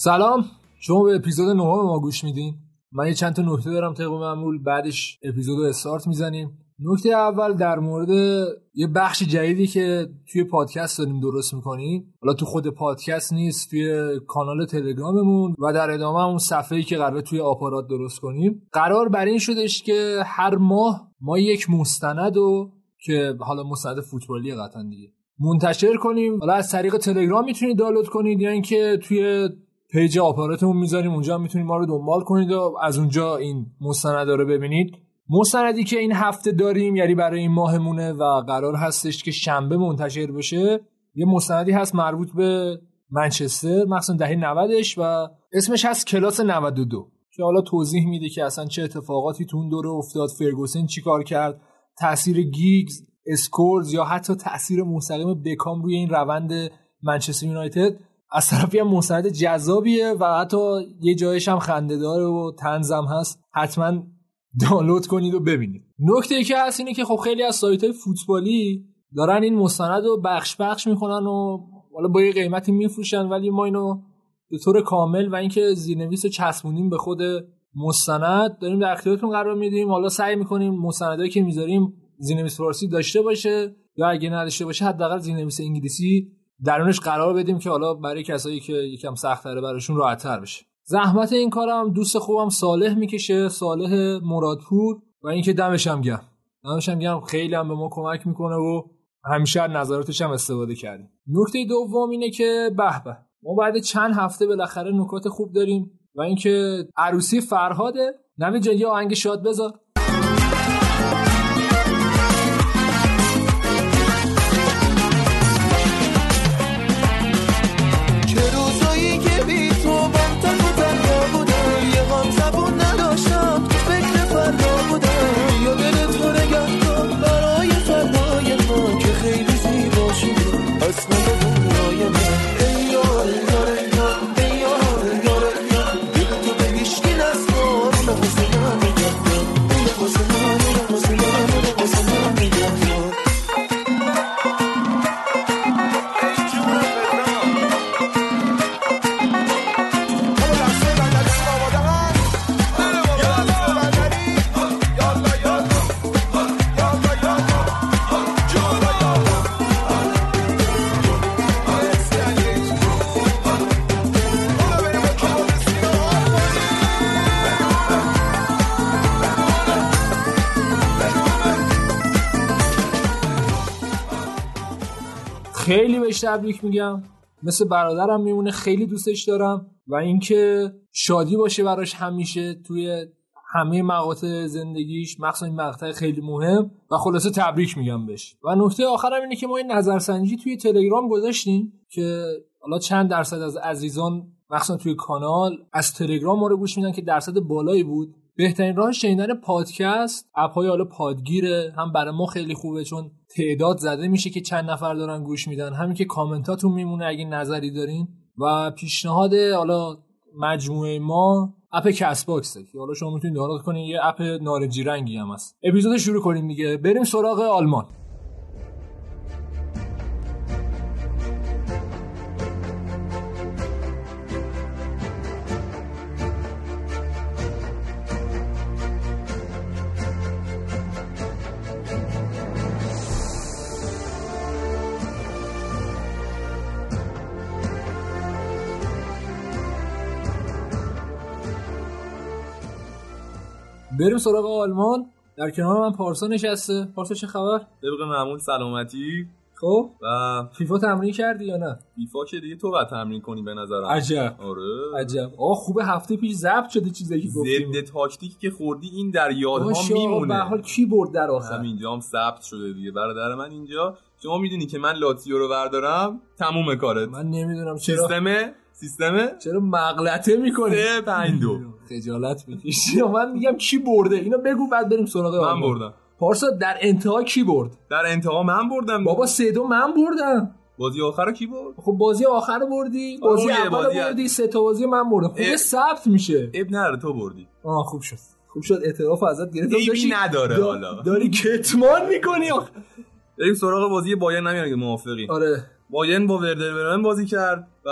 سلام. شما به اپیزود نهم ما گوش میدین. من یه چند تا نکته دارم طبق معمول بعدش اپیزود رو استارت می‌زنیم. نکته اول در مورد یه بخش جدیدی که توی پادکست داریم درست می‌کنیم حالا تو خود پادکست نیست توی کانال تلگراممون و در ادامه اون صفحه‌ای که قرار توی آپارات درست کنیم. قرار بر این شدش که هر ماه ما یک مستند و که حالا مستند فوتبالی قطعا دیگه منتشر کنیم. حالا از طریق تلگرام می‌تونید دانلود کنید یا اینکه توی پیج آپاراتمون می‌ذاریم اونجا می‌تونید ما رو دنبال کنید و از اونجا این مستند رو ببینید. مستندی که این هفته داریم یعنی برای این ماهمونه و قرار هستش که شنبه منتشر بشه یه مستندی هست مربوط به منچستر مخصوصا دهه 90 و اسمش هست کلاس 92 که حالا توضیح میده که اصلا چه اتفاقاتی تو اون دوره افتاد فرگوسن چیکار کرد تاثیر گیگز اسکورز یا حتی تاثیر مستقیم بکام روی این روند منچستر یونایتد. از طرفی هم مستند جذابیه و حتی یه جایش هم خنده داره و تنزم هست. حتما دانلود کنید و ببینید. نکته ای که هست اینه که خب خیلی از سایت های فوتبالی دارن این مستند رو بخش بخش می‌کنن و حالا با یه قیمتی میفروشن ولی ما اینو به طور کامل و اینکه زیرنویس رو چسبونیم به خود مستند داریم در اختیارتون قرار میدیم. حالا سعی می‌کنیم مستندایی که می‌ذاریم زیرنویس فارسی داشته باشه یا اگه نداشته باشه حداقل زیرنویس انگلیسی درونش قرار بدیم که حالا برای کسایی که یکم سخت تره براشون راحتتر بشه. زحمت این کارم دوست خوبم صالح می‌کشه صالح مرادپور و اینکه دمش هم گرم. دمش هم گرم خیلی هم به ما کمک می‌کنه و همیشه از نظراتش هم استفاده کردیم. نکته دوم اینه که به به ما بعد چند هفته بالاخره نکات خوب داریم و اینکه عروسی فرهاده نمی جان آهنگ شاد بذار. بهش تبریک میگم. مثل برادرم میمونه خیلی دوستش دارم و اینکه شادی باشه براش همیشه توی همه مقاطع زندگیش. مخصوصا این مقطع خیلی مهم و خلاصه تبریک میگم بهش. و نکته آخرم اینه که ما این نظرسنجی توی تلگرام گذاشتیم که حالا چند درصد از عزیزان مخصوصا توی کانال از تلگرام ما رو گوش میدن که درصد بالایی بود. بهترین راه شنیدن پادکست اپ های حالا پادگیره هم برای ما خیلی خوبه چون تعداد زده میشه که چند نفر دارن گوش میدن. همین که کامنتاتون میمونه اگه نظری دارین. و پیشنهاد حالا مجموعه ما اپ کس باکسه که حالا شما می‌تونید دانلود کنید یه اپ نارنجی رنگی هم هست. اپیزود شروع کنیم دیگه. بریم سراغ آلمان. بریم سراغ آلمان. در کنار من پارسا نشسته. پارسا چه خبر؟ طبق معمول سلامتی. خب. و فیفا تمرین کردی یا نه؟ فیفا که دیگه تو باید تمرین کنی به نظرم. عجب. آره. عجب. آه خوبه هفته پیش ضبط شده چیزایی که گفتیم. ضد تاکتیکی که خوردی این در یادها ماشاءالله، به میمونه حال کی برد در آخر؟ همینجا هم ثبت شده دیگه. برادر من اینجا. شما می‌دونی که من لاتیو رو بردارم تموم کارت. من نمی‌دونم چرا. سیستمه سیستمه؟ چرا مغلطه می‌کنی؟ سه پنج دو. خجالت می‌کشی. من میگم کی برده؟ اینو بگو بعد بریم سراغ من. بردم. پارسا در انتها کی برد؟ در انتها من بردم. بابا سه دو من بردم. بازی آخر رو کی برد؟ خب بازی آخر رو بردی. بازی آره، اول بازی بردی. سه تا بازی من بردم. خب. یه ثبت میشه. اب نره تو بردی. آه خوب شد. خوب شد. اعتراف ازت گرفتم داشتی نداره دا- حالا. داری کتمان می‌کنی؟ بریم سراغ بازی بایرن نمیاد که موافقی. آره. بایرن با وردر بازی کرد و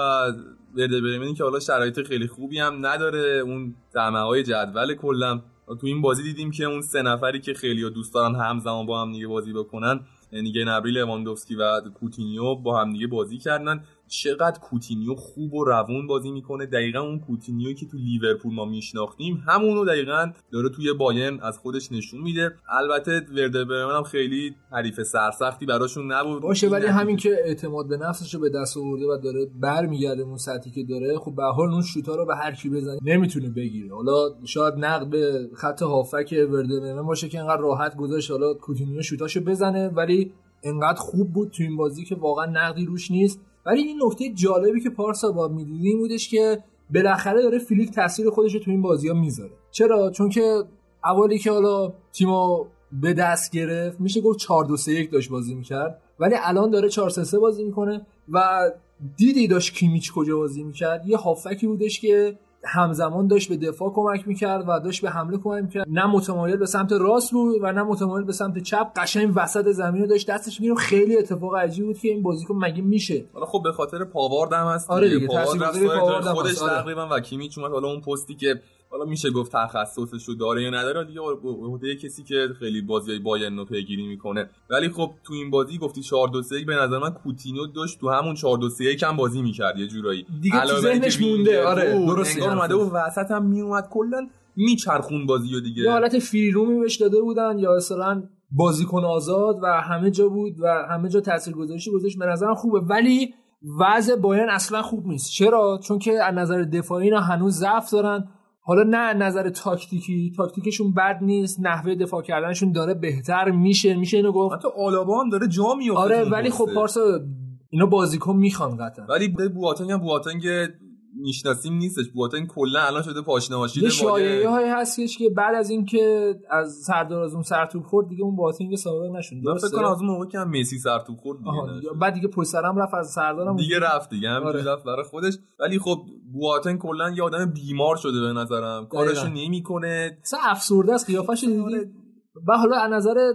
وردر برمنی که حالا شرایط خیلی خوبی هم نداره. اون دمه های جدول کلا. تو این بازی دیدیم که اون سه نفری که خیلی دوست دارن همزمان با هم دیگه بازی بکنن یعنی گنبری لواندوفسکی و کوتینیو با هم دیگه بازی کردن. چقدر کوتینیو خوب و روون بازی می‌کنه. دقیقا اون کوتینیوی که تو لیورپول ما میشناختیم همونو دقیقا داره توی بایرن از خودش نشون میده. البته وردر برمن هم خیلی حریف سرسختی براشون نبود. باشه ولی این همین که اعتماد به نفسش رو به دست آورده و داره برمیگرده اون سطحی که داره خب به هر حال اون شوتا رو به هر کی بزنه نمی‌تونه بگیره. حالا شاید نقد به خط هافک ورده برمن باشه که انقدر راحت گذاشت حالا کوتینیو شوتاشو بزنه ولی انقدر خوب بود تو این بازی که واقعا نقدی روش نیست. ولی این نکته جالبی که پارسا با می‌دیدیم بودش که بالاخره داره فیلیک تاثیر خودش رو تو این بازی ها می‌ذاره. چرا؟ چون که اولی که حالا تیمو به دست گرفت میشه گفت 4 2 3 1 داشت بازی می‌کرد ولی الان داره 4 3 3 بازی می‌کنه و دیدی داشت کیمیچ کجا بازی می‌کرد؟ یه هافکی بودش که همزمان داشت به دفاع کمک می‌کرد و داشت به حمله کمک می‌کرد. نه متمایل به سمت راست بود و نه متمایل به سمت چپ. قشنگ وسط زمین رو داشت دستش می‌گیره خیلی اتفاق عجیبی بود که این بازیکن مگه میشه؟ حالا خب به خاطر پاوارد هم هست آره دیگه، پاوارد خودش آره. تقریبا. و کیمیچ اومد. حالا اون پستی که حالا میشه گفت تخصصش رو داره یا نداره دیگه عهده کسی که خیلی بازی بایرن رو پیگیری می‌کنه. ولی خب تو این بازی گفتی 4 2 3 به نظر من کوتینیو داشت تو همون 4 2 3 کم بازی می‌کرد یه جورایی. دیگه تو ذهنش مونده، آره، انگار اومده. و وسط هم میومد کلا میچرخون بازی رو دیگه. یه حالت فریرومی بهش داده بودن یا اصلا بازیکن آزاد و همه جا بود و همه جا تاثیرگذاری گذاشت. به نظرم خوبه. ولی وضع بایرن اصلا خوب نیست. چرا؟ چون که از نظر دفاعی اینا هنوز ضعف دارن. حالا نه از نظر تاکتیکی تاکتیکشون بد نیست نحوه دفاع کردنشون داره بهتر میشه میشه اینو گفت. حتی آلابا هم داره جا میفته آره ولی خب. پارسا اینا بازیکن می‌خوان قطعا. ولی بواتنگ هم بواتنگ می‌شناسیم نیستش بواتنگ کلا الان شده پاشنه ماشین یه شایعه های هستش که بعد از اینکه از سردار از اون سرتوب خورد دیگه اون باتینگ سابق نشون درسته؟ فکر کنم از اون موقع که هم مسی سر تو خورد دیگه. دیگه- بعد دیگه پشت سرم رفت از سردارم دیگه رفت دیگه همینجوری آره. رفت برای خودش ولی خب بواتن کلا یه آدم بیمار شده به نظرم کارشو نمی‌کنه اصلا افسرده است قیافش آره. و حالا از نظر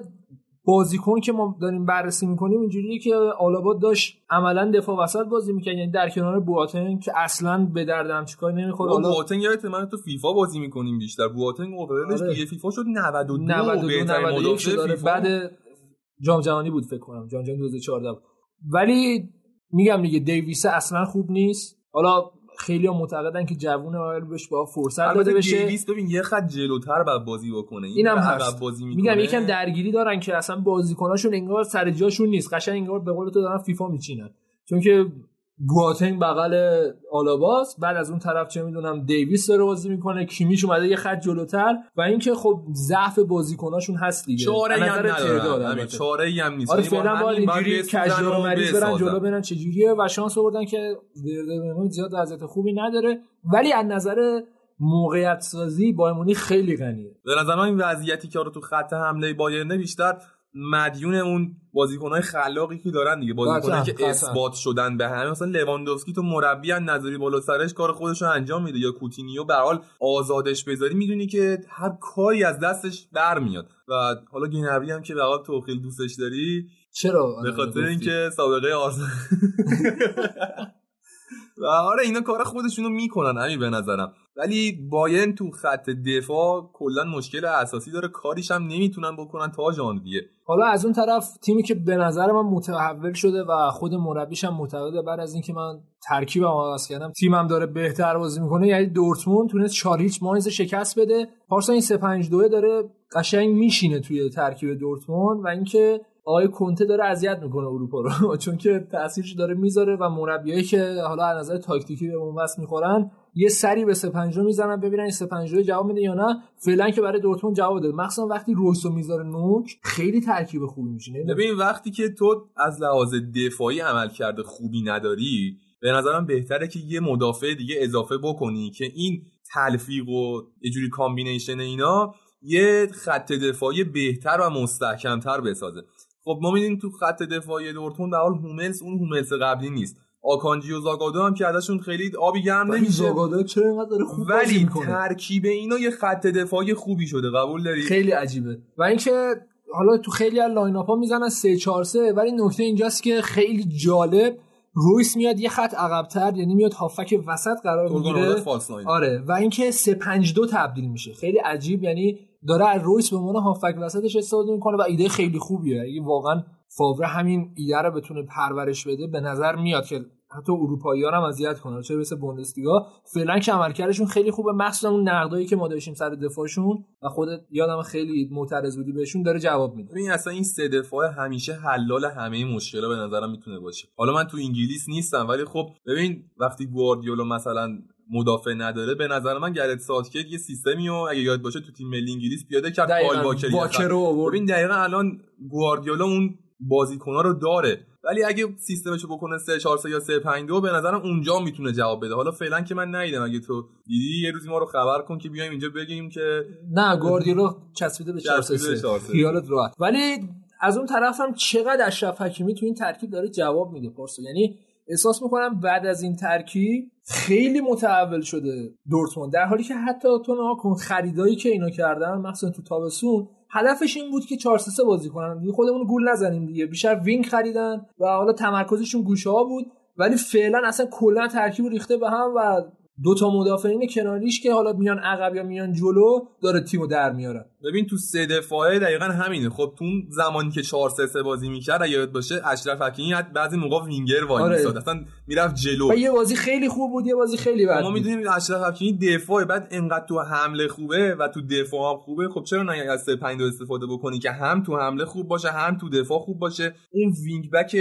بازیکن که ما داریم بررسی می‌کنیم اینجوریه که آلابا داشت عملا دفاع وسط بازی می‌کنه یعنی در کنار بواتن که اصلا به دردم چیکار نمی‌خوره حالا حالا بواتن یادت من تو فیفا بازی می‌کنیم بیشتر. بواتن اوورالش آره. توی فیفا شد 92 92 بهترین 91 مدافع شد. داره فیفا. بعد جام جهانی بود فکر کنم. جام جهانی 2014 بود. ولی میگم دیگه دیویس اصلا خوب نیست. حالا خیلی ها معتقدن که جوون اول بهش با فرصت داده بشه. دیویس ببین یه خط جلوتر بعد بازی بکنه. این اینم هست. بازی میگم یکم درگیری دارن که اصلا بازیکناشون انگار سر جاشون نیست. قشنگ انگار به قول تو دارن فیفا میچینن. چون که بواتنگ بغل آلاباس. بعد از اون طرف چه می‌دونم دیویس داره بازی می‌کنه کیمیش اومده یه خط جلوتر. و اینکه خب ضعف بازیکناشون هست دیگه. چاره از هم ندارن. چاره ای هم نیست. آره یعنی با فعلا باید باید اینجوری کجدار و مریض برن. جلو برن چجوریه و شانس آوردن که وردربرمن زیاد وضعیت خوبی نداره. ولی از نظر موقعیت سازی بایر خیلی غنیه. به نظر من این وضعیتی که آره تو خط حمله بایرن بیشتر مدیون اون بازیکنهای خلاقی که دارن دیگه. بازیکنایی که. اثبات شدن به همه. مثلا لواندوفسکی تو مربی از نظری بالا سرش کار خودش رو انجام میده. یا کوتینیو به حال آزادش بذاری می‌دونی که هر کاری از دستش برمیاد. و حالا گینبری هم که به حال تو خیلی دوستش داری چرا؟ به خاطر اینکه سابقه آرسنال. آره اینا کار خودشونو می‌کنن همین به نظرم. ولی باین تو خط دفاع کلا مشکل اساسی داره. کاریش هم نمی‌تونن بکنن تا ژانویه حالا از اون طرف تیمی که به نظر من متحول شده و خود مربیش هم معتقده بعد از اینکه من ترکیبم عوض کردم تیمم داره بهتر بازی می‌کنه یعنی دورتموند تونست 4 هیچ ماینز شکست بده. پارسا این 3 5 2 داره قشنگ میشینه توی ترکیب دورتموند و اینکه آقای کنته داره اذیت می‌کنه اروپا رو. چون که تاثیرش داره می‌ذاره و مربیایی که حالا از نظر تاکتیکی به اون واسه می‌خورن یه سری به 3 می‌زنن ببینن این 3 جواب میده یا نه. فعلا که برای دورتموند جواب داده. مخصوصا وقتی رویسو می‌ذاره نوک خیلی ترکیب خوبی میشینه ببین وقتی که تو از لحاظ دفاعی عملکرد خوبی نداری به نظرم بهتره که یه مدافع دیگه اضافه بکنی که این تلفیق و یه جوری combination اینا یه خط دفاعی بهتر و مستحکمتر بسازه. خب ما می‌دونیم تو خط دفاعی دورتموند به هر حال هوملز اون هوملز قبلی نیست. آکانجی و زاگادو هم که ازشون خیلی آبی گرم نمیشه. زاگادو چرا اینقدر داره خوب ولی ترکیب اینا یه خط دفاعی خوبی شده قبول داری؟ خیلی عجیبه. و اینکه حالا تو خیلی از line up ها می‌زنن 3 4 3 ولی نکته اینجاست که خیلی جالب رویس میاد یه خط عقبتر یعنی میاد هافبک وسط قرار می‌گیره. آره. و اینکه 3 5 2 تبدیل میشه. خیلی عجیب یعنی داره از رویس به عنوان هافبک وسطش استفاده می‌کنه و ایده خیلی خوبیه. اگه واقعا فاوره همین ایده رو بتونه پرورش بده به نظر میاد که حتی اروپایی هم اذیت کنه. چه برسه بوندسلیگا؟ فعلا که عملکردشون خیلی خوبه. مخصوصا اون نقدایی که ما داشتیم سر دفاعشون و خودت یادم خیلی معترض بودی بهشون داره جواب میده. ببین اصلا این سه دفاع همیشه حلال همه مشکلات به نظرم می‌تونه باشه. حالا من تو انگلیس نیستم ولی خب ببین وقتی گواردیولا مثلا مدافع نداره به نظر من گرت ساتکت یه سیستمی و اگه یاد باشه تو تیم ملی انگلیس پیاده کرد پال واکر رو ببین دقیقا الان گواردیولا اون بازیکن‌ها رو داره. ولی اگه سیستمشو بکنه 3 4 3 یا 3 5 2 به نظرم اونجا می‌تونه جواب بده. حالا فعلا که من ندیدم. اگه تو دیدی یه روزی ما رو خبر کن که بیایم اینجا بگیم که نه گواردیولا چسبیده به 4 3 خیالت راحت. ولی از اون طرف هم چقدر اشرف حکیمی تو این ترکیب داره جواب میده پارسا یعنی احساس می‌کنم بعد از این ترکیب خیلی متحول شده دورتموند. در حالی که حتی تو نها خریدایی که اینا کردن مثلا تو تابستون هدفش این بود که 4 3 بازی کنن. دیگه خودمون گول نزنیم دیگه. بیشتر وینگ خریدن و حالا تمرکزشون گوشه ها بود ولی فعلا اصلا کلا ترکیب ریخته به هم و دو تا مدافعین کناریش که حالا میان عقب یا میان جلو داره تیمو در میاره. ببین تو سه دفاعه دقیقا همینه. خب تو زمانی که 4 3 3 بازی می‌کرد اگه یاد باشه اشرف حکیمی بعضی موقع وینگر وای آره. میساد اصلا می‌رفت جلو. یه بازی خیلی خوب بود یه بازی خیلی بد ما می‌دونیم اشرف حکیمی دفاع بعد انقدر تو حمله خوبه و تو دفاع هم خوبه. خب چرا نه از 3 5 استفاده بکنی که هم تو حمله خوب باشه هم تو دفاع خوب باشه؟ اون wing back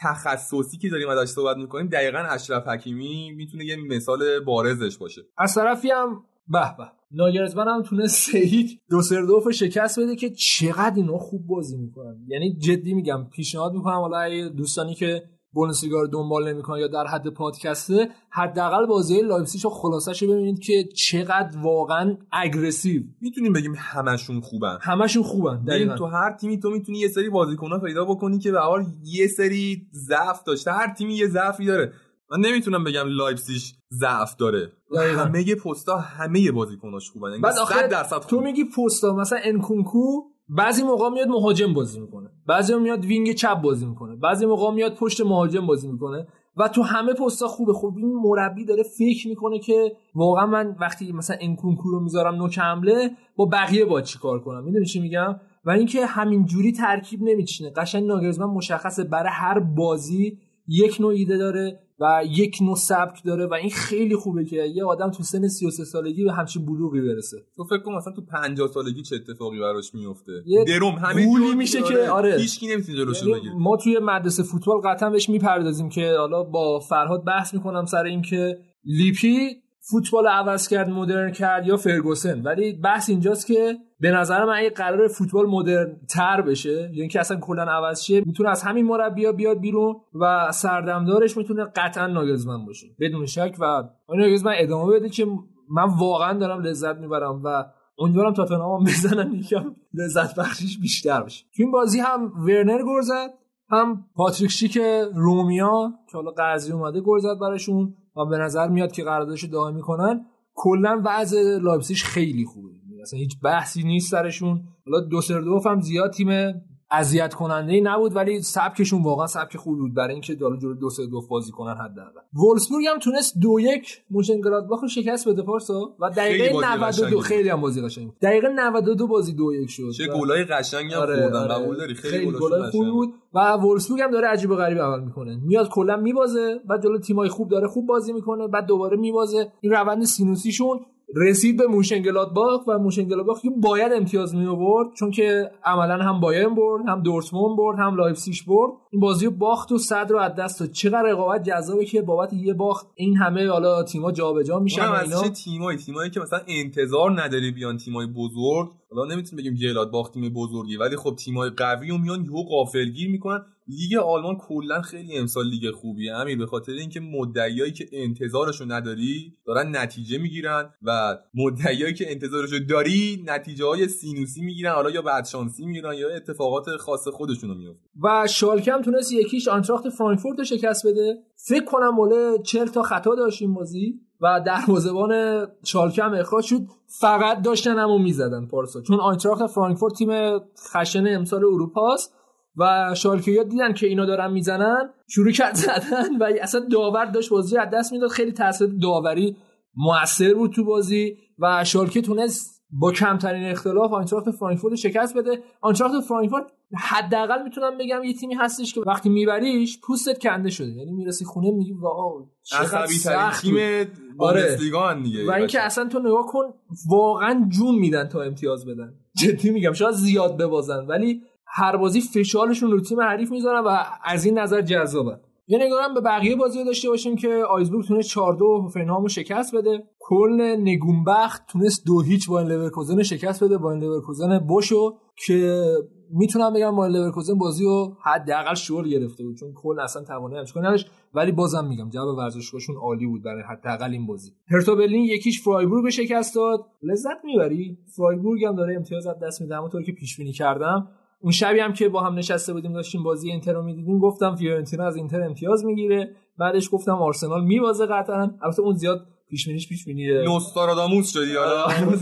تخصصی که داریم ازش صحبت می‌کنیم دقیقا اشرف حکیمی می‌تونه یه مثال بارزش باشه. از طرفی هم به به. ناگلزمن هم تونست سه هیچ دوسلدورف شکست بده که چقدر اینا خوب بازی می‌کنن. یعنی جدی میگم پیشنهاد می‌کنم حالا دوستانی که بوندسلیگا رو دنبال نمی‌کنه یا در حد پادکسته حداقل بازی لایپزیگ رو خلاصش ببینید که چقدر واقعا aggressive. می‌تونیم بگیم همشون خوبن. همشون خوبن دقیقاً. تو هر تیمی تو می‌تونی یه سری بازیکن‌ها پیدا بکنی که به حال یه سری ضعف داشته. هر تیمی یه ضعفی داره. من نمی‌تونم بگم لایپزیگ ضعف داره. دقیقا. همه پستا همه بازیکناش خوبن. یعنی بعد درصد تو میگی پستا مثلا انکونکو بعضی موقع میاد مهاجم بازی می‌کنه. بعضی میاد wing چپ بازی می‌کنه. بعضی موقع میاد پشت مهاجم بازی می‌کنه. و تو همه پستا خوبه. خب این مربی داره فکر می‌کنه که واقعا من وقتی مثلا انکونکو رو می‌ذارم نوک حمله با بقیه با چیکار کنم؟ می‌دونی چی میگم؟ و اینکه همین جوری ترکیب نمیچینه. قشنگ ناگلزمن مشخصه برای هر بازی یک نوع ایده داره و یک نوع سبک داره و این خیلی خوبه که یه آدم تو سن 33 سالگی به همچین بلوغی برسه. تو فکر کن مثلا تو 50 سالگی چه اتفاقی براش میفته؟ دروم همه میشه که آره هیچ کی نمی‌تونه جلوشو یعنی بگیره. ما توی مدرسه فوتبال قطعا بهش می‌پردازیم که حالا با فرهاد بحث می‌کنم سر اینکه لیپی فوتبال عوض کرد مدرن کرد یا فرگوسن. ولی بحث اینجاست که به نظر من اگه قرار فوتبال مدرن تر بشه یعنی اینکه اصلا کلا عوض شه می‌تونه از همین مربیا بیاد بیرون و سردمدارش می‌تونه قطعا ناگزمن باشه. بدون شک و ناگلزمن ادامه بده که من واقعا دارم لذت می‌برم و امیدوارم تاتنهام بزنن یکم لذت بخشیش بیشتر بشه. تو این بازی هم ورنر گل زد هم پاتریک شیک رومیا که حالا قرضی اومده گل زد براشون. و به نظر میاد که قراردادش دائم می‌کنن. کلا وضع لایپزیگ خیلی خوبه. اصلا هیچ بحثی نیست سرشون. حالا دوسلدورف هم زیاد تیم اذیت کننده ای نبود ولی سبکشون واقعا سبک خوبی بود. برای اینکه داره جلو دو سه دو بازی کنن حداقل. وولفسبورگ هم تونست دو یک مونشن‌گلادباخ رو شکست بده پارسا. و دقیقه 92 خیلی هم بازی قشنگ دقیقه 92 بازی دو یک شد. چه گلای قشنگی هم آره خوردن. آره. قبول داری؟ خیلی, خیلی گلای خوبی بود. و وولفسبورگ هم داره عجیب و غریب عمل می‌کنه. میاد کلا میبازه بعد جلو تیمای خوب داره خوب بازی می‌کنه بعد دوباره میبازه. این روند سینوسیشون رسید به مونشن‌گلادباخ و مونشن‌گلادباخ که باید امتیاز می آورد چون که عملا هم بایرن برد هم دورتموند برد هم لایپزیگ برد. این بازی باخت و صدر رو از دست داد. چقدر رقابت جذابه که بابت یه باخت این همه حالا تیم‌ها جابجا میشن اینا. چه تیمایی؟ تیمایی که مثلا انتظار نداری بیان تیمای بزرگ. حالا نمی‌تونیم بگیم گلادباخ تیم بزرگی ولی خب تیمای قوی و میان یهو غافلگیر می‌کنن. لیگ آلمان کلا خیلی امسال لیگ خوبیه. امیر به خاطر اینکه مدعیایی که انتظارشو نداری دارن نتیجه می‌گیرن و مدعیایی که انتظارشو داری نتیجه های سینوسی می‌گیرن. حالا یا بدشانسی می‌گیرن یا اتفاقات خاص خودشونو میفته و شالکه هم تونست یک هیچ آینتراخت فرانکفورت رو شکست بده. فکر کنم مول 40 تا خطا داشت این بازی و دروازه‌بان شالکه هم اخراج شد. فقط داشتن همو می‌زدن پارسا. چون آینتراخت فرانکفورت تیم خشن امسال اروپاست. و شالکه دیدن که اینا دارن می‌زنن شروع کرد زدن و اصلا داور داشت بازی از دست می‌داد. خیلی تاثیر داوری موثر بود تو بازی و شالکه تونست با کمترین اختلاف آینتراخت فرانکفورت شکست بده. آینتراخت فرانکفورت حداقل می‌تونم بگم یه تیمی هستش که وقتی میبریش پوستت کنده شده. یعنی می‌رسی خونه میگی wow چقدر سخت تیم آره. دیگه و اینکه اصلا تو نگاه کن واقعا جون میدن تا امتیاز بدن. جدی میگم شاید زیاد ببازن ولی هر بازی فشارشون رو تیم حریف می‌ذارن و از این نظر جذابه. یه نگاه به بقیه بازی داشته باشیم که آگزبورگ تونست 4 2 هوفنهام شکست بده. کلن نگونبخت تونست دو هیچ بایر لورکوزن شکست بده بایر لورکوزن بوشو که می‌تونم بگم بایر لورکوزن بازی رو حداقل شور گرفته بود. چون کلن اصلا توانایی همش ولی بازم میگم جواب ورزشگاهشون عالی بود برای حداقل این بازی. هرتا برلین یک هیچ فرایبورگ شکست داد. لذت می‌بری؟ فرایبورگ هم داره امتیاز از دست میده. همونطور که پیش بینی کردم. اون شبی هم که با هم نشسته بودیم داشتیم بازی اینتر رو می‌دیدیم گفتم فیورنتینا از اینتر امتیاز می‌گیره. بعدش گفتم آرسنال می‌بازه قطعا. البته اون زیاد پیش بینیش پیش بینی نوستراداموس شدی حالا.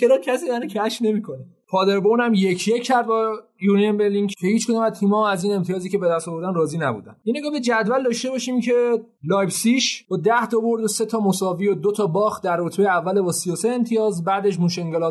چرا کسی منو کشف نمی‌کنه؟ پادربورن هم یک یک کرد با یونیون برلین که هیچ کدوم از تیم‌ها از این امتیازی که به دست آوردن راضی نبودن. یه نگاه به جدول داشته باشیم که لایپزیگ با 10 تا برد و 3 تا مساوی و 2 تا باخت در رتبه اول با 33 امتیاز بعدش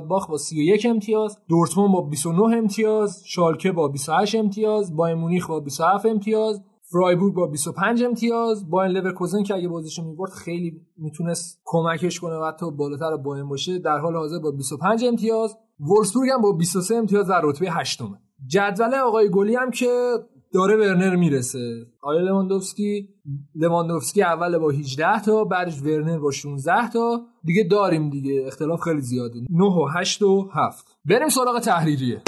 گلادباخ با 31 امتیاز دورتموند با 29 امتیاز شالکه با 28 امتیاز بایرن مونیخ با 27 امتیاز فرایبورگ با 25 امتیاز بایر لورکوزن که اگه بازیشو می‌برد خیلی می‌تونست کمکش کنه و حتی بالاتر بایرن باشه در حال حاضر با 25 امتیاز. وولفسبورگ هم با 23 امتیاز در رتبه هشتمه. جدول آقای گلی هم که داره ورنر می‌رسه. آقای لواندوفسکی لواندوفسکی اول با 18 تا بعدش ورنر با 16 تا. دیگه داریم دیگه اختلاف خیلی زیاده. 9 و 8 و 7 بریم سراغ تحریریه.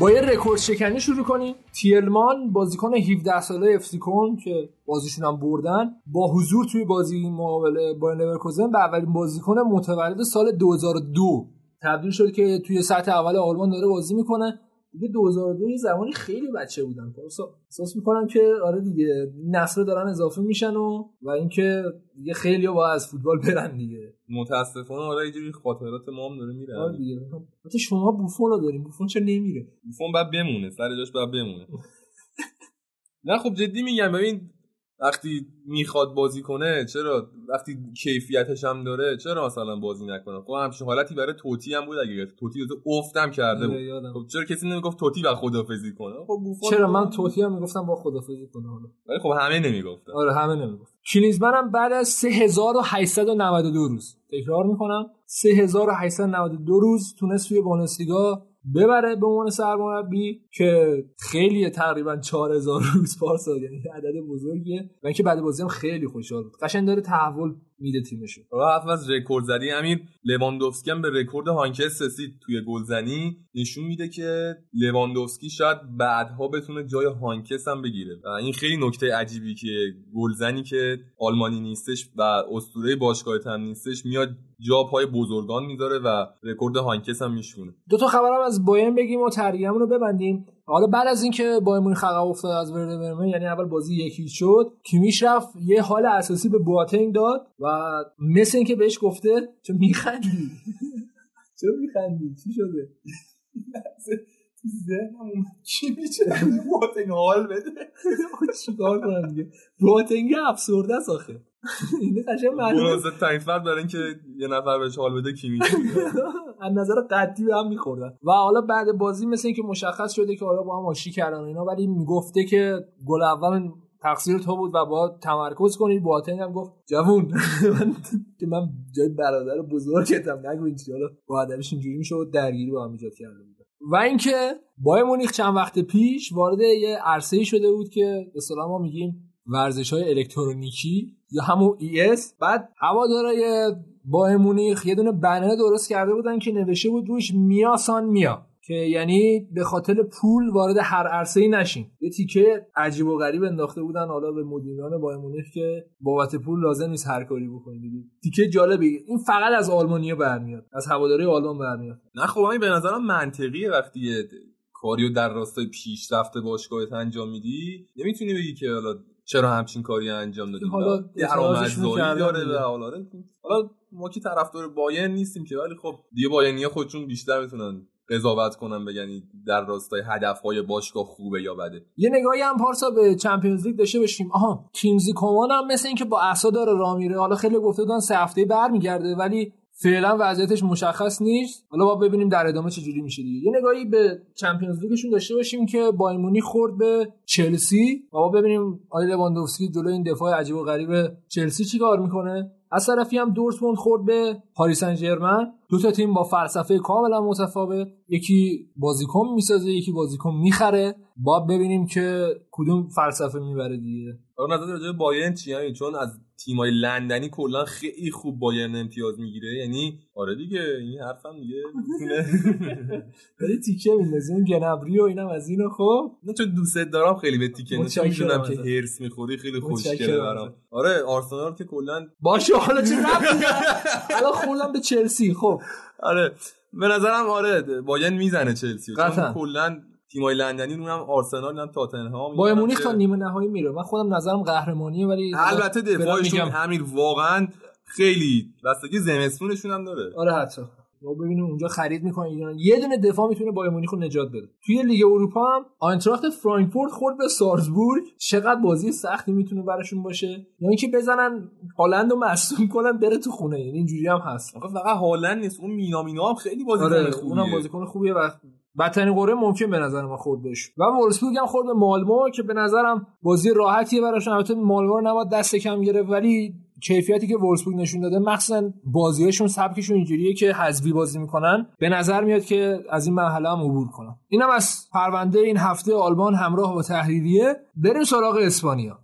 با یه رکورد شکنی شروع کنیم. تیلمان بازیکن 17 ساله افسیکون که بازیشون هم بردن با حضور توی بازی مقابل با لورکوزن به اولین بازیکن متولد سال 2002 تبدیل شد که توی سطح اول آلمان داره بازی می‌کنه. دیگه 2002 زمانی خیلی بچه بودن. احساس می‌کنم که آره دیگه نسل دارن اضافه میشن و و اینکه دیگه خیلی با از فوتبال برن دیگه. متاسفانه آره اینجوری خاطرات ما هم داره میره آره دیگه. حتی شما بوفون رو داریم. بوفون چه نمیره؟ بوفون بعد بمونه سر جاش بعد بمونه. نه خب جدی میگم ببین وقتی می‌خواد بازی کنه چرا؟ وقتی کیفیتش هم داره چرا مثلا بازی نکنه؟ خب همچین حالتی برای توتی هم بود اگه توتی تو افتم کرده بود. خب چرا کسی نمی‌گفت توتی با خدافظی کنه؟ خب چرا؟ من توتی هم می‌گفتم با خدافظی کنه حالا. ولی خب همه نمی‌گفتن. آره همه نمی‌گفت کلینزمن هم بعد از 3892 روز. تکرار می‌کنم. 3892 روز تونست توی بوندسلیگا ببره به عنوان سرمربی که خیلی تقریبا 4000 روز پارسال یعنی عدد بزرگیه. و اینکه بعد بازی هم خیلی خوشحال بود. قشنگ داره تحول میده تیمشو. حرف از رکورد زدی همین لواندوفسکی هم به رکورد هاینکس رسید توی گلزنی. نشون میده که لواندوفسکی شاید بعدها بتونه جای هاینکس هم بگیره. و این خیلی نکته عجیبی که گلزنی که آلمانی نیستش و اسطوره باشگاه هم نیستش میاد جا پای بزرگان می‌ذاره و رکورد هانکس هم میشونه. دو تا خبرم از بایرن بگیم و ترجمه رو ببندیم. حالا بعد از اینکه بایر مونیخ عقب افتاد از ورده برمن یعنی اول بازی یکی شد کیمیش رفت یه حال اساسی به بواتنگ داد و مثل اینکه بهش گفته چه میخندی؟ چرا میخندی؟ چی شده؟ ذهنم چی میشه بواتنگ حال بده؟ چیکار کنم دیگه؟ بواتنگ افسرده است آخه. این قشنگ معلومه. مناسب ترین فرد برای اینکه یه نفر بهش حال بده کی میشه. از نظر قدی به هم میخوردن. و حالا بعد بازی مثل اینکه مشخص شده که حالا با هم آشتی کردن و اینا ولی می‌گفته که گل اول تقصیر تو بود و با تمرکز کنی. بواتنگ هم گفت جوون. من که من جای برادر بزرگتم. نگو این چیزا رو با ادبش اینجوری میشه و درگیری با هم ایجاد کرده بود و اینکه بایر مونیخ چند وقت پیش وارد یه عرصه‌ای شده بود که به ما میگیم ورزش های الکترونیکی یا همون ES بعد هوادارای بایر مونیخ یه دونه بنر درست کرده بودن که نوشته بود روش میاسان میا که یعنی به خاطر پول وارد هر عرصه ای نشین. یه تیکه عجیب و غریب انداخته بودن حالا به مدیران بایر مونیخ که بابت پول لازم نیست هر کاری بکنید تیکه جالبی این فقط از آلمانیا برمیاد. از هواداری آلمان برمیاد. نه خب این به نظرم منطقیه. وقتی کاریو در راستای پیشرفت باشگاهت انجام میدی نمی‌تونی بگی که حالا چرا همچین کاری انجام دادیم حالا درآمدزایی داره و حالا حالا ما که طرفدار باین نیستیم که ولی خب دیگه باینیا خودشون بیشتر می‌تونن قضاوت کنن بگن در راستای هدفهای باشگاه خوبه یا بده. یه نگاهی هم پارسا به چمپیونز لیگ داشته باشیم. آها کینزی کومان هم مثل اینکه با عصا داره راه میره. حالا خیلی گفته بودن سه هفته برمیگرده ولی فعلا وضعیتش مشخص نیست. حالا با ببینیم در ادامه چه جوری میشه دیگه. یه نگاهی به چمپیونز لیگشون داشته باشیم که بایمونی خورد به چلسی. و ببینیم آیا لواندوفسکی جلوی این دفاع عجیب و غریب چلسی چیکار می‌کنه؟ از طرفی هم دورتموند خورد به پاریس سن دو تا تیم با فلسفه کاملا متفاوت. یکی بازیکن می‌سازه یکی بازیکن می‌خره. با ببینیم که کدوم فلسفه می‌بره دیگه. آره نظر راجع بایرن چیه؟ چون از تیمای لندنی کلا خیلی خوب بایرن امتیاز می‌گیره. یعنی آره دیگه این حرفم دیگه داری تیکه میندازی اون گنبری و اینم از اینو خب. نه چون دوست دارم خیلی به تیکه میشونم که هرس می‌خوری خیلی خوشگله برام. آره آرسنال که کلا باشه حالا چه ربطی الان خوردم به چلسی خب. آره. به نظرم آره بایرن می‌زنه چلسی. چون کلا تیمای لندنی اونم آرسنال هم تاتنهام. با مونیخ تا نیمه نهایی میره. من خودم نظرم قهرمانیه ولی البته دفاعشون همین واقعا خیلی بستگی زمستونشون هم داره. آره حتی. ما ببینیم اونجا خرید می‌کنن ایران یه دونه دفاع می‌تونه بایر مونیخ رو نجات بده. توی لیگ اروپا هم آینتراخت فرانکفورت خورد به سارزبورگ. چقدر بازی سختی می‌تونه براشون باشه. یا یعنی اینکه بزنن هالند رو مصدوم کنن بره تو خونه. یعنی اینجوری هم هست. فقط هالند نیست اون مینا هم خیلی بازیکن آره، خوبیه. اونم بازیکن خوبیه و بدترین قرعه ممکن به نظر ما خورد بهش. و وولسبورگ هم خورد به مالمو که به نظرم بازی راحتیه براشون البته مالمو رو نباید دست کم گرفت ولی کیفیتی که وولسبورگ نشون داده مخصوصا بازیاشون سبکشون اینجوریه که حذفی بازی می‌کنن. به نظر میاد که از این مرحله هم عبور کنن. اینم از پرونده این هفته آلمان همراه با تحریریه. بریم سراغ اسپانیا.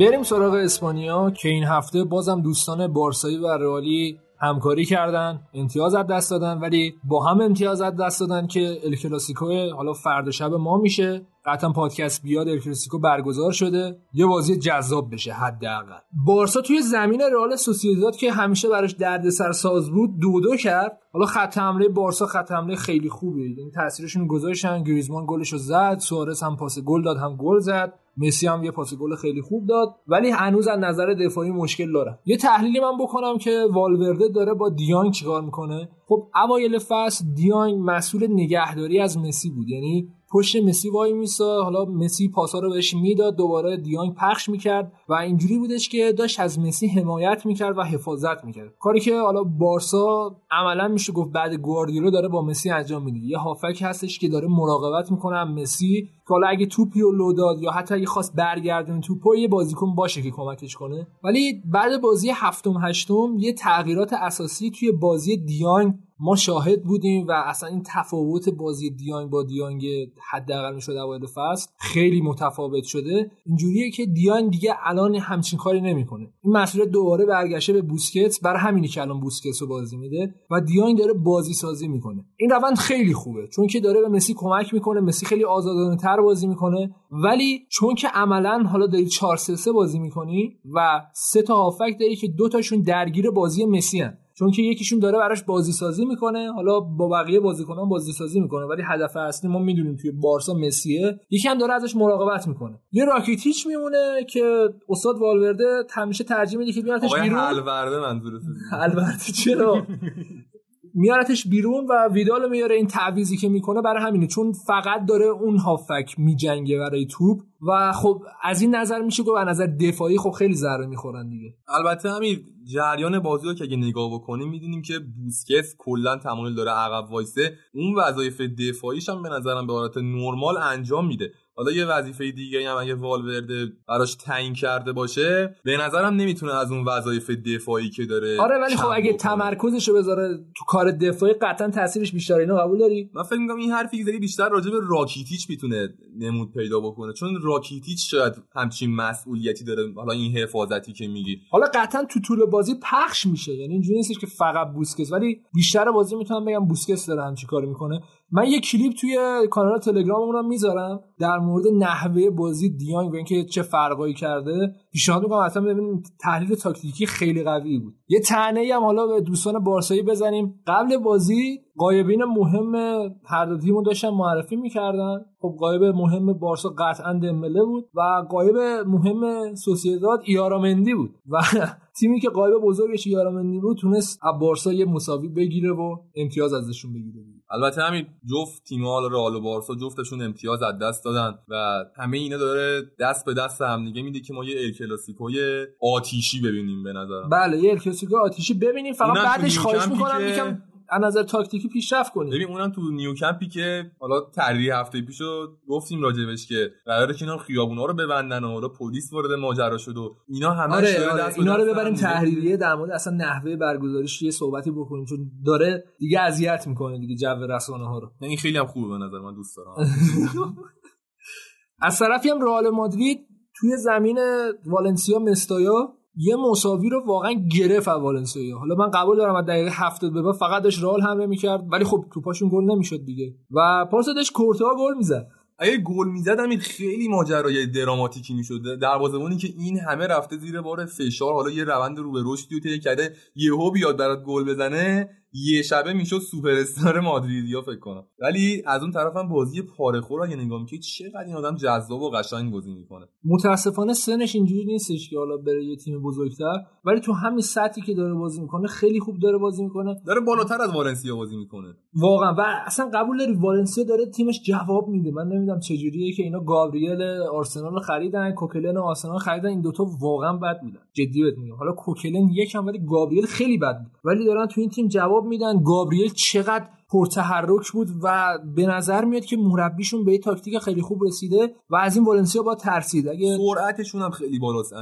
بریم سراغ اسپانیا که این هفته بازم دوستان بارسایی و رئالی همکاری کردن امتیاز از دست دادن ولی با هم امتیاز از دست دادن که الکلاسیکو حالا فردا شب ما میشه. قطعا پادکست بیاد الکلاسیکو برگزار شده. یه بازی جذاب بشه حداقل. بارسا توی زمین رئال سوسییداد که همیشه براش دردسر ساز بود دو دو کرد. حالا خط حمله بارسا خط حمله خیلی خوبه. این تاثیرشون گذاشتن. گریزمان گلشو زد. سوارز هم پاس گل داد هم گل زد. مسی هم یه پاس گل خیلی خوب داد. ولی هنوز از نظر دفاعی مشکل داره یه تحلیلی من بکنم که والورده داره با دیانگ چیکار می‌کنه؟ خب اوایل فصل دیانگ مسئول نگهداری از مسی بود. یعنی پشت مسی وای میسا. حالا مسی پاسا رو بهش می‌داد دوباره دیانگ پخش می‌کرد و اینجوری بودش که داشت از مسی حمایت می‌کرد و حفاظت می‌کرد. کاری که حالا بارسا عملا میشه گفت بعد گواردیولا داره با مسی انجام میده. یه هافک هستش که داره مراقبت می‌کنه مسی. که حالا اگه توپی و لو داد یا حتی اگه خواست برگردون توپو یه بازیکن باشه که کمکش کنه. ولی بعد بازی هفتم هشتم یه تغییرات اساسی توی بازی دیانگ ما شاهد بودیم و اصلا این تفاوت بازی دیانگ با دیانگ حداقل می‌شد اوایل فصل خیلی متفاوت شده. اینجوریه که دیانگ دیگه الان همچین کاری نمی‌کنه. این مسئله دوباره برگشته به بوسکتس برای همینی که الان بوسکتس رو بازی میده و دیانگ داره بازی سازی می‌کنه. این روند خیلی خوبه چون که داره به مسی کمک می‌کنه مسی خیلی آزادانه تر بازی می‌کنه. ولی چون که عملا حالا داری 4 3 بازی می‌کنی و سه تا هافک داری که دو تاشون درگیر بازی مسی هن. چون که یکیشون داره براش بازی سازی می‌کنه. حالا با بقیه بازیکنان بازی سازی می‌کنه. ولی هدف اصلی ما می‌دونیم توی بارسا مسیه. یکی هم داره ازش مراقبت می‌کنه. یه راکیتیچ میمونه که استاد والورده همیشه ترجیح میده که بیارتش بیرون. الورده منظورته الورده چرا؟ میارتش بیرون و ویدال میاره این تعویزی که می‌کنه برای همینه. چون فقط داره اون هافک میجنگه برای توپ و خب از این نظر میشه گفت از نظر دفاعی خب خیلی ضربه می‌خورن دیگه. البته همین جریان بازی رو که اگه نگاه بکنیم می‌دونیم که بوسکس کلا تمایل داره عقب وایسه. اون وظایف دفاعیش هم به نظرم به حالت نرمال انجام میده. حالا یه وظیفه دیگه هم اگه والورده براش تعیین کرده باشه به نظرم نمی‌تونه از اون وظایف دفاعی که داره آره ولی خب اگه تمرکزش رو بذاره تو کار دفاعی قطعا تاثیرش بیشتر. اینو قبول داری؟ من فکر می‌کنم این حرفی که بیشتر راجع به راکیتیچ می‌تونه نمود پیدا بکنه. چون راکیتیچ شاید همچین مسئولیتی داره حالا این حفاظتی که میگی. حالا قطعا تو طول بازی پخش میشه. یعنی اینجوری نیستش که فقط بوسکس ولی بیشتر بازی می‌تونم بگم بوسکس داره همچین کار می‌کنه. من یه کلیپ توی کانال تلگراممون می‌ذارم در مورد نحوه بازی دیانگ و اینکه چه فرقایی کرده. پیشنهاد می‌کنم اصلا ببینیم تحلیل تاکتیکی خیلی قوی بود. یه تنه هم حالا به دوستان بارسایی بزنیم. قبل بازی قایبین مهم هر دو تیمو داشتن معرفی می‌کردن. خب قایب مهم بارسا قطعا دمبله بود و قایب مهم سوسیداد ایارامندی بود. و تیمی که قایب بزرگش ایارامندی بود تونست از بارسا یه مساوی بگیره و امتیاز ازشون بگیره. البته همین جفت تیم حال رئال و بارسا جفتشون امتیاز از دست دادن و همه اینا داره دست به دست هم دیگه میده که ما یه ال آتیشی ببینیم به نظر بله یه ال آتیشی ببینیم فقط بعدش خواهش می‌کنم یکم از نظر تاکتیکی پیشرفت کنیم. ببین اونم تو نیوکمپی که حالا طریق هفته پیشو گفتیم راجبش که قراره که اینا خیابونا رو ببندن و حالا پلیس وارد ماجرا شد و اینا همه آره, آره. اینا رو ببریم تحریریه در مورد اصلا نحوه برگزاریش یه صحبتی بکنیم چون داره دیگه اذیت می‌کنه دیگه جو رسانه ها رو این خیلی هم خوبه به نظر من دوست دارم. از طرفی هم رئال مادرید توی زمین والنسیا مستایا یه مساوی رو واقعا گرفت والنسیا حالا من قبول دارم از دقیقه 70 به بعد فقط داشت رئال حمله می‌کرد ولی خب توپاشون گل نمی‌شد دیگه. و پارسا داشت کورتوا گل می‌زد. اگه گل می‌زد این خیلی ماجرای دراماتیکی می‌شد. دروازه‌بانی که این همه رفته زیر بار فشار حالا یه روند رو به رشدی طی کرده یهو بیاد برات گل بزنه یه شبه می‌شد سوپر استار مادریدیا فکر کنم. ولی از اون طرف هم بازی پاره خور اگه نگاه می‌کنی چقدر این آدم جذاب و قشنگ بازی می‌کنه. متاسفانه سنش اینجوری نیستش که حالا بره یه تیم بزرگتر. ولی تو همین سطحی که داره بازی می‌کنه خیلی خوب داره بازی می‌کنه. داره بالاتر از والنسیا بازی می‌کنه. واقعا. و اصلا قبول داری والنسیا داره تیمش جواب میده. من نمی‌دونم چجوریه که اینا گابریل آرسنال خریدن کوکلن آرسنال خریدن. این دوتا واقعا بد بودن. جدی بهت میگم. حالا کوکلن یکم ولی گابریل خیلی بد بود. ولی دارن تو این تیم جواب میدن. گابریل چقدر پرتحرک بود و به نظر میاد که مربیشون به یه تاکتیک خیلی خوب رسیده و از این والنسیا باید ترسید. اگه سرعتشون هم خیلی بالاست.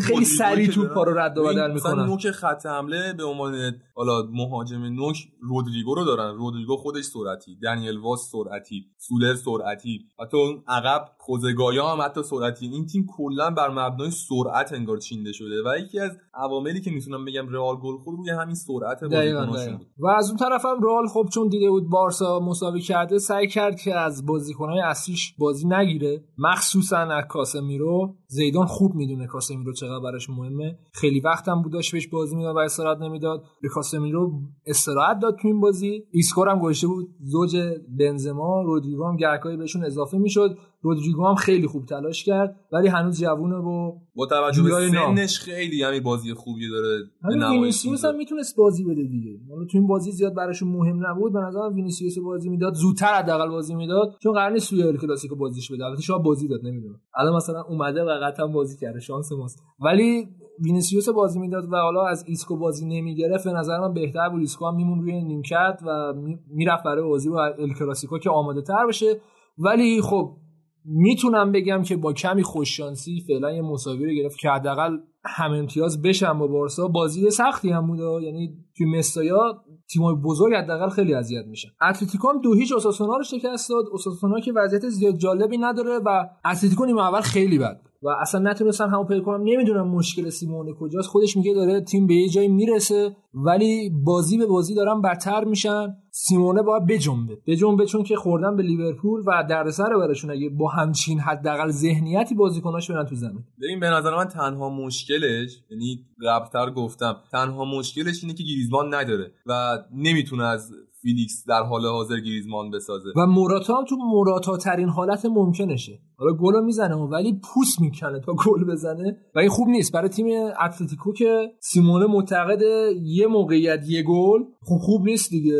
خیلی سریع توپ رو رد و بدل می‌کنن. نوک خط حمله به عنوان حالا مهاجم نوک رودریگو رو دارن. رودریگو خودش سرعتی دنیل واس سرعتی سولر سرعتی. حتی اون عقب خوزگایا هم حتی سرعتی. این تیم کلا بر مبنای سرعت انگار چینده شده و یکی از عواملی که می‌تونم بگم رئال گل خود روی همین سرعت بازیکناشون بود. و از اون طرف هم رئال خب چون دیده بود بارسا مساوی کرده سعی کرد که از بازیکنهای اصلیش بازی نگیره. مخصوصا از کاسمیرو. زیدان خوب می‌دونه کاسمیرو چقدر براش مهمه. خیلی وقت هم بوداش بهش بازی می‌داد و استراحت نمی‌داد. به کاسمیرو استراحت داد تو این بازی. ایسکو رو هم گوشه بود. زوج بنزما رودریگو هم گهگاهی بهشون اضافه می‌شد. رودریگو هم خیلی خوب تلاش کرد ولی هنوز جوونه و با توجه به سنش خیلی همین بازی خوبی داره وینیسیوس هم می‌تونست بازی بده دیگه. حالا تو این بازی زیاد براشون مهم نبود. به نظر وینیسیوس بازی می‌داد زودتر حداقل بازی می‌داد چون نیست توی ال کلاسیکو بازیش بده. البته شاید بازی داد نمی‌دونم. الان مثلا اومده و قطعا بازی کرده شانس ماست. ولی وینیسیوس بازی می‌داد و حالا از ایسکو بازی نمی‌گرفت. به نظر من بهتر بود. ایسکو هم می‌موند روی نیمکت و می‌رفت برای بازی با ال کلاسیکو که آماده تر بشه ولی خب می‌تونم بگم که با کمی خوششانسی فعلا یه مساوی رو گرفت که حداقل هم امتیاز بشن با بارسا. بازی سختی هم بود یعنی توی مستایا تیمای بزرگ حداقل خیلی اذیت میشن. اتلتیکو هم دو هیچ اوساسونا رو شکست داد. اوساسونا که وضعیت زیاد جالبی نداره و اتلتیکو نیمه اول خیلی بد و اصلا نتونستن همو پیدا کنن. نمی‌دونم مشکل سیمئونه کجاست. خودش میگه داره تیم به یه جایی می‌رسه ولی بازی به بازی دارن بدتر میشن. سیمئونه باید بجنبه. بجنبه چون که خوردن به لیورپول و دردسر براشون اگه با همچین حداقل ذهنیتی بازیکناش برن تو زمین. ببین به نظر من تنها مشکلش یعنی قبلتر گفتم تنها مشکلش اینه که گریزمان نداره و نمی‌تونه از فیلیکس در حال حاضر گریزمان بسازه. و موراتا هم تو موراتا ترین حالت ممکنشه. حالا گل می‌زنه ولی پوست می‌کنه تا گل بزنه. و این خوب نیست. برای تیم اتلتیکو که سیمئونه معتقده یه موقعیت یه گل خوب خوب نیست دیگه.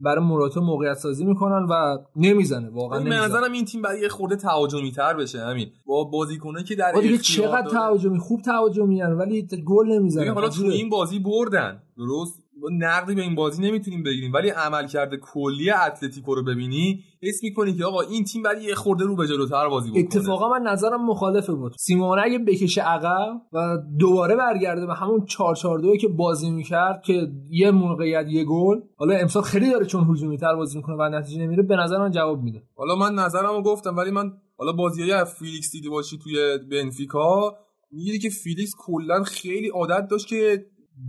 برای موراتا موقعیت سازی می‌کنن و نمی‌زنه واقعا به نظرم این تیم باید یه خورده تهاجمی تر بشه همین. با بازیکنه که در دیگه چقدر تهاجمی؟ خوب تهاجمی ولی گل نمی‌زنن حالا تو این بازی بردن. درست؟ نقدی به این بازی نمی‌تونیم بگیریم. ولی عملکرد کلی اتلتیکو رو ببینی حس می‌کنی که آقا این تیم برای یه خورده رو به جلوتر بازی بکنه. اتفاقا من نظرم مخالفه بود. سیمونه اگه بکشه عقب و دوباره برگرده به همون 4 4 2 که بازی می‌کرد که یه موقعیت یه گل حالا امسال خیلی داره چون هجومی تر بازی می‌کنه و نتیجه نمیره به نظر من جواب میده. حالا من نظرمو گفتم ولی من حالا بازیای فیلیکس دیده باشی توی بنفیکا میگی که فیلیکس کلا خیلی عادت داشت که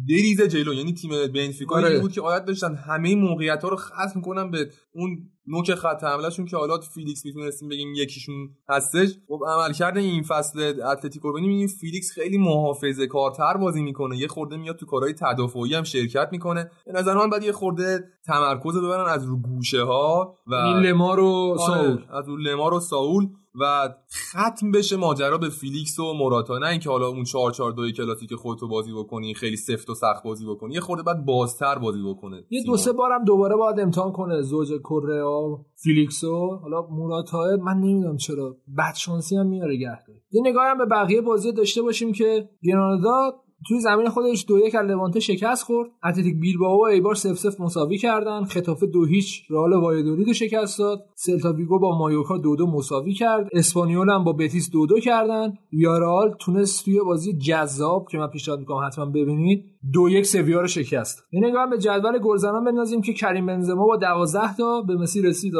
بریزه جلو. یعنی تیم بنفیکا آره. بود که عادت داشتن همه موقعیت ها رو ختم کنن به اون نوک خط حملهشون که حالا فیلیکس می‌تونستیم بگیم یکیشون هستش. خب عملکرد این فصل اتلتیکو رو ببینیم فیلیکس خیلی محافظه کارتر بازی می‌کنه. یه خورده میاد تو کارهای تدافعی هم شرکت می‌کنه. به نظر من باید یه خورده تمرکز ببرن از رو گوشه ها و این لمار و آره، ساول. از رو لمار و ساول. و ختم بشه ماجرا به فیلیکس و موراتا. نه اینکه حالا اون 4 4 2 کلاسیک خودتو بازی بکنی خیلی سفت و سخت بازی بکنی یه خورده باید بازتر بازی بکنه یه دو سه بارم دوباره باید امتحان کنه زوج کورئا و فیلیکسو حالا موراتا. من نمی‌دونم چرا. بد شانسی هم میاره گهگاهی. یه نگاهی هم به بقیه بازی داشته باشیم که گرانادا توی زمین خودش دو یک لوانته شکست خورد. اتلتیک بیلبائو ایبار صفر صفر مساوی کردن. ختافه دو هیچ رئال وایادولید رو شکست داد. سلتا ویگو با مایوکا دو دو مساوی کرد. اسپانیول هم با بتیس دو دو کردن. ویارئال تونست توی بازی جذاب که من پیشنهاد می‌کنم حتما ببینید دو یک سویا رو شکست. این نگاه به جدول گلزنان بندازیم که کریم بنزما با 12 تا به مسی رسید.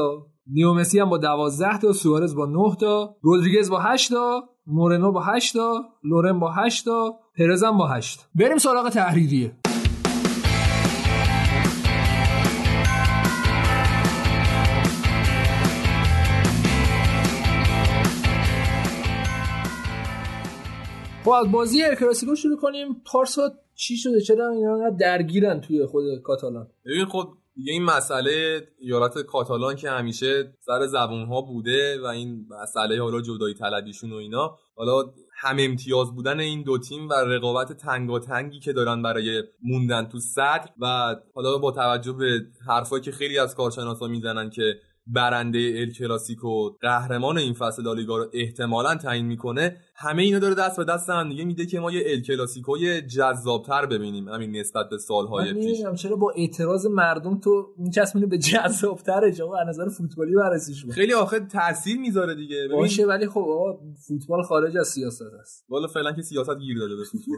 نیو مسی هم با 12 تا سوارز با 9 تا رودریگز با 8 تا. مورنو با 8 تا لورن با 8 تا پرزم با 8 بریم سراغ تحریریه. خب از بازی الکلاسیکو شروع کنیم. پارسا چی شده؟ چرا اینا درگیرن توی خود کاتالان؟ ببین خب دیگه این مسئله ایالت کاتالان که همیشه سر زبون ها بوده و این مسئله حالا جدایی طلبیشون و اینا حالا هم امتیاز بودن این دو تیم و رقابت تنگاتنگی که دارن برای موندن تو صدر و حالا با توجه به حرفایی که خیلی از کارشناسا می‌زنن که برنده ال کلاسیکو قهرمان این فصل لالیگا رو احتمالا تعیین می‌کنه همه اینا داره دست به دست هم دیگه میده که ما یه ال کلاسیکوی جذابتر ببینیم. همین نسبت به سالهای پیش. چرا با اعتراض مردم تو میچسبونی به جذابتر جا از نظر فوتبالی بررسیش خیلی آخه تاثیر می‌ذاره دیگه. ببین باشه ولی خب فوتبال خارج از سیاست است. والا فعلا که سیاست گیر داده به فوتبال.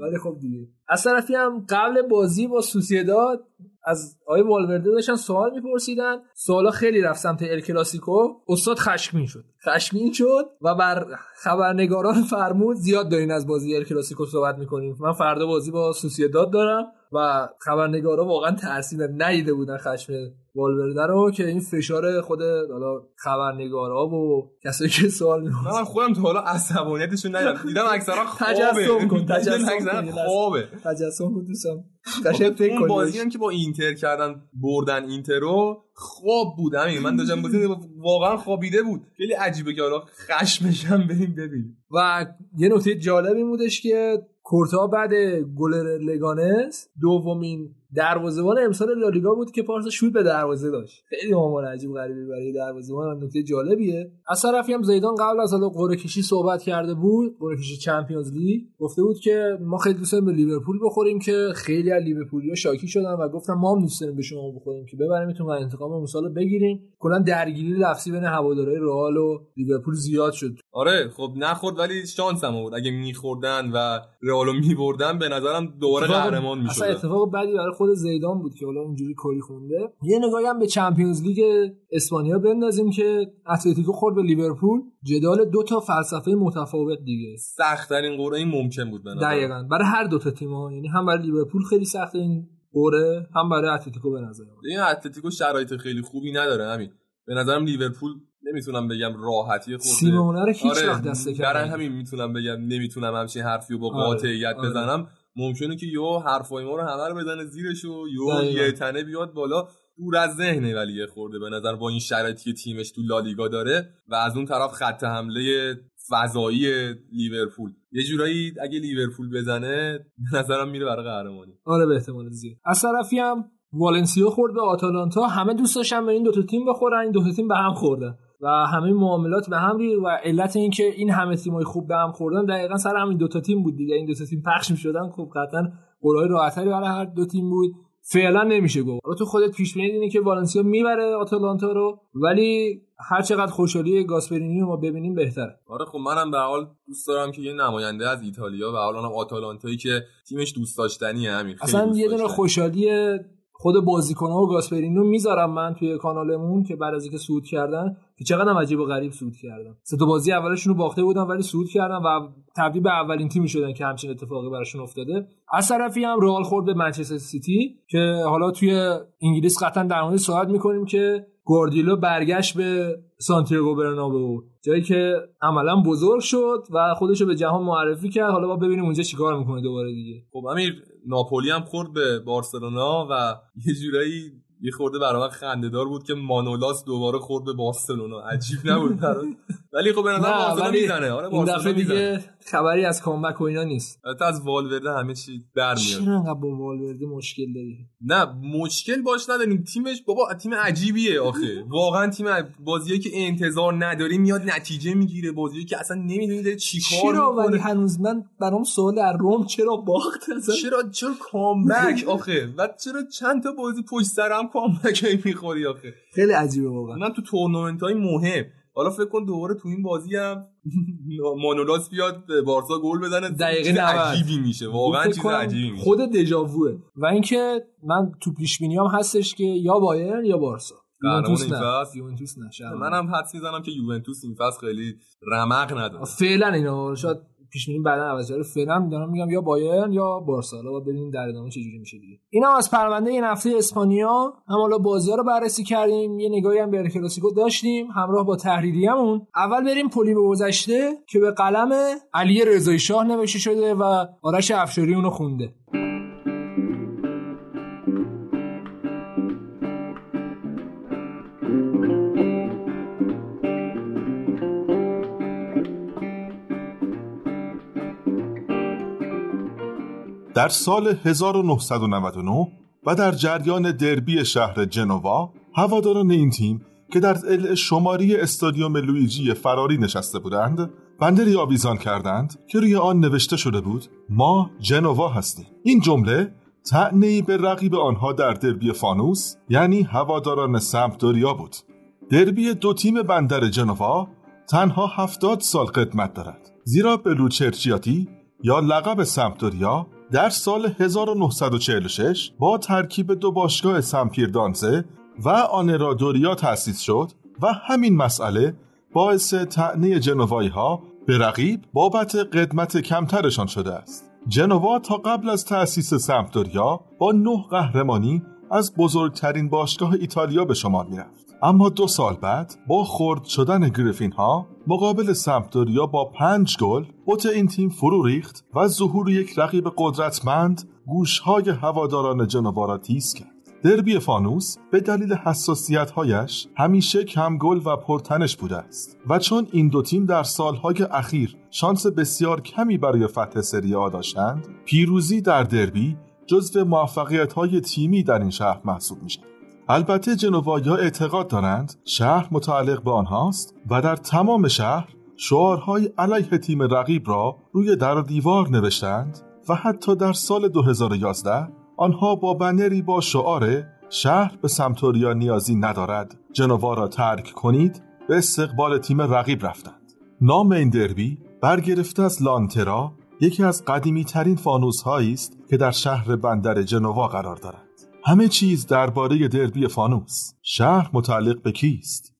ولی خب دیگه. از طرفی هم قبل بازی با سوسیداد از آقای والورده داشتن سوال میپرسیدن. سوالا خیلی رفت سمت ال کلاسیکو. استاد خشمگین شد. خشمگین شد و بر خبرنگاران فرمود زیاد دارین از بازی ال کلاسیکو صحبت می‌کنیم. من فردا بازی با سوسیداد دارم. و خبرنگارا واقعا ترسیدن ندیده بودن خشم والورده رو که این فشار خود حالا خبرنگارا و کسایی که سوال می‌کنن من خودم تو حالا عصبانیتشون ندیدم. دیدم اکثرا خوابه. تجسم کن تجسم خوابه. تجسم کن دوستم قشنگ فکر کن بازی هم که با اینتر کردن بردن اینترو خواب بود همین. من داشتم بازی واقعا خوابیده بود. خیلی عجیبه که حالا خشمش هم بریم ببین و یه نکته جالبی بودش که کورتا بعد گل لگانس دومین دروازه‌بان امسال لالیگا بود که پارسا شوت به دروازه داشت. خیلی آمار عجیب غریبی برای دروازه‌بان نکته جالبیه. از طرفی هم زیدان قبل از حالا قرعه کشی صحبت کرده بود قرعه کشی چمپیونز لیگ. گفته بود که ما خیلی دوست داریم به لیورپول بخوریم که خیلی از لیورپولیا شاکی شدن و گفتم ما هم دوست داریم به شما بخوریم که ببریمتون و انتقام امسال بگیریم. کلا درگیری لفظی بین هوادارهای رئال و لیورپول زیاد شد. آره خب نخورد ولی شانس هم بود. اگه میخوردن و رئالو میبردن به نظرم دوباره قهرمان می‌شد اصلا اتفاق بدی برای خود زیدان بود که حالا اونجوری کری خونده. یه نگاهی هم به چمپیونز لیگ اسپانیا بندازیم که اتلتیکو خورد به لیورپول. جدال دو تا فلسفه متفاوت دیگه. سخت ترین قرعه ممکن بود به دقیقاً. برای هر دو تا تیم ها. یعنی هم برای لیورپول خیلی سخت این قرعه هم برای اتلتیکو به نظر این اتلتیکو شرایط خیلی خوبی نداره همین. به نظرم لیورپول نمی‌تونم بگم راحتی خورده. سیمونه رو هیچ آره وقت دسته همین می‌تونم بگم نمی‌تونم همچین حرفی رو با آره. قاطعیت آره. بزنم. ممکنه که یو حرفای ما رو همه رو بزنه زیرش و یو یه تنه بیاد بالا. دور از ذهنه ولی یه خورده به نظر با این شرایطی تیمش تو لالیگا داره و از اون طرف خط حمله فضایی لیورپول. یه جورایی اگه لیورپول بزنه به نظرم میره برای قهرمانی. آره به احتمال زیاد. از طرفی هم والنسیا خورد به آتالانتا. همه دوست داشتن به این دوتا تیم بخورن. این دوتا تیم به هم خوردن. و همه معاملات به هم ریخت و علت این که این همه تیمای خوب به هم خوردن دقیقا سر همین دوتا تیم بود دیگه. این دوتا تیم پخش می‌شدن خب قطعا قرعه راحتری برای هر دو تیم بود. فعلا نمیشه گفت. حالا تو خودت پیش بینی که والنسیا می‌بره آتالانتا رو ولی هر چقدر خوشحالی گاسپرینی رو ما ببینیم بهتره. آره خب منم به حال دوست دارم که یه نماینده از ایتالیا و حالا آتالانتایی که تیمش دوست داشتنیه همین. اصلا یه دونه خوشحالی خود ها و گاسپرینو می‌ذارم من توی کانالمون که بعد از اینکه سود کردن که چقدر هم عجیب و غریب سود کردن. سه تا بازی اولشون رو باخته بودن ولی سود کردن و تبدیل به اولین تیمی شدن که همچین اتفاقی براشون افتاده. از طرفی هم رئال خورد به منچستر سیتی که حالا توی انگلیس قطعا در مورد صحبت می‌کنیم که گواردیولا برگشت به سانتیاگو برنابئو جایی که عملا بزرگ شد و خودش رو به جهان معرفی کرد. حالا با ببینیم اونجا چیکار می‌کنه دوباره دیگه. خب امیر ناپولی هم خورد به بارسلونا و یه جورایی یه خورده برای من خندهدار بود که مانولاس دوباره خورد به بارسلونا. عجیب نبود ولی خب به نظر بارسلونا می‌زنه. آره این دفعه دیگه خبری از کامبک و اینا نیست. البته از والورده همه چی در میاد. چرا انقدر با والورده مشکل داری؟ نه مشکل باش نداریم تیمش بابا تیم عجیبیه آخه. واقعا تیم بازیایی که انتظار نداری میاد نتیجه می‌گیره. بازیایی که اصلا نمی‌دونی داره چیکار چرا ولی هنوز من برام سوال در روم چرا باخت چرا چرا کامبک آخه؟ و چرا چند تا بازی پشت سرم کامبک می‌خوری آخه؟ خیلی عجیبه واقعا. من تو تورنمنت های مهم. حالا فکر کن دوباره تو این بازی هم مانولاس بیاد بارسا گل بزنه. دقیقه چیز عجیبی میشه. واقعا چیز عجیبی میشه. خود دژاووه. و اینکه من تو پیش هم هستش که یا بایرن یا بارسا. یوونتوس نه. یوونتوس نه منم حدس می‌زنم که یوونتوس این فصل خیلی رمق نداره. فعلا اینا. شاید پیش بینی بعدا عوض کرده فعلا دارم میگم یا بایرن یا بارسا. حالا ببینیم در ادامه چه جوری میشه دیگه. اینا از پرونده این هفته اسپانیا هم حالا بازی‌ها رو بررسی کردیم یه نگاهی هم به کلاسیکو داشتیم همراه با تحریریمون اول بریم پلی به گذشته که به قلم علی رضایی شاه نوشته شده و آرش افشاری اونو خونده. در سال 1999 و در جریان دربی شهر جنوا هواداران این تیم که در ال شماری استادیوم لویجی فراری نشسته بودند بندری آویزان کردند که روی آن نوشته شده بود ما جنوا هستیم. این جمله تعنی به رقیب آنها در دربی فانوس یعنی هواداران سمپدوریا بود. دربی دو تیم بندر جنوا تنها هفتاد سال قدمت دارد زیرا بلوچرچیاتی یا لقب سمپدوریا در سال 1946 با ترکیب دو باشگاه سمپیر دانزه و آنرادوریا تأسیس شد و همین مسئله باعث تعنی جنوایی ها به رقیب بابت قدمت کمترشان شده است. جنوا تا قبل از تأسیس سمپدوریا با نه قهرمانی از بزرگترین باشگاه ایتالیا به شمار می‌رفت. اما دو سال بعد با خرد شدن گریفین ها مقابل سمپدوریا با پنج گل بوت این تیم فرو ریخت و ظهور یک رقیب قدرتمند گوشهای هواداران جنوا را تیز کرد. دربی فانوس به دلیل حساسیت هایش همیشه کم گل و پرتنش بوده است و چون این دو تیم در سالهای اخیر شانس بسیار کمی برای فتح سری آ داشتند پیروزی در دربی جزو موفقیت های تیمی در این شهر محسوب میشن البته جنوایی ها اعتقاد دارند شهر متعلق به آنهاست و در تمام شهر شعارهای علیه تیم رقیب را روی در و دیوار نوشتند و حتی در سال 2011 آنها با بنری با شعار شهر به سمتوریا نیازی ندارد. جنوا را ترک کنید به استقبال تیم رقیب رفتند. نام این دربی برگرفته از لانترا یکی از قدیمی ترین فانوس است که در شهر بندر جنوا قرار دارد. همه چیز درباره دربی فانوس. شهر متعلق به کیست؟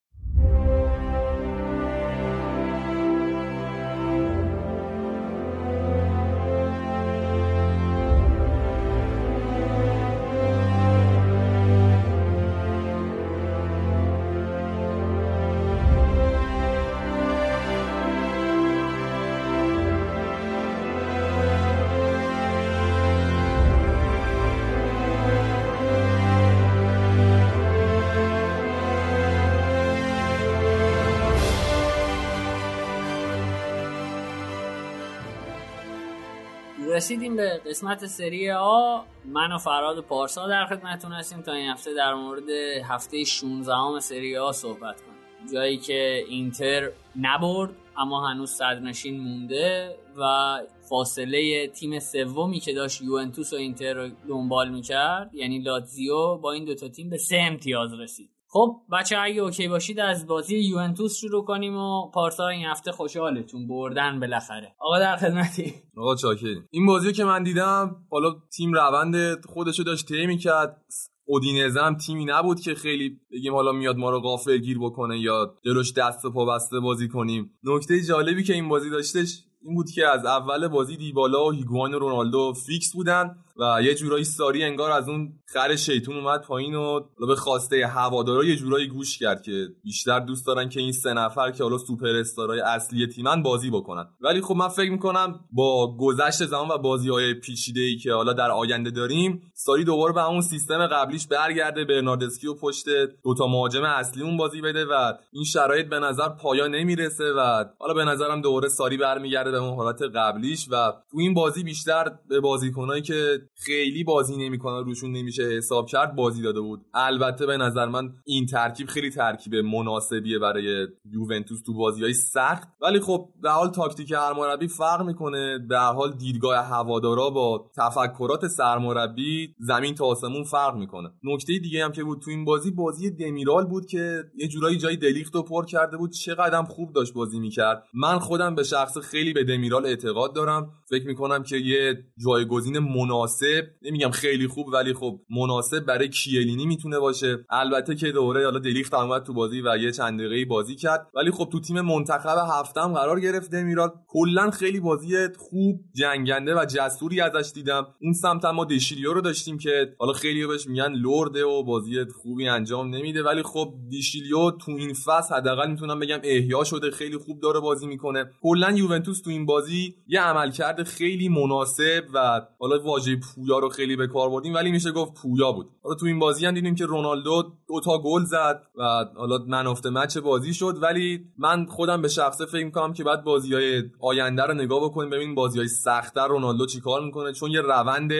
رسیدیم به قسمت سری آ. من و فراد پارسا در خدمتتون هستیم تا این هفته در مورد هفته 16 سری آ صحبت کنیم. جایی که اینتر نبرد اما هنوز صدرنشین مونده و فاصله تیم سومی که داشت یوونتوس و اینتر رو دنبال می‌کرد یعنی لاتزیو با این دوتا تیم به سه امتیاز رسید. خب بچه اگه اوکی باشید از بازی یوونتوس شروع کنیم و پارسا این هفته خوشحاله چون بردن بالاخره. آقا در خدمتی. آقا چاکری. این بازی که من دیدم حالا تیم روند خودشو داشت طی می‌کرد. اودینزه هم تیمی نبود که خیلی بگیم حالا میاد ما رو غافل گیر بکنه یا جلوش دست و پا بسته بازی کنیم. نکته جالبی که این بازی داشتش این بود که از اول بازی دیبالا و هیگوان و رونالدو فیکس بودن. و یه جورایی ساری انگار از اون خر شیطون اومد پایین و به خواسته هوادارا یه جورایی گوش کرد که بیشتر دوست دارن که این سه نفر که حالا سوپر استارای اصلی تیمن بازی بکنن. ولی خب من فکر می‌کنم با گذشت زمان و بازی های پیچیده ای که حالا در آینده داریم ساری دوباره به اون سیستم قبلیش برگرده برناردسکی و پشت دوتا مهاجم اصلی اون بازی بده و این شرایط به نظر پایان نمی‌رسه و حالا به نظرم دوباره ساری برمیگرده به اون حالت قبلیش و تو این بازی بیشتر به بازیکنایی که خیلی بازی نمی‌کنن روشون نمیشه حساب کرد بازی داده بود. البته به نظر من این ترکیب خیلی ترکیب مناسبیه برای یوونتوس تو بازی های سخت. ولی خب به حال تاکتیک هر مربی فرق می‌کنه. به حال دیدگاه هوادارا با تفکرات سرمربی زمین تا آسمون فرق می‌کنه. نکته دیگه هم که بود تو این بازی بازی دمیرال بود که یه جورایی جای دلیخت و پر کرده بود. چقدر خوب داشت بازی می‌کرد. من خودم به شخص خیلی به دمیرال اعتقاد دارم. فکر می‌کنم که یه جایگزین مناسب نمیگم خیلی خوب ولی خب مناسب برای کیلینی می‌تونه باشه. البته که دوره حالا دلیخت اومد تو بازی و یه چند دقیقه بازی کرد. ولی خب تو تیم منتخب هفتم قرار گرفت دمیرال کلا خیلی بازی خوب جنگنده و جسوری ازش دیدم. اون سمت ما دشیلیو رو داشتیم که حالا خیلی بهش میگن لرده و بازی خوبی انجام نمیده. ولی خب دیشیلیو تو این فصل حداقل می‌تونم بگم احیا شده خیلی خوب داره بازی می‌کنه. کلا یوونتوس تو این بازی یه عملکرد خیلی مناسب و حالا واژه پویا رو خیلی به کار بردیم ولی میشه گفت پویا بود. حالا تو این بازی هم دیدیم که رونالدو دو تا گل زد و حالا من افته مچ بازی شد. ولی من خودم به شخصه فکر می‌کنم که بعد بازی های آینده رو نگاه بکنیم ببین بازی های سختتر رونالدو چیکار می‌کنه. چون یه روند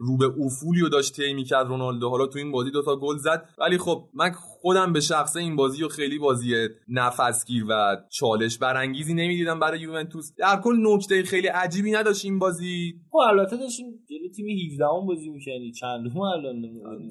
رو به افولی رو داشت طی می‌کرد رونالدو. حالا تو این بازی دوتا گل زد. ولی خب من خودم به شخصه این بازی رو خیلی بازی نفسگیر و چالش برانگیزی نمی‌دیدم برای یوونتوس. در کل نکته خیلی عجیبی نداشت این بازی. خب البته داشتیم جلو تیم 17 هم بازی می‌کنی چندم الان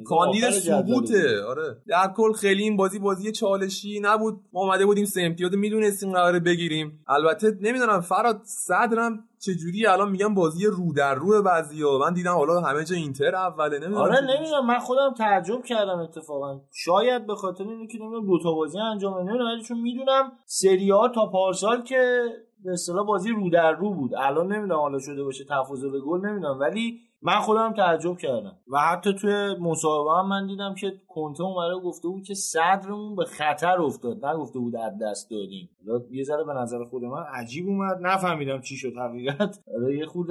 کاندید ثبوته آره. در کل خیلی این بازی بازی چالشی نبود. ما اومده بودیم سه امتیاز می‌دونستیم قراره بگیریم. البته نمی‌دونم فراد صدرم چجوری الان میگم بازی رو در رو بعضیا من دیدم حالا همه جا اینتر اوله. نمی‌دونم آره نمی‌دونم. من خودم تعجب کردم اتفاقا. شاید به خاطر اینه که نمی‌دونم دو تا بازی انجام نمی‌دونم ولی چون می‌دونم سری ها تا پارسال که به اصطلاح بازی رو در رو بود. الان نمی‌دونم حالا شده باشه تفاضل گل نمی‌دونم. ولی من خودم تعجب کردم. و حتی توی مصاحبه هم من دیدم که کنته اومده گفته بود که صدرمون به خطر افتاد. نگفته بود از دست دادیم. یه ذره به نظر خود من عجیب اومد. نفهمیدم چی شد حقیقت. یه خود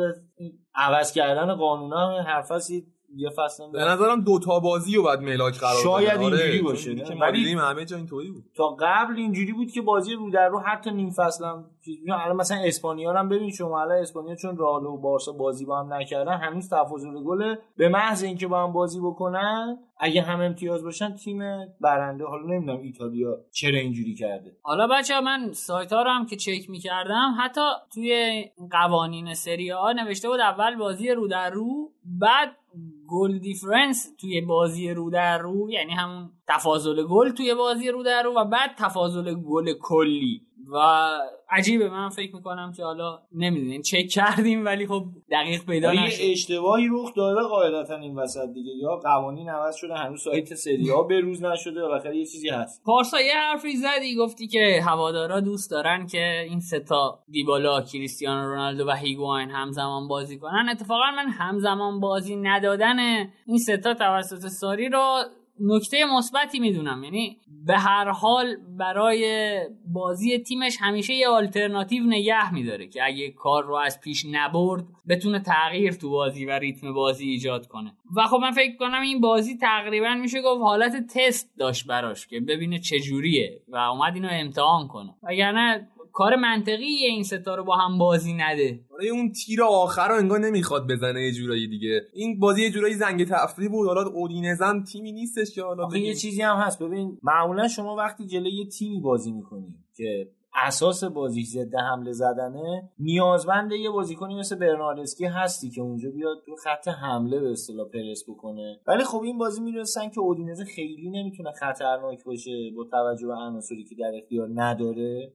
عوض کردن قانونا هم حرفاسی یه فصل به نظرم دو تا بازی رو بعد ملاک قرار شاید. آره، اینجوری باشه. که ولی- ما دیدیم همه جا اینطوری بود تا قبل اینجوری بود که بازی رو در رو حتی نیم فصل هم. الان مثلا اسپانیا رو هم ببین شما الان اسپانیا چون رئال و بارسا بازی با هم نکردن هنوز تفاضل گل به محض اینکه با هم بازی بکنن اگه هم امتیاز باشن تیم برنده حالا نمی‌دونم ایتالیا چرا اینجوری کرده حالا بچه من سایت ها رو هم که چک می‌کردم حتی توی قوانین سری ها نوشته بود اول بازی رو در رو بعد گل دیفرنس توی بازی رو در رو یعنی همون تفاضل گل توی بازی رو در رو و بعد تفاضل گل کلی. و عجیبه من فکر می‌کنم که حالا نمی‌دونیم چک کردیم ولی خب دقیق پیدا نشد یه اشتباهی رخ داده قاعدتا این وسط دیگه. یا قوانین عوض شده هنوز سایت سری ها به روز نشده بالاخره یه چیزی هست. پارسا یه حرفی زدی گفتی که هوادارا دوست دارن که این ستا دیبالا کریستیانو رونالدو و هیگواین همزمان بازی کنن. اتفاقا من همزمان بازی ندادن این ستا توسط ساری رو نکته مثبتی می‌دونم. یعنی به هر حال برای بازی تیمش همیشه یه آلترناتیو نگه میداره که اگه کار رو از پیش نبرد بتونه تغییر تو بازی و ریتم بازی ایجاد کنه. و خب من فکر کنم این بازی تقریبا میشه گفت حالت تست داشت براش که ببینه چجوریه و اومد اینو امتحان کنه. وگرنه کار منطقی این ستا رو با هم بازی نده. آره اون تیر آخر رو انگار نمی‌خواد بزنه یه جورایی دیگه. این بازی یه جورایی زنگ تفریح بود. حالا اودینزم تیمی نیستش که حالا یه. چیزی هم هست. ببین معمولا شما وقتی جلوی یه تیمی بازی می‌کنی که اساس بازی ضد حمله زدنه نیازمند یه بازیکنی مثل برناردسکی هستی که اونجا بیاد تو خط حمله به اصطلاح پرس بکنه ولی خب این بازی می‌دونستن که اودینزه خیلی نمی‌تونه خطرناک باشه با توجه به عناصری که در اختیار نداره.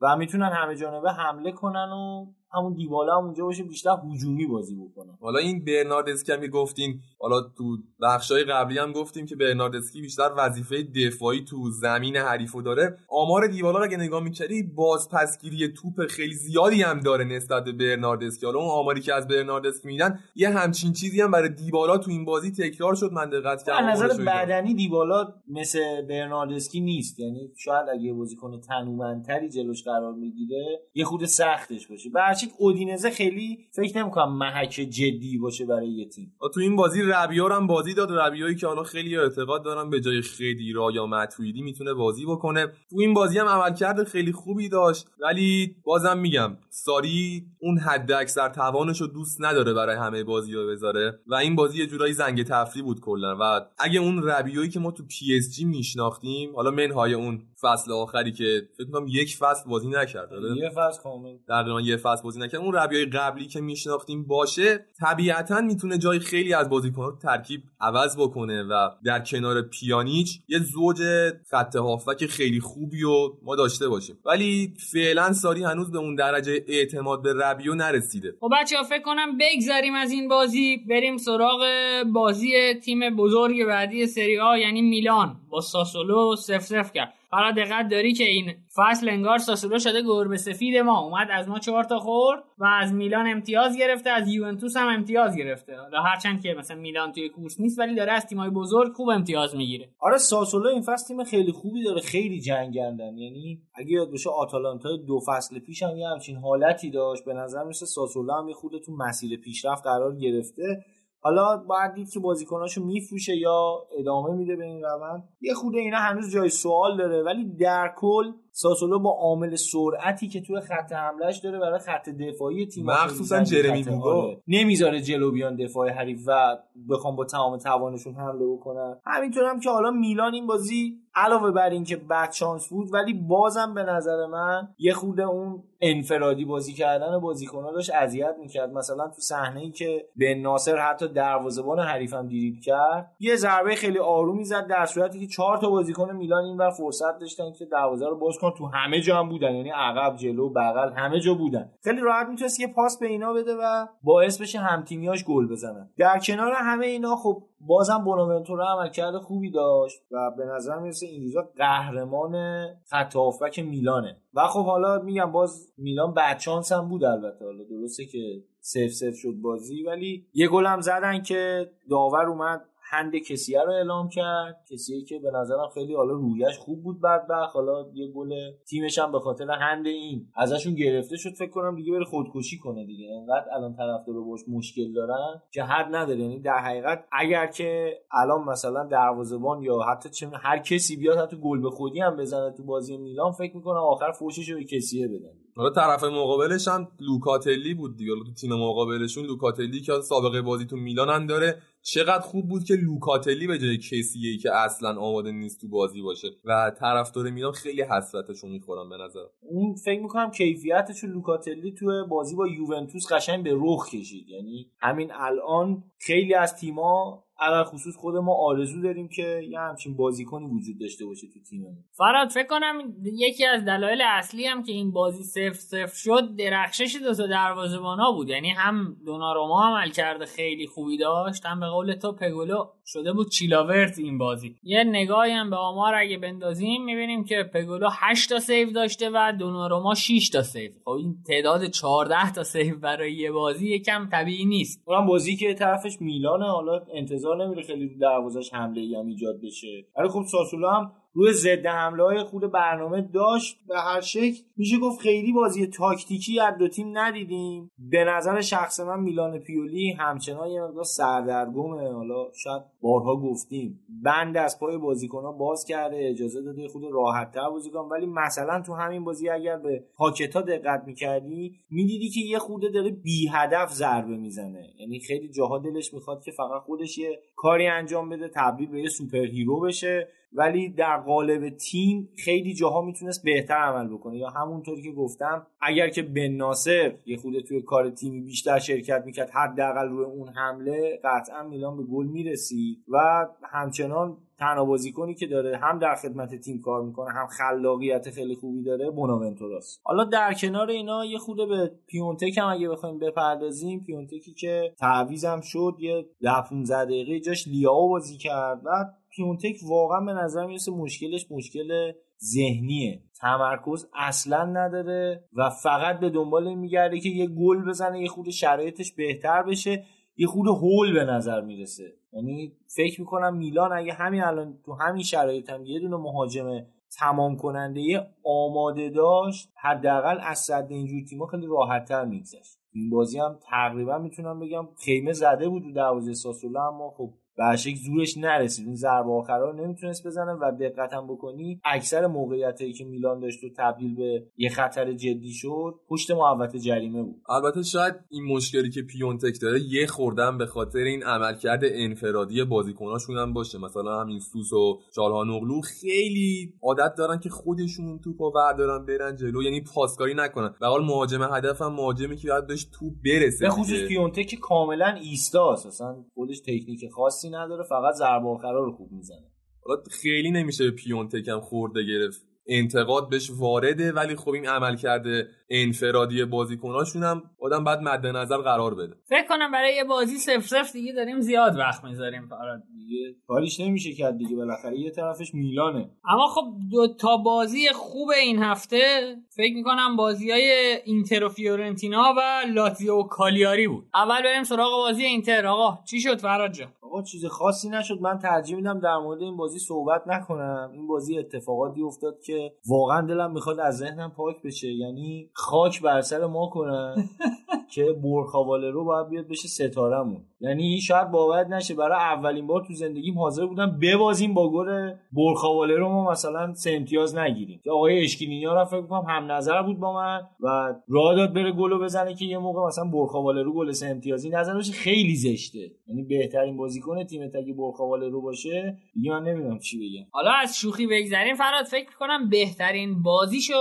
و می‌تونن همه جانبه حمله کنن و همون دیبالا هم اونجا باشه بیشتر هجومی بازی بکنن حالا این برناردسکی هم که گفتیم حالا تو بخشای قبلی هم گفتیم که برناردسکی بیشتر وظیفه دفاعی تو زمین حریفو داره. آمار دیبالا رو اگه نگاه می‌کردی بازپسگیری توپ خیلی زیادی هم داره نسبت به برناردسکی. حالا اون آماری که از برناردسکی میدن یه همچین چیزی هم برای دیبالا تو این بازی تکرار شد من دقت از کردم نظر رو دیدم. بدنی دیبالا مثل برناردسکی نیست. یعنی شاید اگه بازیکن تنومندتری جلوش قرار می‌گیره یه خورده سختش باشه. چی اودینزه خیلی فکر نمی‌کنم محک جدی باشه برای یه تیم. تو این بازی ربیو رو هم بازی داد ربیویی که حالا خیلی اعتقاد دارم به جای خدیرا یا ماتویدی می‌تونه بازی بکنه. تو این بازی هم عملکرد خیلی خوبی داشت ولی بازم میگم ساری اون حد اکثر توانش رو دوست نداره برای همه بازی ها بذاره و این بازی یه جورایی زنگ تفریح بود کلا. و اگه اون ربیویی که ما تو پی اس جی میشناختیم حالا منهای اون فصل آخری که فکر کنم یک فصل بازی نکرد آره؟ یه فصل کامل. تقریبا یه فصل بازی نکرد اون ربیای قبلی که میشناختیم باشه طبیعتا می‌تونه جای خیلی از بازیکن‌ها رو ترکیب عوض بکنه و در کنار پیانیچ یه زوج خط هافک خیلی خوبی رو ما داشته باشیم. ولی فعلا ساری هنوز به اون درجه اعتماد به ربیو نرسیده. خب بچه ها فکر کنم بگذریم از این بازی. بریم سراغ بازی تیم بزرگ بعدی سری آ یعنی میلان. با ساسولو سف سف کرد. حالا دقت داری که این فصل انگار ساسولو شده گربه سفید ما. اومد از ما چهار تا خورد و از میلان امتیاز گرفته از یوونتوس هم امتیاز گرفته. حالا هرچند که مثلا میلان توی کورس نیست ولی داره از تیمای بزرگ خوب امتیاز می‌گیره. آره ساسولو این فصل تیم خیلی خوبی داره خیلی جنگندن. یعنی اگه یاد باشه آتالانتا دو فصل پیش هم یه همچین حالتی داشت. به نظر میسه ساسولو هم یه تو مسیر پیشرفت قرار گرفته. حالا باید دید که بازیکناشو میفروشه یا ادامه میده به این روند. یه خود اینا هنوز جای سوال داره ولی در کل ساسولو با عامل سرعتی که توی خط حملهش داره برای خط دفاعی تیم مخصوصا جرمی بوگو. نمی‌ذاره جلو بیان دفاع حریف و بخوام با تمام توانشون حمله بکنن. همینطور هم که حالا میلان این بازی علاوه بر اینکه بد شانس بود ولی بازم به نظر من یه خود اون انفرادی بازی کردن بازیکن‌ها داشت اذیت می‌کرد. مثلا تو صحنه ای که به ناصر حتی دروازه‌بان حریفم دیریب کرد یه ضربه خیلی آرومی زد در صورتی که چهار تا بازیکن میلان اینور فرصت داشتن که دروازه رو باز کنن. تو همه جا هم بودن یعنی عقب جلو بغل همه جا بودن. خیلی راحت می‌تونست یه پاس به اینا بده و باعث بشه همتیمیاش گل بزنن. در کنار همه اینا خب بازم بوناونتورا عملکرد خوبی داشت و به نظر می‌رسه این روزا قهرمان خط هافبک میلانه. و خب حالا میگم باز میلان بعد چانس هم بود البته. حالا درسته که سف سف شد بازی ولی یه گل هم زدن که داور اومد هند کسیه رو اعلام کرد. کسیه که به نظرم خیلی حالا رویش خوب بود بدبخت. حالا یه گل تیمش هم به خاطر هند این ازشون گرفته شد. فکر کنم دیگه بره خودکشی کنه دیگه. انقدر الان طرفدار باش مشکل دارن که حد نداره. یعنی در حقیقت اگر که الان مثلا دروازه‌بان یا حتی چه هر کسی بیاد حتی گل به خودی هم بزنه تو بازی میلان فکر می‌کنم آخر فوشش رو به کسیه بدن. حالا طرف مقابلش هم لوکاتلی بود دیگه. تو تیم مقابلشون لوکاتلی که سابقه بازی تو میلان هم داره. چقدر خوب بود که لوکاتلی به جای کسیه ای که اصلا آماده نیست تو بازی باشه و طرفدار میلان خیلی حسرتشو می‌خورم به نظر اون فکر می‌کنم کیفیتش لوکاتلی تو بازی با یوونتوس قشنگ به رخ کشید. یعنی همین الان خیلی از تیما علال خصوص خود ما آرزو داریم که یه همچین بازیکنی وجود داشته باشه تو تیممون. فراد فکر کنم یکی از دلایل اصلی هم که این بازی صفر صفر شد درخشش دو تا دروازه‌بانا بود. یعنی هم دوناروما عملکرد خیلی خوبی داشت هم به قول تو پگولو شده بود چیلاورت این بازی. یه نگاهی هم به آمار اگه بندازیم می‌بینیم که پگولو 8 تا save داشته و دوناروما 6 تا save. خب این تعداد 14 تا save برای یه بازی یکم طبیعی نیست. اونم بازی که طرفش میلانه حالا انتظار نمیره خیلی رو دروازش حمله ای هم ایجاد بشه. ولی خب ساسولو هم روی ضد حمله های خود برنامه داشت. به هر شکل میشه گفت خیلی بازی تاکتیکی از دو تیم ندیدیم. به نظر شخص من میلان پیولی همچنان یه مقدار سردرگمه. حالا شاید بارها گفتیم. بند از پای بازیکن باز کرده اجازه داده یه خورده راحت تر بازی کن ولی مثلا تو همین بازی اگر به پاکتا دقت می‌کردی می‌دیدی که یه خورده داره بی هدف ضربه می‌زنه. یعنی خیلی جاها دلش می‌خواد که فقط خودش یه کاری انجام بده تبدیل به یه super hero بشه. ولی در قالب تیم خیلی جاها می‌تونست بهتر عمل بکنه. یا همونطوری که گفتم اگر که بن ناصر یه خورده توی کار تیمی بیشتر شرکت می‌کرد حداقل روی اون حمله قطعا میلان به گل می‌رسید و همچنان تنها بازیکنی که داره هم در خدمت تیم کار می‌کنه هم خلاقیت خیلی خوبی داره بوناونتوراس حالا در کنار اینا یه خورده به پیونتک هم اگه بخوایم بپردازیم پیونتکی که تعویزم شد یه 15 دقیقه جاش لیاو بازی کرد و پیونتک واقعا به نظر می‌رسه مشکلش مشکل ذهنیه. تمرکز اصلا نداره و فقط به دنبال میگرده که یه گل بزنه یه خود شرایطش بهتر بشه یه خود هول به نظر می‌رسه. یعنی فکر می‌کنم میلان اگه همین الان تو همین شرایط هم یه دونه مهاجم تمام کننده آماده داشت حداقل از صد اینجور تیما خیلی راحتتر میگذشت. این بازی هم تقریبا می‌تونم بگم خیمه زده بود تو دروازه ساسولا اما خب به زورش نرسید. اون ضربه آخرا نمی‌تونست بزنه و دقت هم بکنی اکثر موقعیتایی که میلان داشت و تبدیل به یه خطر جدی شد پشت محوطه جریمه بود. البته شاید این مشکلی که پیونتک داره یه خوردن به خاطر این عملکرد انفرادی بازیکناشون هم باشه. مثلا همین سوس و چالهانوغلو خیلی عادت دارن که خودشون توپو بردارن برن جلو یعنی پاسکاری نکنن. به حال مهاجم هدف هم مهاجمی که باید بهش توپ برسه به خصوص پیونتک کاملا ایستاست اصلا خودش تکنیک خاصی نداره فقط ضربه آخرا رو خوب می‌زنه. حالا خیلی نمیشه پیونتک هم خورده گرفت. انتقاد بهش وارده ولی خب این عمل کرده انفرادی بازیکناشون هم آدم بعد مد نظر قرار بده. فکر کنم برای یه بازی سف سف دیگه داریم زیاد وقت می‌ذاریم. فراد دیگه کاریش نمیشه کرد دیگه. بالاخره یه طرفش میلانه. اما خب دو تا بازی خوب این هفته فکر می‌کنم بازی های اینتر و فیورنتینا و لاتزیو و کالیاری بود. اول بریم سراغ بازی اینتر. آقا چی شد؟ فراد جان. آقا چیز خاصی نشد. من ترجیح میدم در مورد این بازی صحبت نکنم. این بازی اتفاقاتی افتاد که واقعا دلم می‌خواد از ذهنم پاک بشه. یعنی خاک بر سر ما کنن. که برخاواله رو باید بیاد بشه ستارمون یعنی شاید باور نشه برای اولین بار تو زندگیم حاضر بودم ببازیم با گل برخاواله رو ما مثلا سه امتیاز نگیریم. که آقای اشکینیا رو فکر کنم هم نظر بود با من و راه داد بره گلو بزنه که یه موقع مثلا برخاواله رو گل سه امتیازی نزنه خیلی زشته. یعنی بهترین بازیکن تیم اگه برخاواله رو باشه. دیگه من نمی‌دونم چی بگم. حالا از شوخی بگذریم فراد فکر کنم بهترین بازیشو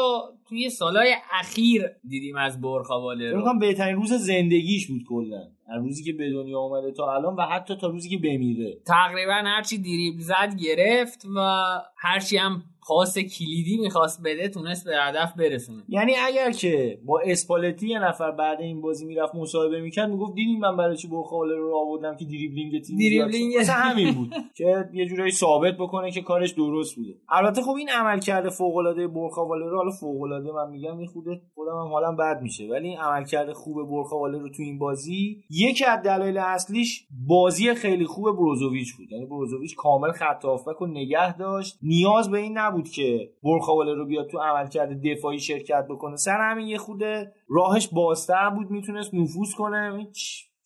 توی سالهای اخیر دیدیم از برخاواله رو. بهترین روز زندگیش بود کلا. روزی که به دنیا آمده تا الان و حتی تا روزی که بمیره. تقریبا هرچی دریبل زد گرفت و هرچی هم پاس کلیدی می‌خواست بده تونست به هدف برسونه. یعنی اگر که با اسپالتی یه نفر بعد این بازی می‌رفت مصاحبه می‌کرد می‌گفت دیدیم من برای چی برخواله رو آوردم که دریبلینگ تیم دریبلینگ. مثلا همین بود که یه جورایی ثابت بکنه که کارش درست بوده. البته خب این عملکرد فوق العاده برخواله رو حالا فوق العاده من میگم این خوده خودم هم حالم بد میشه ولی این عملکرد خوب برخواله رو تو این بازی یکی از دلایل اصلیش بازی خیلی خوب بروزوویچ بود. یعنی بروزوویچ کامل خط و نگه داشت نیاز به این نبود که برخواله رو بیاد تو عملکرد دفاعی شرکت بکنه. سر همین یه خوده راهش بازتر بود می‌تونست نفوذ کنه.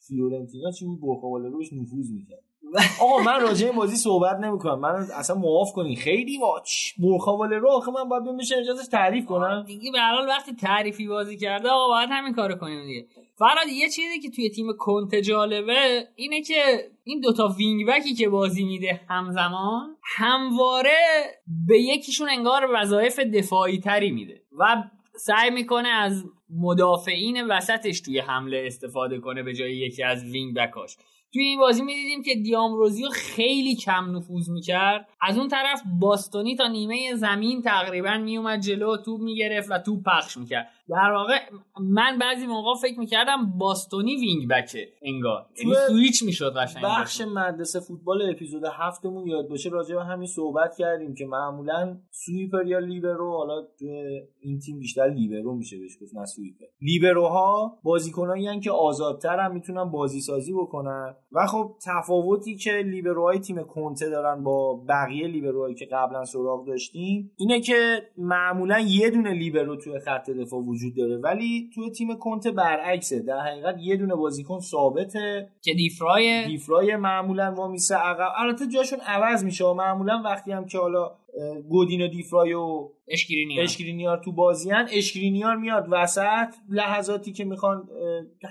فیورنتینا چی بود؟ برخواله رو بهش نفوذ می‌کرد. آقا من راجع این بازی صحبت نمی‌کنم. من اصلا معاف کنین. خیلی واچ برخواله رو آخه من باید بشه اجازه تعریف کنم. دیگه به وقتی تعریفی بازی کرده آقا باید همین کارو کنیم دیگه. فراد یه چیزی که توی تیم کنته جالبه اینه که این دوتا wing back ی که بازی میده همزمان همواره به یکیشون انگار وظایف دفاعی تری میده و سعی می‌کنه از مدافعین وسطش توی حمله استفاده کنه به جای یکی از wing back اش توی این بازی می‌دیدیم که دامبروزیو خیلی کم نفوذ می‌کرد. از اون طرف باستونی تا نیمه زمین تقریبا میومد جلو توپ می‌گرفت و توپ پخش می‌کرد. در واقع من بعضی موقع فکر می‌کردم باستونی wing back ه انگار. یعنی سویچ می‌شد قشنگ. بخش مدرسه فوتبال اپیزود هفتمون یاد باشه راجع به همین صحبت کردیم که معمولا sweeper یا لیبرو حالا تو این تیم بیشتر لیبرو میشه بهش گفت نه sweeper. لیبروها بازیکنایی که آزادتر هم می‌تونن بازی سازی بکنن. و خب تفاوتی که لیبروهای تیم کنته دارن با بقیه لیبروهایی که قبلا سراغ داشتیم اینه که معمولا یه دونه لیبرو توی خط دفاع وجود داره. ولی توی تیم کنته برعکسه. در حقیقت یه دونه بازیکن ثابته. که دیفرای دیفرای معمولا وامیسه عقب. البته جاشون عوض میشه و معمولا وقتی هم که حالا گودین و دیفرای و اشکرینیار. اشکرینیار تو بازیان اشکرینیار میاد وسط. لحظاتی که می‌خوان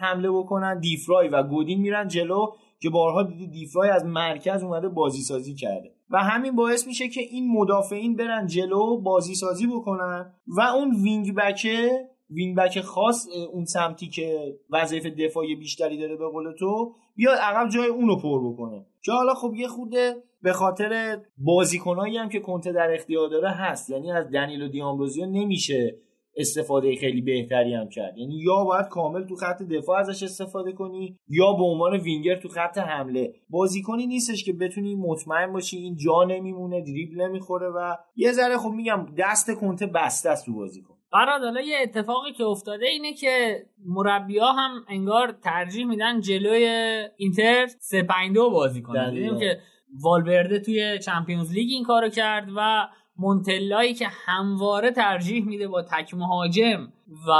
حمله بکنن دیفرای و گودین میرن جلو که بارها دیدی دیفرای از مرکز اومده بازی سازی کرده. و همین باعث میشه که این مدافعین برن جلو بازی سازی بکنن و اون wing back ه wing back خاص اون سمتی که وظیفه دفاعی بیشتری داره به قول تو بیاد عقب جای اونو پر بکنه. که حالا خب یه خورده به خاطر بازیکنایی هم که کنته در اختیار داره هست. یعنی از دنیل و دیامبروزیو نمیشه استفاده خیلی بهتری هم کرد. یعنی یا باید کامل تو خط دفاع ازش استفاده کنی یا به عنوان وینگر تو خط حمله. بازیکنی نیستش که بتونی مطمئن باشی این جا نمیمونه دریبل نمی‌خوره و یه ذره خب میگم دست کنته بسته است تو بازیکن. فراد حالا یه اتفاقی که افتاده اینه که مربیا هم انگار ترجیح میدن جلوی اینتر 3 بازی کنن. دیدیم که والورده توی Champions League این کارو کرد و مونتلایی که همواره ترجیح میده با تک مهاجم و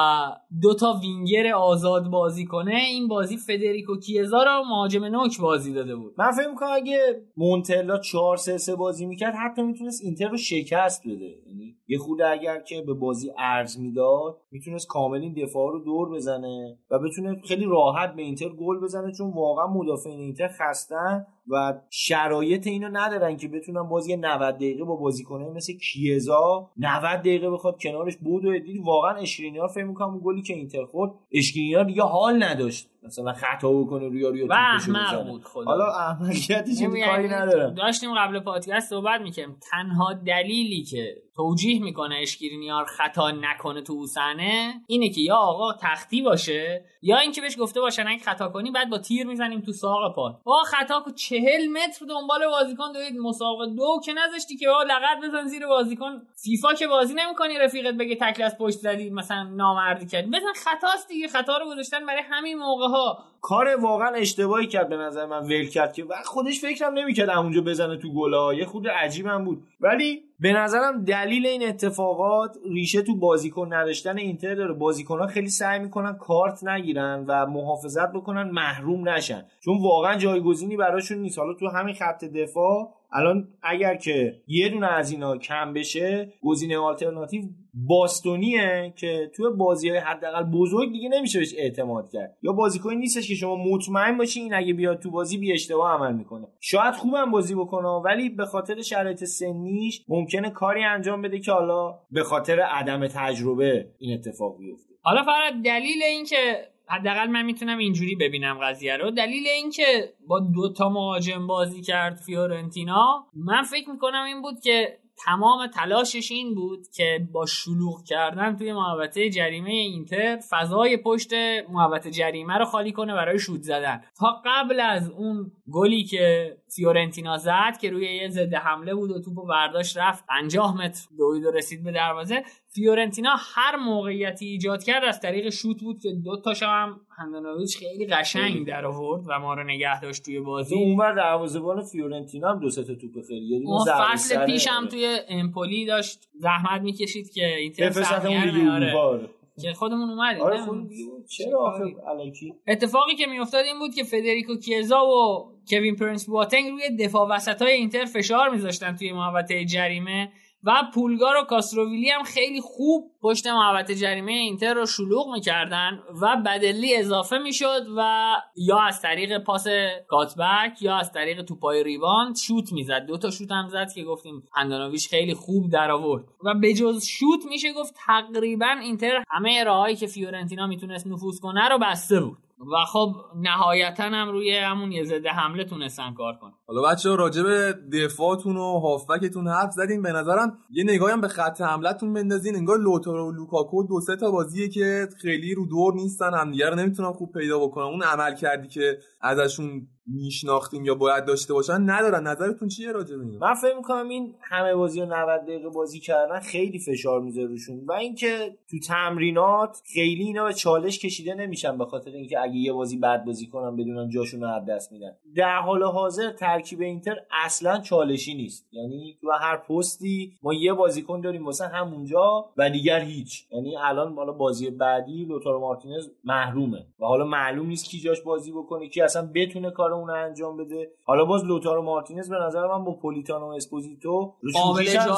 دو تا وینگر آزاد بازی کنه این بازی فدریکو کیزا رو مهاجم نوک بازی داده بود. من فکر می‌کنم اگه مونتلا 4 3 3 بازی می‌کرد حتی می‌تونست اینتر رو شکست بده. یعنی یه خورده اگر که به بازی عرض می‌داد می‌تونست کامل این دفاع رو دور بزنه و بتونه خیلی راحت به اینتر گل بزنه چون واقعا مدافعین اینتر خستن و شرایط اینو ندارن که بتونن بازی 90 دقیقه با بازیکنای مثل کیزا 90 دقیقه بخواد کنارش بود و دید واقعا اشکرینیار فکر می‌کنم گلی که اینتر خورد اشکرینیار دیگه حال نداشت. مثلا خطا بکنه روی روی احمق بود خدا. حالا احمقیتش کاری ندارم. داشتیم قبل پادکست صحبت می‌کنیم تنها دلیلی که توجیه می‌کنه اشکرینیار خطا نکنه تو صحنه اینه که یا آقا تختی باشه یا اینکه بهش گفته باشن اگه خطا کنی بعد با تیر می‌زنیم تو ساق پا. آقا خطا کو 40 متر دنبال بازیکن دوید مسابقه دو که نذاشتی که آقا لغت بزن زیر بازیکن. فیفا که بازی نمی‌کنی رفیقت بگه تکل از پشت زدی مثلا نامردی کردی. بزن خطاست دیگه خطا رو گذاشتن برای همین موقع ها کار واقعا اشتباهی کرد به نظر من ول کرد که خودش فکرم نمی‌کرد اونجا بزنه تو گلا یه خود عجیبم بود. ولی به نظرم دلیل این اتفاقات ریشه تو بازیکن نداشتن اینتر داره. ها خیلی سعی می‌کنن کارت نگیرن و محافظت بکنن محروم نشن. چون واقعا جایگزینی براشون نیست. حالا تو همین خط دفاع الان اگر که یه دونه از اینا کم بشه گزینه آلترناتیو باستونیه که توی بازی های حداقل بزرگ دیگه نمیشه بهش اعتماد کرد. یا بازیکنی نیستش که شما مطمئن باشی این اگه بیاد تو بازی بی اشتباه عمل می‌کنه. شاید خوبم بازی بکنه ولی به خاطر شرایط سنیش ممکنه کاری انجام بده که حالا به خاطر عدم تجربه این اتفاق بیفته. حالا فقط دلیل این که حداقل من می‌تونم اینجوری ببینم قضیه رو دلیل اینکه با دو تا مهاجم بازی کرد فیورنتینا من فکر می‌کنم این بود که تمام تلاشش این بود که با شلوغ کردن توی محوطه جریمه اینتر فضای پشت محوطه جریمه رو خالی کنه برای شوت زدن. تا قبل از اون گلی که فیورنتینا زد که روی یه ضد حمله بود و توپو برداشت رفت 50 متر دوید و رسید به دروازه فیورنتینا هر موقعیتی ایجاد کرد از طریق شوت بود که دو تاش هم هندانویچ خیلی قشنگ در آورد و ما رو نگه داشت توی بازی. اونور دروازه‌بان فیورنتینا هم دو سه تا توپ خیلی. یه اون فصل پیش هم توی امپولی داشت. زحمت می‌کشید که اینتر سهمیه آره. که خودمون اومدیم آره چرا آخه اتفاقی که میافتاد این بود که فدریکو کیزا و کوین پرنس بواتنگ روی دفاع وسط های اینتر فشار میذاشتن توی محوطه جریمه. و پولگار و کاستروویلی هم خیلی خوب پشت محوطه جریمه اینتر رو شلوغ می‌کردن و بادلی اضافه می‌شد و یا از طریق پاس cut back یا از طریق توپای rebound شوت می‌زد. دو تا شوت هم زد که گفتیم هندانویچ خیلی خوب در آورد. و به جز شوت میشه گفت تقریبا اینتر همه راههایی که فیورنتینا می‌تونست نفوذ کنه رو بسته بود. و خب نهایتا هم روی همون یه ضد حمله تونستن کار کن حالا بچه راجع به دفاعتون و هافبکتون حرف زدیم. به نظرم یه نگاهی هم به خط حملتون بندازین. انگار لوتارو و لوکاکو دو سه تا بازیه که خیلی رو دور نیستن. همدیگه رو نمی‌تونن خوب پیدا بکنن. اون عمل کردی که ازشون میشناختیم یا باید داشته باشن ندارن. نظرتون چیه راجع به من فکر می‌کنم این همه بازی و 90 دقیقه بازی کردن خیلی فشار می‌ذاره روشون. و اینکه تو تمرینات خیلی اینا به چالش کشیده نمیشن به خاطر اینکه اگه یه بازی بد بازی کنن بدونن جاشون رو از دست میدن. در حال حاضر ترکیب اینتر اصلا چالشی نیست. یعنی تو هر پستی ما یه بازیکن داریم واسه همونجا و دیگر هیچ. یعنی الان بالا بازی بعدی لوتارو مارتینز محرومه. و حالا معلوم نیست کی جاش بازی بکنه کی اصلا بتونه کار اون انجام بده. حالا باز لوتارو مارتینز به نظر من با پولیتانو اسپوزیتو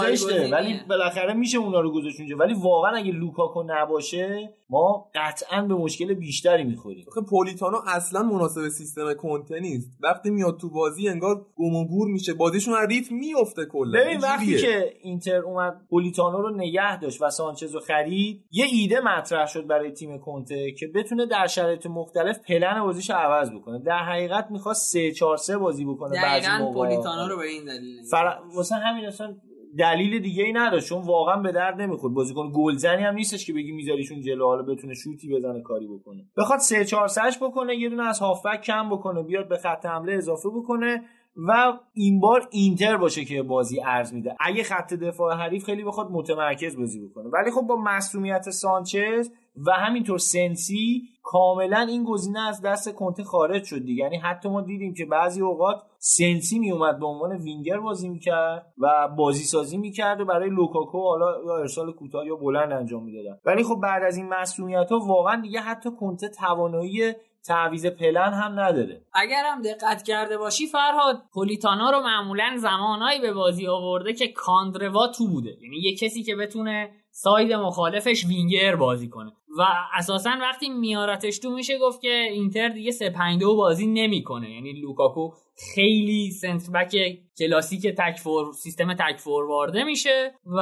زشته. ولی بالاخره میشه اونا رو گذاشت اونجا. ولی واقعا اگه لوکاکو نباشه ما قطعا به مشکل بیشتری می‌خوریم. پولیتانو اصلا مناسب سیستم کنته نیست. وقتی میاد تو بازی انگار گم و گور میشه. بازیشون از ریتم میفته کلا. ببین وقتی که اینتر اومد پولیتانو رو نگه داشت و سانچز رو خرید یه ایده مطرح شد برای تیم کنته که بتونه در شرایط مختلف پلن بازیش عوض بکنه. در حقیقت می‌خواست 3 4 3 بازی بکنه بعضی موقع پولیتانو رو به این دلیل فر... واسه همین اصلا دلیل دیگه ای نداشت چون واقعا به درد نمی‌خورد. بازیکن گلزنی هم نیستش که بگی میذاریشون جلو حالا بتونه شوتی بزنه کاری بکنه. بخواد 3 4 بکنه یه دونه از هافبک کم بکنه بیاد به خط حمله اضافه بکنه. و این بار اینتر باشه که بازی عرض میده. اگه خط دفاع حریف خیلی بخواد متمرکز بازی بکنه. ولی خب با مصدومیت سانچز و همینطور سنسی کاملا این گزینه از دست کنته خارج شد دیگه. یعنی حتی ما دیدیم که بعضی اوقات سنسی می اومد به عنوان وینگر بازی می‌کرد و بازی سازی می‌کرد و برای لوکاکو حالا یا ارسال کوتاه یا بلند انجام می‌دادن. ولی خب بعد از این مصدومیت ها واقعا دیگه حتی کنته توانایی تعویز پلن هم نداره. اگرم دقت کرده باشی فرهاد پولیتانو رو معمولا زمانایی به بازی آورده که کاندروا تو بوده. یعنی یه کسی که بتونه side مخالفش وینگر بازی کنه. و اساسا وقتی میارتش تو میشه گفت که اینتر دیگه 3 5 بازی نمی‌کنه. یعنی لوکاکو خیلی center back کلاسیک تک فور سیستم تک فوروارده میشه و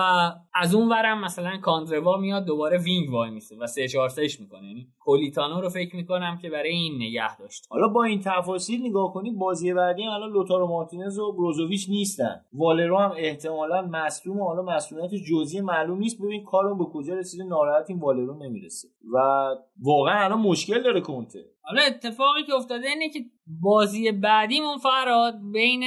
از اون ورم مثلا کاندروا میاد دوباره wing وایمیسه و 3 4 3 می‌کنه. یعنی پولیتانو رو فکر می‌کنم که برای این نگه داشت حالا با این تفاصیل نگاه کنی بازی بعدی الان لوتارو مارتینز و بروزوویچ نیستن. والرو هم احتمالا مصدوم حالا مسئولیت جزئی معلوم نیست. ببین کارون به کجا رسیده ناراحت این والرو نمی‌رسه. و واقعا الان مشکل داره کنته حالا اتفاقی که افتاده اینه که بازی بعدیمون فراد بین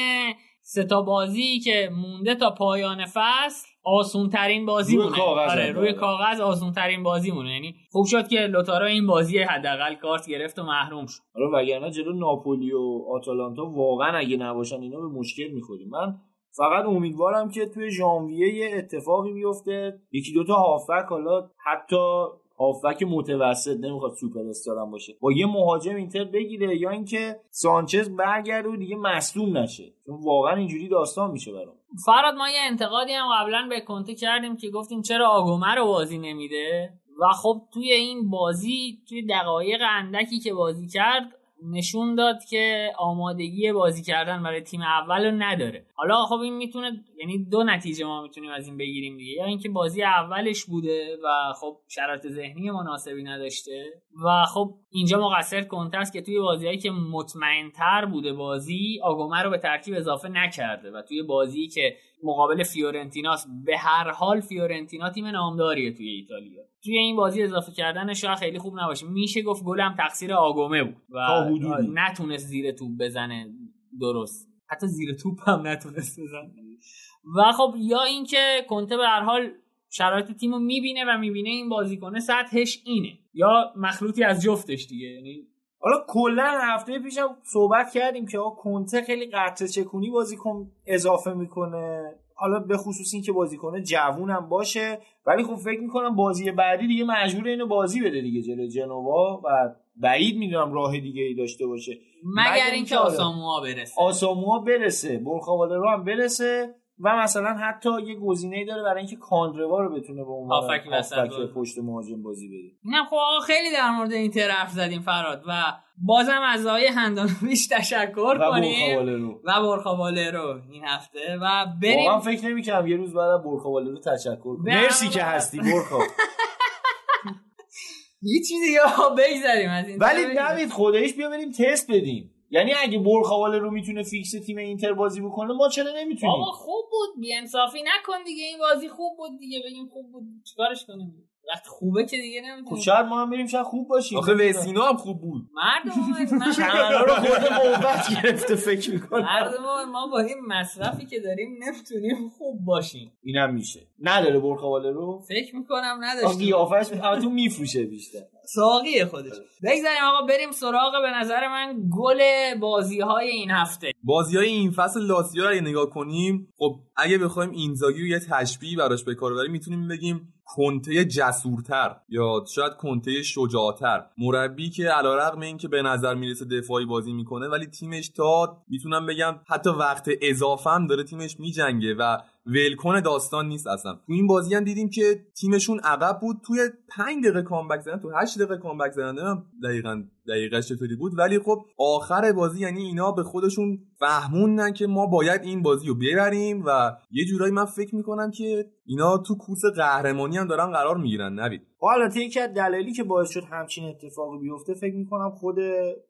سه تا بازی که مونده تا پایان فصل آسون ترین بازی روی کاغذ آره روی کاغذ آسون ترین بازی مونه یعنی خوب شد که لوتارا این بازی حداقل کارت گرفت و محروم شد. حالا وگرنه جلو ناپولی و آتالانتا واقعا اگه نباشن اینا به مشکل می‌خوریم. من فقط امیدوارم که توی ژانویه یه اتفاقی بیفته یکی دوتا هافک حالا حتی هافک متوسط نمی‌خواد سوپر استارم باشه. با یه مهاجم اینتر بگیره یا اینکه سانچز برگرده و دیگه مصدوم نشه. چون واقعا اینجوری داستان میشه برام. فراد ما یه انتقادی هم قبلا به کنته کردیم که گفتیم چرا آگومه رو بازی نمیده؟ و خب توی این بازی توی دقایق اندکی که بازی کرد نشون داد که آمادگی بازی کردن برای تیم اول رو نداره. حالا خب این می‌تونه یعنی دو نتیجه ما می‌تونیم از این بگیریم دیگه. یا اینکه بازی اولش بوده و خب شرایط ذهنی مناسبی نداشته و خب اینجا مقصر کنته است که توی بازیهایی که مطمئنتر بوده بازی آگومه رو به ترکیب اضافه نکرده و توی بازی که مقابل فیورنتیناس. به هر حال فیورنتینا تیم نامداریه توی ایتالیا. توی این بازی اضافه کردن شاید خیلی خوب نباشه. میشه گفت گلم تقصیر آگومه بود و نتونست زیر توپ بزنه درست. حتی زیر توپ هم نتونست بزنه. و خب یا اینکه کنته به هر حال شرایط تیم رو می‌بینه و می‌بینه این بازیکنه سطحش اینه. یا مخلوطی از جفتش دیگه. یعنی حالا کلا هفته پیشم صحبت کردیم که آقا کنته خیلی قطره‌چکونی بازیکن اضافه می‌کنه. حالا به خصوص این که بازیکن جوون هم باشه ولی خب فکر می‌کنم بازی بعدی دیگه مجبور اینو بازی بده دیگه جلو جنوا و بعید می‌دونم راه دیگه ای داشته باشه. مگر اینکه آساموها برسه. آساموها برسه برخواله رو هم برسه. و مثلا حتی یه گزینه داره برای اینکه کاندروا رو بتونه به عنوان هافک پشت مهاجم بازی بده. نه خب خیلی در مورد این طرف زدیم فراد و بازم از آقای هندانویش تشکر کنیم. و برخواله رو این هفته و بریم. من فکر نمی‌کردم یه روز بعد برخواله رو تشکر کنم مرسی که هستی برخا. یه چیزی دیگه بگذاریم از این ولی نوید خودش بیا بریم تست بدیم. یعنی اگه برخواله رو می‌تونه فیکس تیم اینتر بازی بکنه ما چرا نمی‌تونیم؟ آقا خوب بود. بیانصافی نکن دیگه. این بازی خوب بود دیگه. بگیم خوب بود. چیکارش کنیم؟ وقت خوبه که دیگه نمی‌تونیم خب شاید ما هم بریم شاید خوب باشیم. آخه وسینا هم خوب بود. مردم چمنا رو خود موقت گرفته فکر می‌کنم. مردم ما با این مصرفی که داریم نمی‌تونیم خوب باشیم. اینم میشه. نداره برخواله رو؟ فکر می‌کنم نداشت قیافش تو میفروشه بیشتر. ساقی خودش. بگذاریم آقا بریم سراغ به نظر من گل بازی های این هفته. بازی های این فصل لاسیا رو نگاه کنیم خب اگه بخوایم اینزاگی رو یه تشبیه براش به کار ببریم می‌تونیم بگیم کنته جسورتر یا شاید کنته شجاعتر. مربی که علیرغم اینکه به نظر می‌رسه دفاعی بازی می‌کنه ولی تیمش تا می‌تونم بگم حتی وقت اضافه هم داره تیمش میجنگه و ولکن داستان نیست اصلا. تو این بازی هم دیدیم که تیمشون عقب بود. توی 5 دقیقه کامبک زدن تو 8 دقیقه کامبک زدن دقیقا دقیقه چطوری بود. ولی خب آخر بازی یعنی اینا به خودشون فهموندن که ما باید این بازی رو ببریم و یه جورایی من فکر می‌کنم که اینا تو کورس قهرمانی هم دارن قرار می‌گیرن. نوید. حالا یکی از دلایلی که باعث شد همچین اتفاقی بیفته فکر می‌کنم خود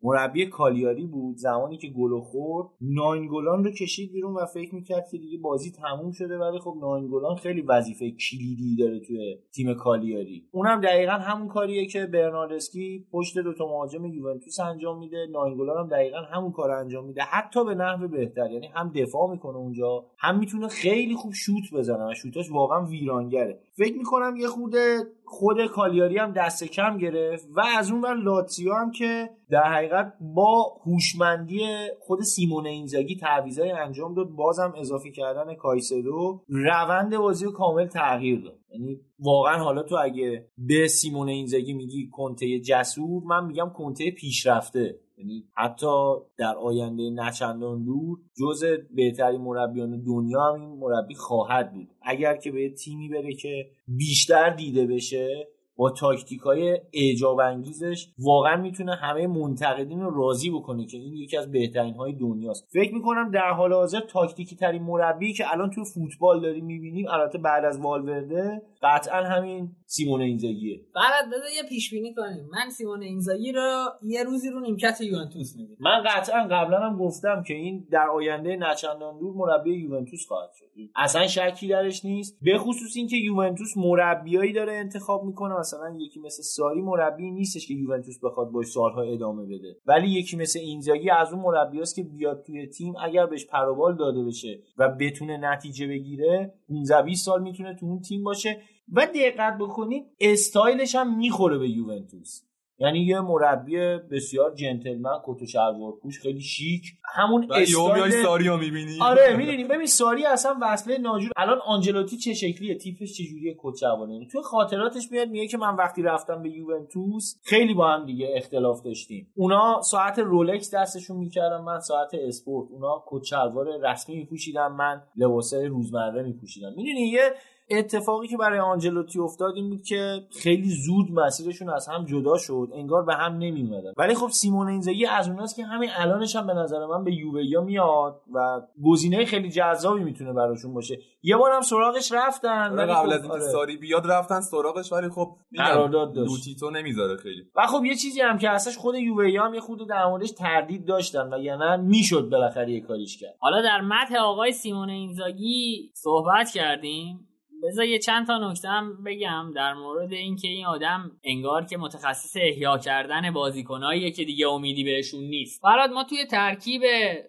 مربی کالیاری بود زمانی که گل خورد. ناینگولان رو کشید بیرون و فکر می‌کرد که دیگه بازی تموم شده ولی خب ناینگولان خیلی وظیفه کلیدی داره توی تیم کالیاری. اونم دقیقا همون کاریه که برناردسکی پشت دو تا مهاجم یوونتوس انجام میده. ناینگولان هم دقیقا همون کار انجام میده. حتی به نحو بهتر یعنی هم دفاع می‌کنه اونجا هم می‌تونه خیلی خوب شوت بزنه و شوتاش واقعا ویرانگره. فکر می‌کنم یه خورده خود کالیاری هم دست کم گرفت و از اون بر لاتسیو هم که در حقیقت با هوشمندی خود سیمون اینزاگی تعویضای انجام داد بازم اضافه کردن کایسدو روند بازی رو کامل تغییر داد. یعنی واقعا حالا تو اگه به سیمون اینزاگی میگی کنته جسور من میگم کنته پیشرفته. یعنی حتی در آینده نچندان دور جز بهترین مربیان دنیا هم این مربی خواهد بود. اگر که به تیمی بره که بیشتر دیده بشه با تاکتیک های اعجاب انگیزش واقعا می‌تونه همه منتقدین رو راضی بکنه که این یکی از بهترین های دنیاست. فکر می‌کنم در حال حاضر تاکتیکی ترین مربی که الان توی فوتبال داریم می‌بینیم البته بعد از والورده قطعا همین سیمون اینزاگیه. بعد بذار یه پیش بینی کنیم. من سیمون اینزاگی رو یه روزی رو نیمکت یوونتوس می‌بینم. من قطعا قبلا هم گفتم که این در آینده نچندان دور مربی یوونتوس خواهد شد. اصلا شکی درش نیست. به خصوص اینکه یوونتوس مربیایی داره انتخاب می‌کنه. مثلا یکی مثل ساری مربی نیستش که یوونتوس بخواد باش سالها ادامه بده. ولی یکی مثل اینزاگی از اون مربیاست که بیاد توی تیم اگر بهش پروبال داده بشه و بتونه نتیجه بگیره 15 20 سال می‌تونه تو اون تیم باشه. و دقت بکنید استایلش هم می‌خوره به یوونتوس. یعنی یه مربی بسیار جنتلمن کت و شلوار پوش خیلی شیک. همون استایل ساری رو می‌بینی. آره می‌دونی ببین ساری اصلا وصله ناجور. الان آنجلوتی چه شکلیه؟ تیپش چه جوریه؟ کت شلوار. تو خاطراتش میاد میگه که من وقتی رفتم به یوونتوس خیلی با هم دیگه اختلاف داشتیم. اونا ساعت رولکس دستشون می‌کردم من ساعت اسپورت. اونا کت شلوار رسمی میپوشیدم من لباسای روزمره میپوشیدم. می‌دونی یه اتفاقی که برای آنجلوتی افتاد این بود که خیلی زود مسیرشون از هم جدا شد انگار به هم نمیومدن ولی خب سیمون اینزاگی از اوناست که همین الانش هم به نظر من به یووه میاد و گزینه خیلی جذابی می‌تونه براشون باشه. یه بار هم سراغش رفتن ولی قبل خب از اینکه آره. ساری بیاد رفتن سراغش ولی خب قرارداد داشت. لوتیتو نمی‌ذاره خیلی. و خب یه چیزی هم که اصلا خود یووه هم یه خود در موردش تردید داشتن و یعنی می‌شد بالاخره یه کاریش کرد. حالا در متن آقای سیمون اینزاگی صحبت کردیم. بذار یه چند تا نکته هم بگم در مورد اینکه این آدم انگار که متخصص احیا کردن بازیکناییه که دیگه امیدی بهشون نیست. فراد ما توی ترکیب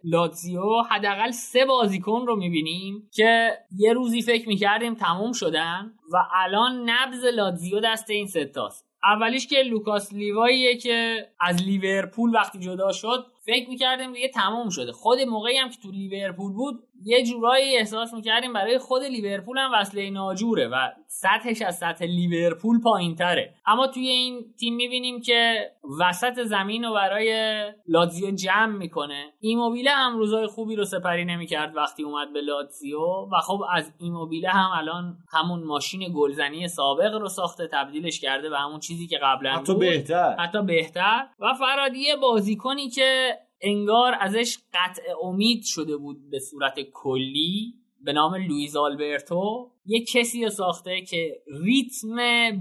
لاتزیو حداقل سه بازیکن رو می‌بینیم که یه روزی فکر می‌کردیم تموم شدن و الان نبض لاتزیو دست این ستاست اولیش که لوکاس لیواییه که از لیورپول وقتی جدا شد فکر می‌کردیم دیگه تموم شده. خود موقعی هم که تو لیورپول بود یه جورایی احساس می‌کردیم برای خود لیورپول هم وصله ناجوره و سطحش از سطح لیورپول پایین تره اما توی این تیم می‌بینیم که وسط زمین رو برای لاتزیو جمع می‌کنه. ایموبیله هم روزای خوبی رو سپری نمی‌کرد وقتی اومد به لاتزیو و خب از ایموبیله هم الان همون ماشین گلزنی سابق رو ساخته تبدیلش کرده به همون چیزی که قبلا حتی بهتر. حتی بهتر. و فرادیه بازیکنی که انگار ازش قطع امید شده بود به صورت کلی به نام لویز آلبرتو یه کسی رو ساخته که ریتم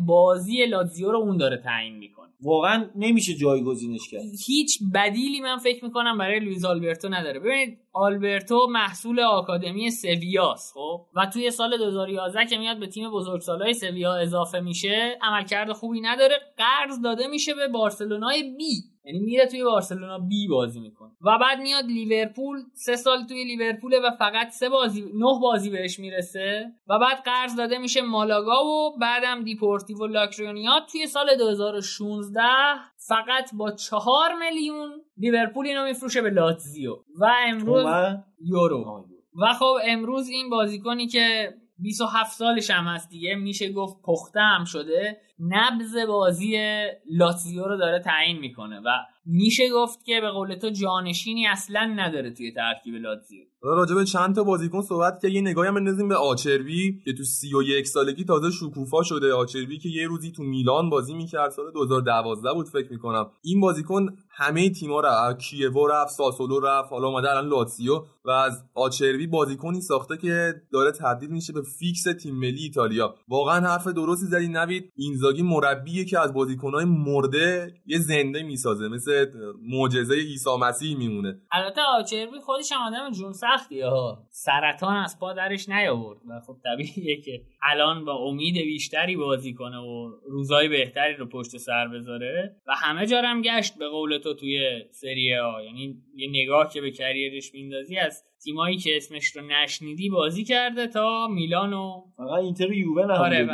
بازی لاتزیو رو اون داره تعیین می‌کنه. واقعا نمیشه جایگزینش کرد. هیچ بدیلی من فکر می‌کنم برای لویز آلبرتو نداره. ببینید آلبرتو محصول آکادمی سویاس خب؟ و توی سال 2011 که میاد به تیم بزرگسالای سویا اضافه میشه عملکرد خوبی نداره. قرض داده میشه به بارسلونای بی. یعنی میره توی بارسلونا بی بازی می‌کنه. و بعد میاد لیورپول سه سال توی لیورپول و فقط سه بازی نه بازی بهش می‌رسه. و بعد قرض داده میشه مالاگا و بعدم دیپورتیو لاکرونیا. توی سال 2016 فقط با چهار میلیون لیورپول اینو میفروشه به لاتزیو. و امروز یورو. و خب امروز این بازیکنی که 27 سالش هم هست دیگه میشه گفت پخته هم شده. نبض بازی لاتزیو رو داره تعیین می‌کنه و میشه گفت که به قول تو جانشینی اصلا نداره توی ترکیب لاتزیو. راجع به چند تا بازیکن صحبت که یه نگاهی هم بندازیم به آچربی که تو 31 سالگی تازه شکوفا شده. آچربی که یه روزی تو میلان بازی می‌کرد سال 2012 بود فکر می‌کنم. این بازیکن همه تیم‌ها رو کیوو رفت ساسولو رفت حالا اومده الان لاتزیو و از آچربی بازیکنی ساخته که داره تبدیل میشه به فیکس تیم ملی ایتالیا. واقعا حرف درستی زدی نوید. اینزاگی مربیه که از بازیکنهای مرده یه زنده می‌سازه مثل معجزه عیسی مسیح میمونه. البته آچربی خودش هم آدم جون سختیه ها. سرطان از پا درش نیاورد و خب طبیعیه که الان با امید بیشتری بازی کنه و روزای بهتری رو پشت سر بذاره. و همه جارم گشت به قول تو توی سری یعنی یه نگاه که به کریرش میندازی از تیمایی که اسمش رو نشنیدی بازی کرده تا میلان و فقط اینتر یووه آره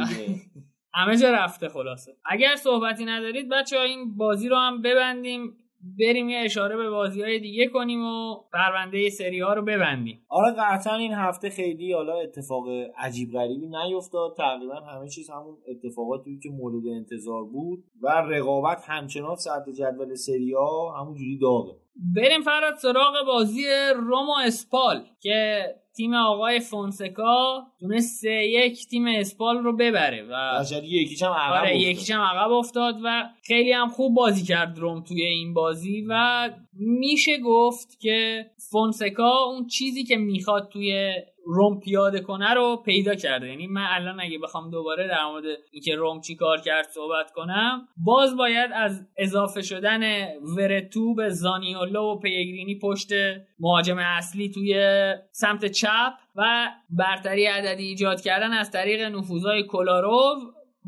همه جا رفته خلاصه. اگر صحبتی ندارید بچه ها این بازی رو هم ببندیم. بریم یه اشاره به بازی های دیگه کنیم و پرونده سری ها رو ببندیم. آره قطعا این هفته خیلی حالا اتفاق عجیب غریبی نیفتاد. تقریبا همه چیز همون اتفاقاتی که مورد انتظار بود و رقابت همچنان صدر جدول سری ها همونجوری داغه. بریم فراد سراغ بازی روم و اسپال که تیم آقای فونسکا تونست سه یک تیم اسپال رو ببره و یکیش هم عقب آره یکیش هم عقب افتاد و خیلی هم خوب بازی کرد روم توی این بازی و میشه گفت که فونسکا اون چیزی که می‌خواد توی روم پیاده کنه رو پیدا کرده. یعنی من الان اگه بخوام دوباره در مورد اینکه روم چی کار کرد صحبت کنم باز باید از اضافه شدن ورتو به زانیولو و پیگرینی پشت مهاجم اصلی توی سمت چپ و برتری عددی ایجاد کردن از طریق نفوذهای کلارو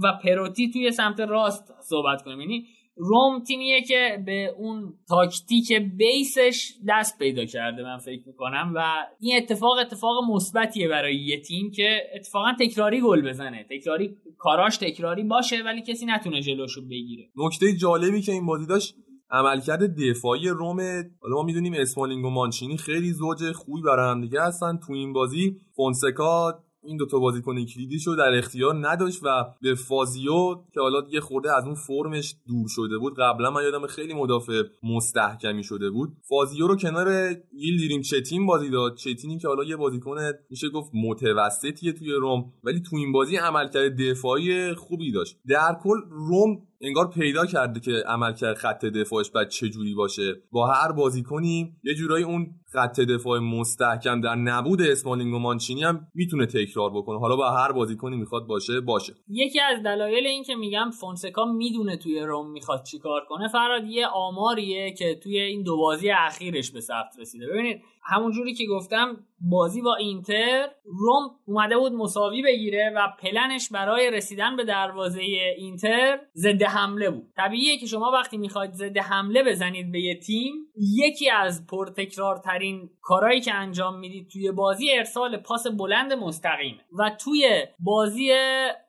و پروتی توی سمت راست صحبت کنیم. یعنی روم تیمیه که به اون تاکتیک بیسش دست پیدا کرده من فکر می‌کنم و این اتفاق اتفاق مثبتیه برای یه تیم که اتفاقا تکراری گل بزنه. تکراری کاراش تکراری باشه ولی کسی نتونه جلوشو بگیره. نکته جالبی که این بازی داشت عملکرد دفاعی روم حالا ما می‌دونیم اسمالینگ و مانچینی خیلی زوج خوبی برای هم دیگه هستن تو این بازی. فونسکا این دوتا بازیکن کلیدیشو در اختیار نداشت و به فازیو که حالا یه خورده از اون فرمش دور شده بود قبلا من یادم خیلی مدافع مستحکمی شده بود. فازیو رو کنار دیریم چتین بازی داد. چتینی که حالا یه بازیکن میشه گفت متوسطیه توی روم ولی تو این بازی عملکرد دفاعی خوبی داشت. در کل روم انگار پیدا کرده که عملکرد خط دفاعش باید چه جوری باشه. با هر بازیکنی یه جورایی اون خط دفاع مستحکم در نبود اسمالینگ و مانچینی هم می‌تونه تکرار بکنه. حالا با هر بازیکنی می‌خواد باشه باشه. یکی از دلایل این که میگم فونسکا می‌دونه توی روم می‌خواد چیکار کنه فراد یه آماریه که توی این دو بازی اخیرش به ثبت رسیده. ببینید همونجوری که گفتم بازی با اینتر روم اومده بود مساوی بگیره و پلنش برای رسیدن به دروازه اینتر ضد حمله بود. طبیعیه که شما وقتی می‌خواید ضد حمله بزنید به یه تیم یکی از پرتکرارترین کارهایی که انجام می‌دید توی بازی ارسال پاس بلند مستقیمه و توی بازی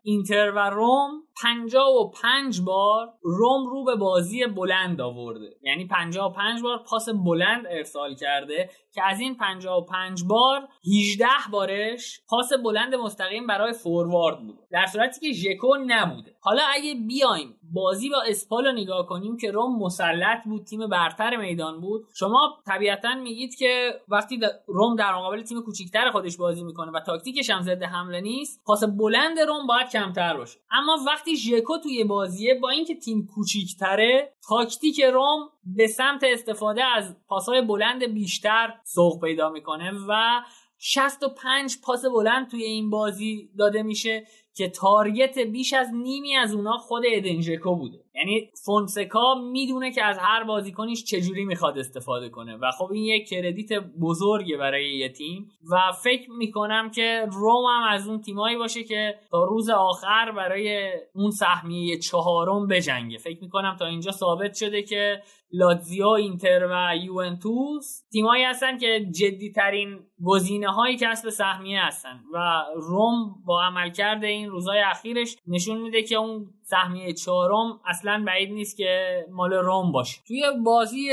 اینتر و روم پنجا و پنج بار روم رو به بازی بلند آورده. یعنی پنجا و پنج بار پاس بلند ارسال کرده که از این پنجا و پنج بار 18 بارش پاس بلند مستقیم برای فوروارد بود. در صورتی که ژکو نبوده. حالا اگه بیایم بازی با اسپال رو نگاه کنیم که روم مسلط بود تیم برتر میدان بود. شما طبیعتا میگید که وقتی روم در مقابل تیم کوچیکتر خودش بازی می‌کنه و تاکتیکش هم ضد حمله نیست پاس بلند روم باید کمتر باشه. اما وقتی ژکو توی بازیه با اینکه تیم کوچیکتره تاکتیک روم به سمت استفاده از پاسهای بلند بیشتر سوق پیدا می‌کنه و 65 پاس بلند توی این بازی داده میشه. که تارگت بیش از نیمی از اونا خود ادنژکو بوده. یعنی فونسکا می‌دونه که از هر بازیکنیش چجوری می‌خواد استفاده کنه و خب این یک کردیت بزرگه برای یه تیم و فکر می‌کنم که روم هم از اون تیمایی باشه که تا روز آخر برای اون سهمیه چهارم بجنگه. فکر می‌کنم تا اینجا ثابت شده که لاتزیو اینتر و یوونتوس تیمایی هستن که جدی ترین گزینه هایی کسب سهمیه هستن و روم با عملکرد این روزهای اخیرش نشون میده که اون سهمیه چهارم اصلا بعید نیست که مال روم باشه. توی بازی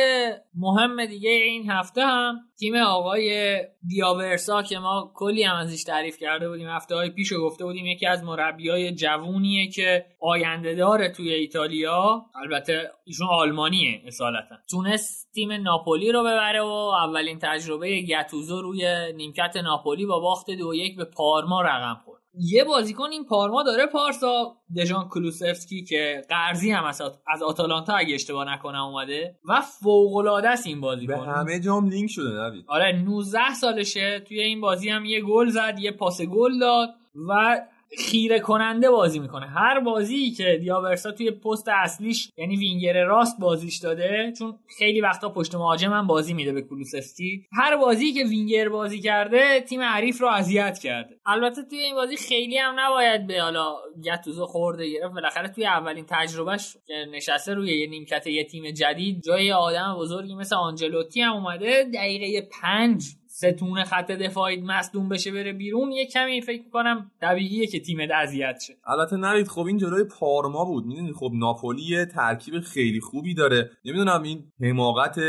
مهم دیگه این هفته هم تیم آقای دیاورسا که ما کلی هم ازش تعریف کرده بودیم هفته های پیش گفته بودیم یکی از مربی های جوونیه که آینده داره توی ایتالیا. البته ایشون آلمانیه اصالتا. تونست تیم ناپولی رو ببره و اولین تجربه گتوزو روی نیمکت ناپولی با باخت دو یک به پارما رقم خورد. یه بازیکن این پارما داره پارسا. دژان کولوسفسکی که قرضی هم از, از آتالانتا اگه اشتباه نکنم اومده و فوق العاده است این بازیکن. به همه جام لینک شده نوید. آره 19 سالشه. توی این بازی هم یه گل زد یه پاس گل داد و خیره کننده بازی می‌کنه. هر بازی که دیاورسا توی پست اصلیش یعنی وینگر راست بازیش داده چون خیلی وقتا پشت مهاجم هم بازی میده به کولوسفسکی. هر بازی که وینگر بازی کرده تیم حریف رو اذیت کرده. البته توی این بازی خیلی هم نباید به حالا گتوزو خورده گرفت. بالاخره توی اولین تجربهش که نشسته روی یه نیمکت یه تیم جدید جای آدم بزرگی مثل آنجلوتی هم اومده دقیقه پنج ستون خط دفاعی مصدوم بشه بره بیرون یه کمی فکر کنم طبیعیه که تیم اذیت شه. البته نرید خب این جلوی پارما بود. می‌دونی خب ناپولی ترکیب خیلی خوبی داره. نمی‌دونم این حماقت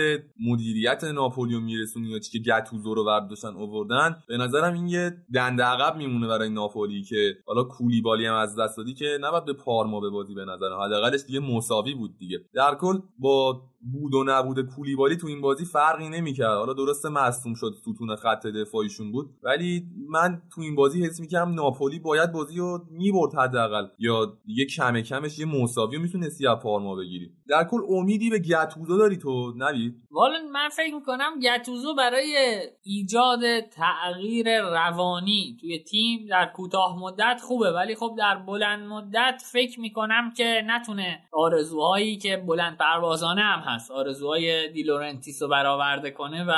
مدیریت ناپولی رو میرسونی یا چی که گتوزو رو برداشتن آوردن. به نظرم این یه دنده عقب میمونه برای ناپولی که حالا کولیبالی هم از دست دادی که نباید به پارما به بازی به نظرم. حداقلش دیگه مساوی بود دیگه. در کل با بود و نبود کولیبالی تو این بازی فرقی نمی‌کرد. حالا درسته مصدوم شد ستون خط دفاعیشون بود ولی من تو این بازی حس می‌کردم ناپولی باید بازی رو می‌برد حداقل. یا یه کم کمش یه مساوی می‌تونستی از پارما بگیری. در کل امیدی به گتوزو داری تو نوید؟ والا من فکر می‌کنم گتوزو برای ایجاد تغییر روانی توی تیم در کوتاه مدت خوبه. ولی خب در بلند مدت فکر می‌کنم که نتونه آرزوهایی که بلند پروازانه هم هست. آرزوهای دیلورنتیس رو برآورده کنه و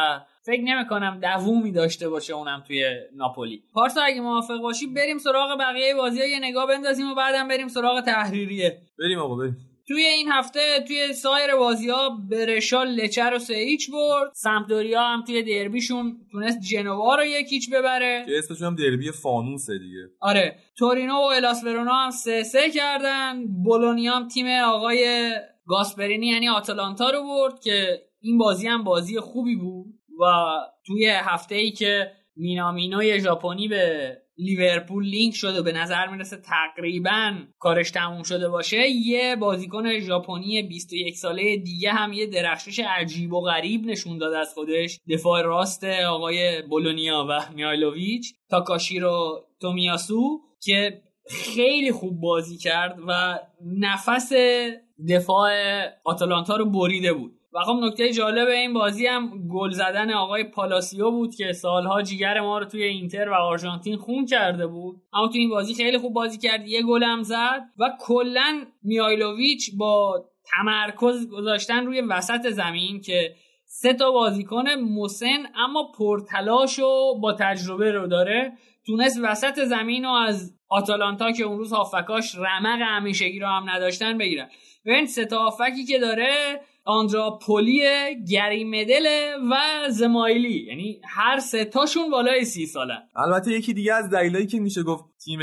فکر نمی‌کنم دوومی داشته باشه اونم توی ناپولی. پارسا اگه موافق باشی بریم سراغ بقیه بازی یه نگاه بندازیم و بعدم بریم سراغ تحریریه. بریم آقا بریم. توی این هفته توی سایر بازی ها برشا لچر رو سه ایچ برد. سمپدوریا هم توی دربیشون تونست جنوا رو یک ایچ ببره. که اسمشون هم دربی فانوسه دیگه. آره. تورینو و الاس ورونا هم سه سه کردن. بولونیا هم تیم آقای گاسپرینی یعنی آتلانتا رو برد که این بازی هم بازی خوبی بود و توی هفته ای که مینامینوی ژاپنی به لیورپول لینک شده به نظر می‌رسه تقریبا کارش تموم شده باشه یه بازیکن ژاپنی 21 ساله دیگه هم یه درخشش عجیب و غریب نشون داد از خودش دفاع راست آقای بولونیا و میایلوویچ تاکاشیرو تومیاسو که خیلی خوب بازی کرد و نفس دفاع آتالانتا رو بریده بود. و خب نکته جالب این بازی هم گل زدن آقای پالاسیو بود که سالها جیگر ما رو توی اینتر و آرژانتین خون کرده بود. اما توی این بازی خیلی خوب بازی کرد یه گل هم زد و کلا میایلوویچ با تمرکز گذاشتن روی وسط زمین که سه تا بازیکن مسن اما پرتلاش و با تجربه رو داره. تونست وسط زمین و از آتالانتا که اون روز هافکاش رمق همیشگی رو هم نداشتن بگیرن. ببین سه تا هافکی که داره آندرا پولی گری مدل و زمایلی. یعنی هر سه تاشون بالای سی سالن البته یکی دیگه از دلایلی که میشه گفت تیم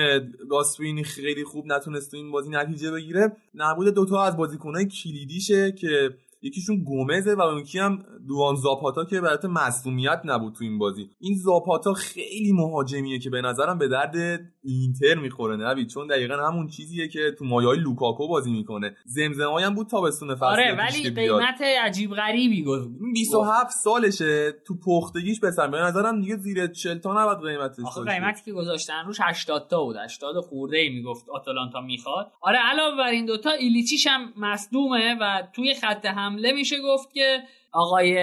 گاسپرینی خیلی خوب نتونست تو این بازی نتیجه بگیره نبود دوتا از بازیکنهای کلیدیشه که یکیشون گومزه و اون هم دوان زاپاتا که برات مصومیت نبود تو این بازی. این زاپاتا خیلی مهاجمیه که به نظرم به درد اینتر می‌خوره نبید چون دقیقا همون چیزیه که تو مایای لوکاکو بازی می‌کنه. زمزمایی هم بود تابستون فصل آره ولی قیمت عجیب غریبی گفت. 27 سالشه تو پختگیش بسن. به نظرم دیگه زیر 40 تا نباید قیمتش آخه قیمتی که گذاشتن روش 80 تا بود. 80 خورده ای می‌گفت آتالانتا می‌خواد. آره علاوه بر این دوتا ایلیچیش هم مصدومه و توی خط حمله میشه گفت که آقای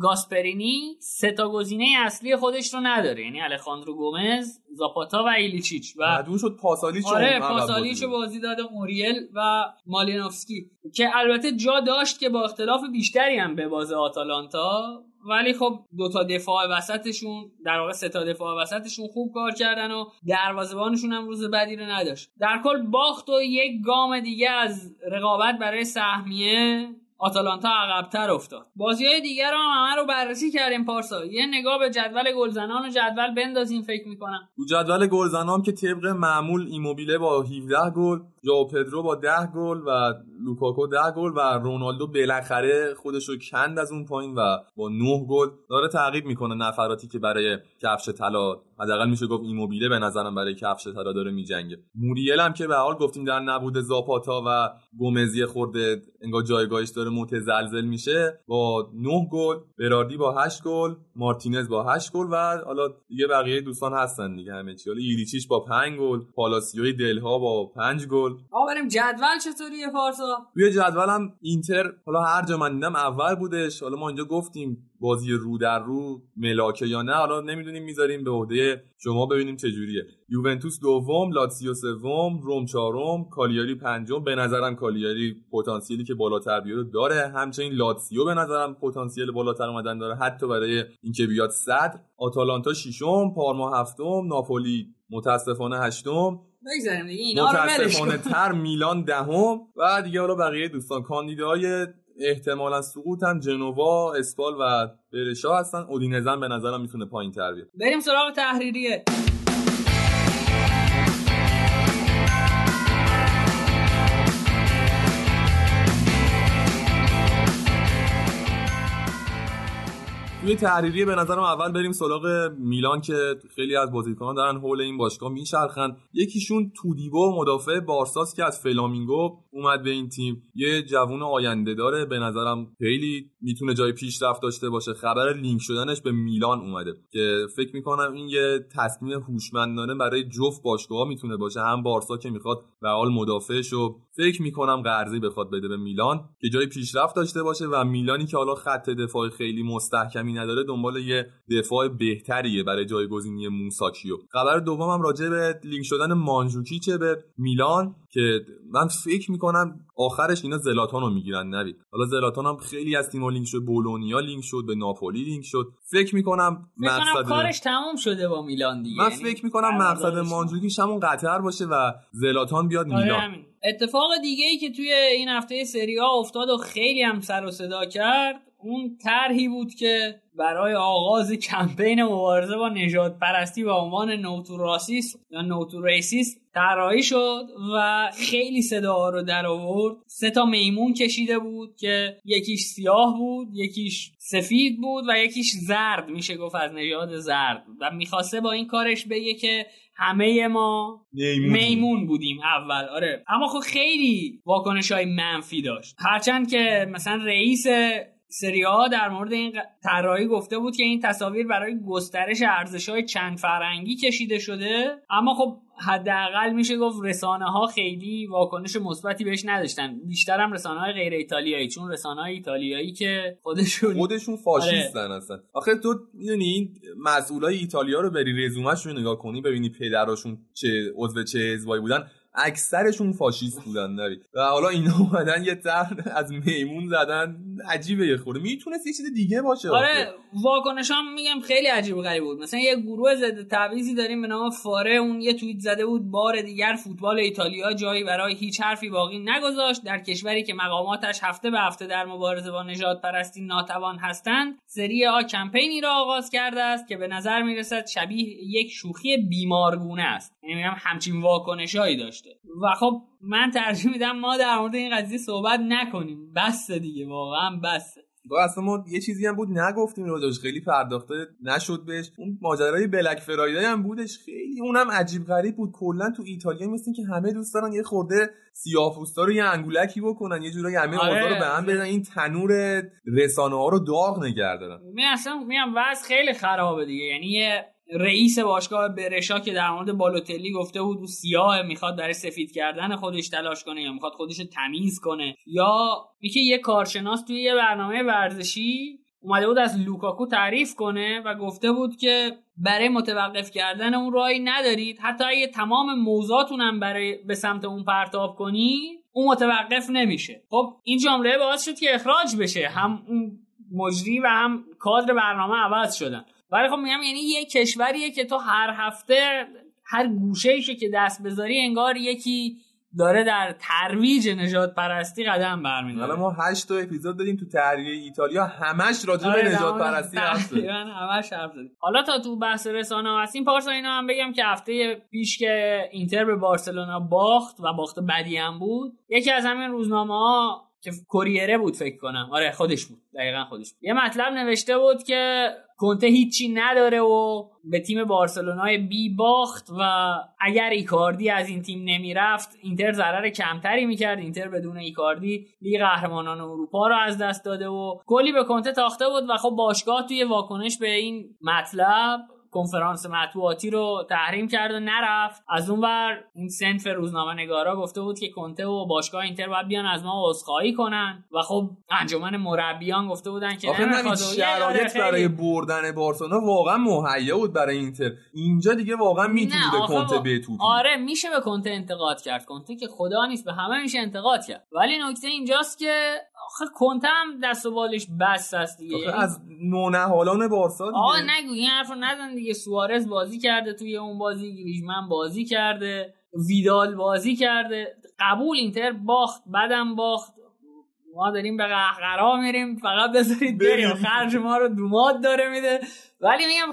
گاسپرینی سه تا گزینه اصلی خودش رو نداره. یعنی الخاندرو گومز زاپاتا و ایلیچیچ. و دو شد پاسالیچ آره پاسالیچ بازی داده موریل و مالینوفسکی که البته جا داشت که با اختلاف بیشتری هم به باز آتالانتا. ولی خب دو تا دفاع وسطشون در واقع سه تا دفاع وسطشون خوب کار کردن و دروازه‌بانشون هم روز بدی رو نداشت. در کل باخت و یک گام دیگه از رقابت برای سهمیه آتالانتا عقبتر افتاد. بازی های دیگر هم همه رو بررسی کردیم پارسا. یه نگاه به جدول گلزنان و جدول بندازیم فکر می‌کنم. تو جدول گلزنان که طبق معمول ایموبیله با 17 گل جاو پدرو با 10 گل و لوکاکو 10 گل و رونالدو بالاخره خودش رو کند از اون پایین و با 9 گل داره تعقیب می‌کنه نفراتی که برای کفش طلا حداقل میشه گفت ایموبیله به نظرم برای کفش طلا داره میجنگه. موریل هم که به حال گفتیم در نبود زاپاتا و گومزی خورده انگار جایگاهش داره متزلزل میشه با 9 گل براردی با 8 گل مارتینز با 8 گل و حالا دیگه بقیه دوستان هستن دیگه همه چی. حالا ایریچیش با 5 گل پالاسیوی دلها با 5 گل آقا بریم جدول چطوریه پارسا توی جدولم اینتر حالا هر جا من دیدم اول بودش. حالا ما اینجا گفتیم بازی رو در رو ملاکه یا نه. حالا نمی‌دونیم می‌ذاریم به عهده شما ببینیم چه جوریه یوونتوس دوم لاتسیو سوم روم چهارم کالیاری پنجم. به نظرم کالیاری پتانسیلی که بالاتر بیاره داره. همچنین لاتسیو به نظرم پتانسیل بالاتر اومدن داره. حتی برای اینکه بیاد صدر. آتالانتا ششم پارما هفتم ناپولی متاسفانه هشتم. بگذاریم دیگه اینا رو متاسفانه تر میلان دهم و دیگه حالا بقیه دوستان. کاندیدای احتمالا سقوط هم جنوا اسپال و برشا هستن. اودینزن به نظرم می‌تونه پایین تر بیاد. بریم سراغ تحریریه. توی تحریریه به نظرم اول بریم سراغ میلان که خیلی از بازیکنان دارن حول این باشگاه میچرخن. یکیشون تودیبو مدافع بارساس که از فلامینگو اومد به این تیم. یه جوون آینده داره. به نظرم خیلی می‌تونه جای پیشرفت داشته باشه. خبر لینک شدنش به میلان اومده که فکر می‌کنم این یه تصمیم هوشمندانه برای جفت باشگاه می‌تونه باشه. هم بارسا که می‌خواد و حال مدافعش رو فکر می‌کنم قرضی بخواد بده به میلان که جای پیشرفت داشته باشه و میلانی که حالا خط دفاع خیلی مستحکمی نداره دنبال یه دفاع بهتریه برای جایگزینی موساکیو. خبر دومم راجع به لینک شدن مانجوکیچه به میلان که من فکر می‌کنم آخرش اینا زلاتان رو می‌گیرن نوید. حالا زلاتان هم خیلی از تیم‌ها لینک شد بولونیا لینک شد به ناپولی لینک شد. فکر می‌کنم مقصد کارش تموم شده با میلان دیگه. من فکر می‌کنم مقصد مانجوکیش همون قطر باشه و زلاتان بیاد آ ث میلان. اتفاق دیگه ای که توی این هفته سری آ افتاد و خیلی هم سر و صدا کرد اون طرحی بود که برای آغاز کمپین مبارزه با نژاد پرستی با عنوان No to racism یا No to racism طراحی شد و خیلی صدا رو در آورد. سه تا میمون کشیده بود که یکیش سیاه بود یکیش سفید بود و یکیش زرد. میشه گفت از نژاد زرد و می‌خواسته با این کارش بگه که همه ما میمون, بودیم اول. آره. اما خب خیلی واکنش های منفی داشت. هرچند که مثلا رئیس سری ها در مورد این طراحی گفته بود که این تصاویر برای گسترش ارزش های چند فرنگی کشیده شده اما خب حداقل میشه گفت رسانه ها خیلی واکنش مثبتی بهش نداشتن. بیشتر هم رسانه های غیر ایتالیایی چون رسانه های ایتالیایی که خودشون خودشون فاشیستن آره. اصلا. آخه تو می‌دونی این مسئولای ایتالیا رو بری رزومش رو نگاه کنی ببینی پدراشون چه عضو چه حزبایی بودن. اکثرشون فاشیست بودن نبی و حالا اینا اومدن یه طرح از میمون زدن. عجیبه یه خورده. می‌تونست یه چیز دیگه باشه آره واکنش هم میگم خیلی عجیب و غریب بود. مثلا یه گروه ضد تعویضی داریم به نام فاره. اون یه توییت زده بود بار دیگر فوتبال ایتالیا جایی برای هیچ حرفی باقی نگذاشت. در کشوری که مقاماتش هفته به هفته در مبارزه با نجات پرستی ناتوان هستند سری آ کمپینی را آغاز کرده است که به نظر می‌رسد شبیه یک شوخی بیمارگونه است. یعنی میگم همچین واکنشهایی داشته. و خب من ترجیح میدم ما در مورد این قضیه صحبت نکنیم. بس دیگه واقعا بس با اصلا ما یه چیزی هم بود نگفتیم رو خیلی پرداخته نشد بهش. اون ماجرای بلک فرایدی هم بودش. خیلی اونم عجیب غریب بود. کلا تو ایتالیا مثل که همه دوست دارن یه خورده سیاه‌پوستا رو یه انگولکی بکنن یه جورایی همه آره. رو به هم بدن. این تنور رسانه ها رو داغ نگه دارن. می اصلا میام وضع خیلی خرابه دیگه. یعنی یه رئیس باشگاه برشا که در مورد بالوتلی گفته بود او سیاه می‌خواد برای سفید کردن خودش تلاش کنه یا می‌خواد خودش رو تمیز کنه. یا میگه یه کارشناس توی یه برنامه ورزشی اومده بود از لوکاکو تعریف کنه و گفته بود که برای متوقف کردن اون راهی ندارید. حتی اگه تمام موضوعاتون هم برای به سمت اون پرتاب کنی اون متوقف نمیشه. خب این جمله باعث شد که اخراج بشه. هم اون مجری و هم کادر برنامه عوض شدن. ولی خب میگم یعنی یه کشوریه که تو هر هفته هر گوشه که دست بذاری انگار یکی داره در ترویج نجات پرستی قدم برمیداره. حالا ما 8 تا اپیزود دادیم تو تحریه ایتالیا همش راجع به آره، نجات پرستی هست همش حرف حالا تا تو بحث رسانه هستیم پارسا اینا هم بگم که هفته پیش که اینتر به بارسلونا باخت و باخت بدی هم بود یکی از همین روزنامه ها که کوریره بود فکر کنم. آره خودش بود. دقیقا خودش بود. یه مطلب نوشته بود که کنته هیچی نداره و به تیم بارسلونای B باخت و اگر ایکاردی از این تیم نمی‌رفت اینتر ضرر کمتری می‌کرد. اینتر بدون ایکاردی لیگ قهرمانان اروپا رو از دست داده و کلی به کنته تاخته بود و خب باشگاه توی واکنش به این مطلب کنفرانس مطبوعاتی رو تحریم کرد و نرفت. از اون ور این صنف روزنامه نگارا گفته بود که کنته و باشگاه اینتر باید بیان از ما عذرخواهی کنن. و خب انجمن مربیان گفته بودن که نه شرایط برای بردن بارسلونا واقعا مهیا بود برای اینتر. اینجا دیگه واقعا می‌تونه کنته بتوت آره میشه به کنته انتقاد کرد. کنته که خدا نیست به همه میشه انتقاد کرد. ولی نکته اینجاست که آخه کنته هم دست و بالش بس است دیگه. آخه از نونهالان بارسا دیگه. آه نگو این حرف نزن دیگه سوارز بازی کرده توی اون بازی گریزمن بازی کرده ویدال بازی کرده. قبول اینتر باخت بعدم باخت. ما داریم به قهقرا میریم فقط بذارید بریم. خرج ما رو دوماد داره میده. ولی میگم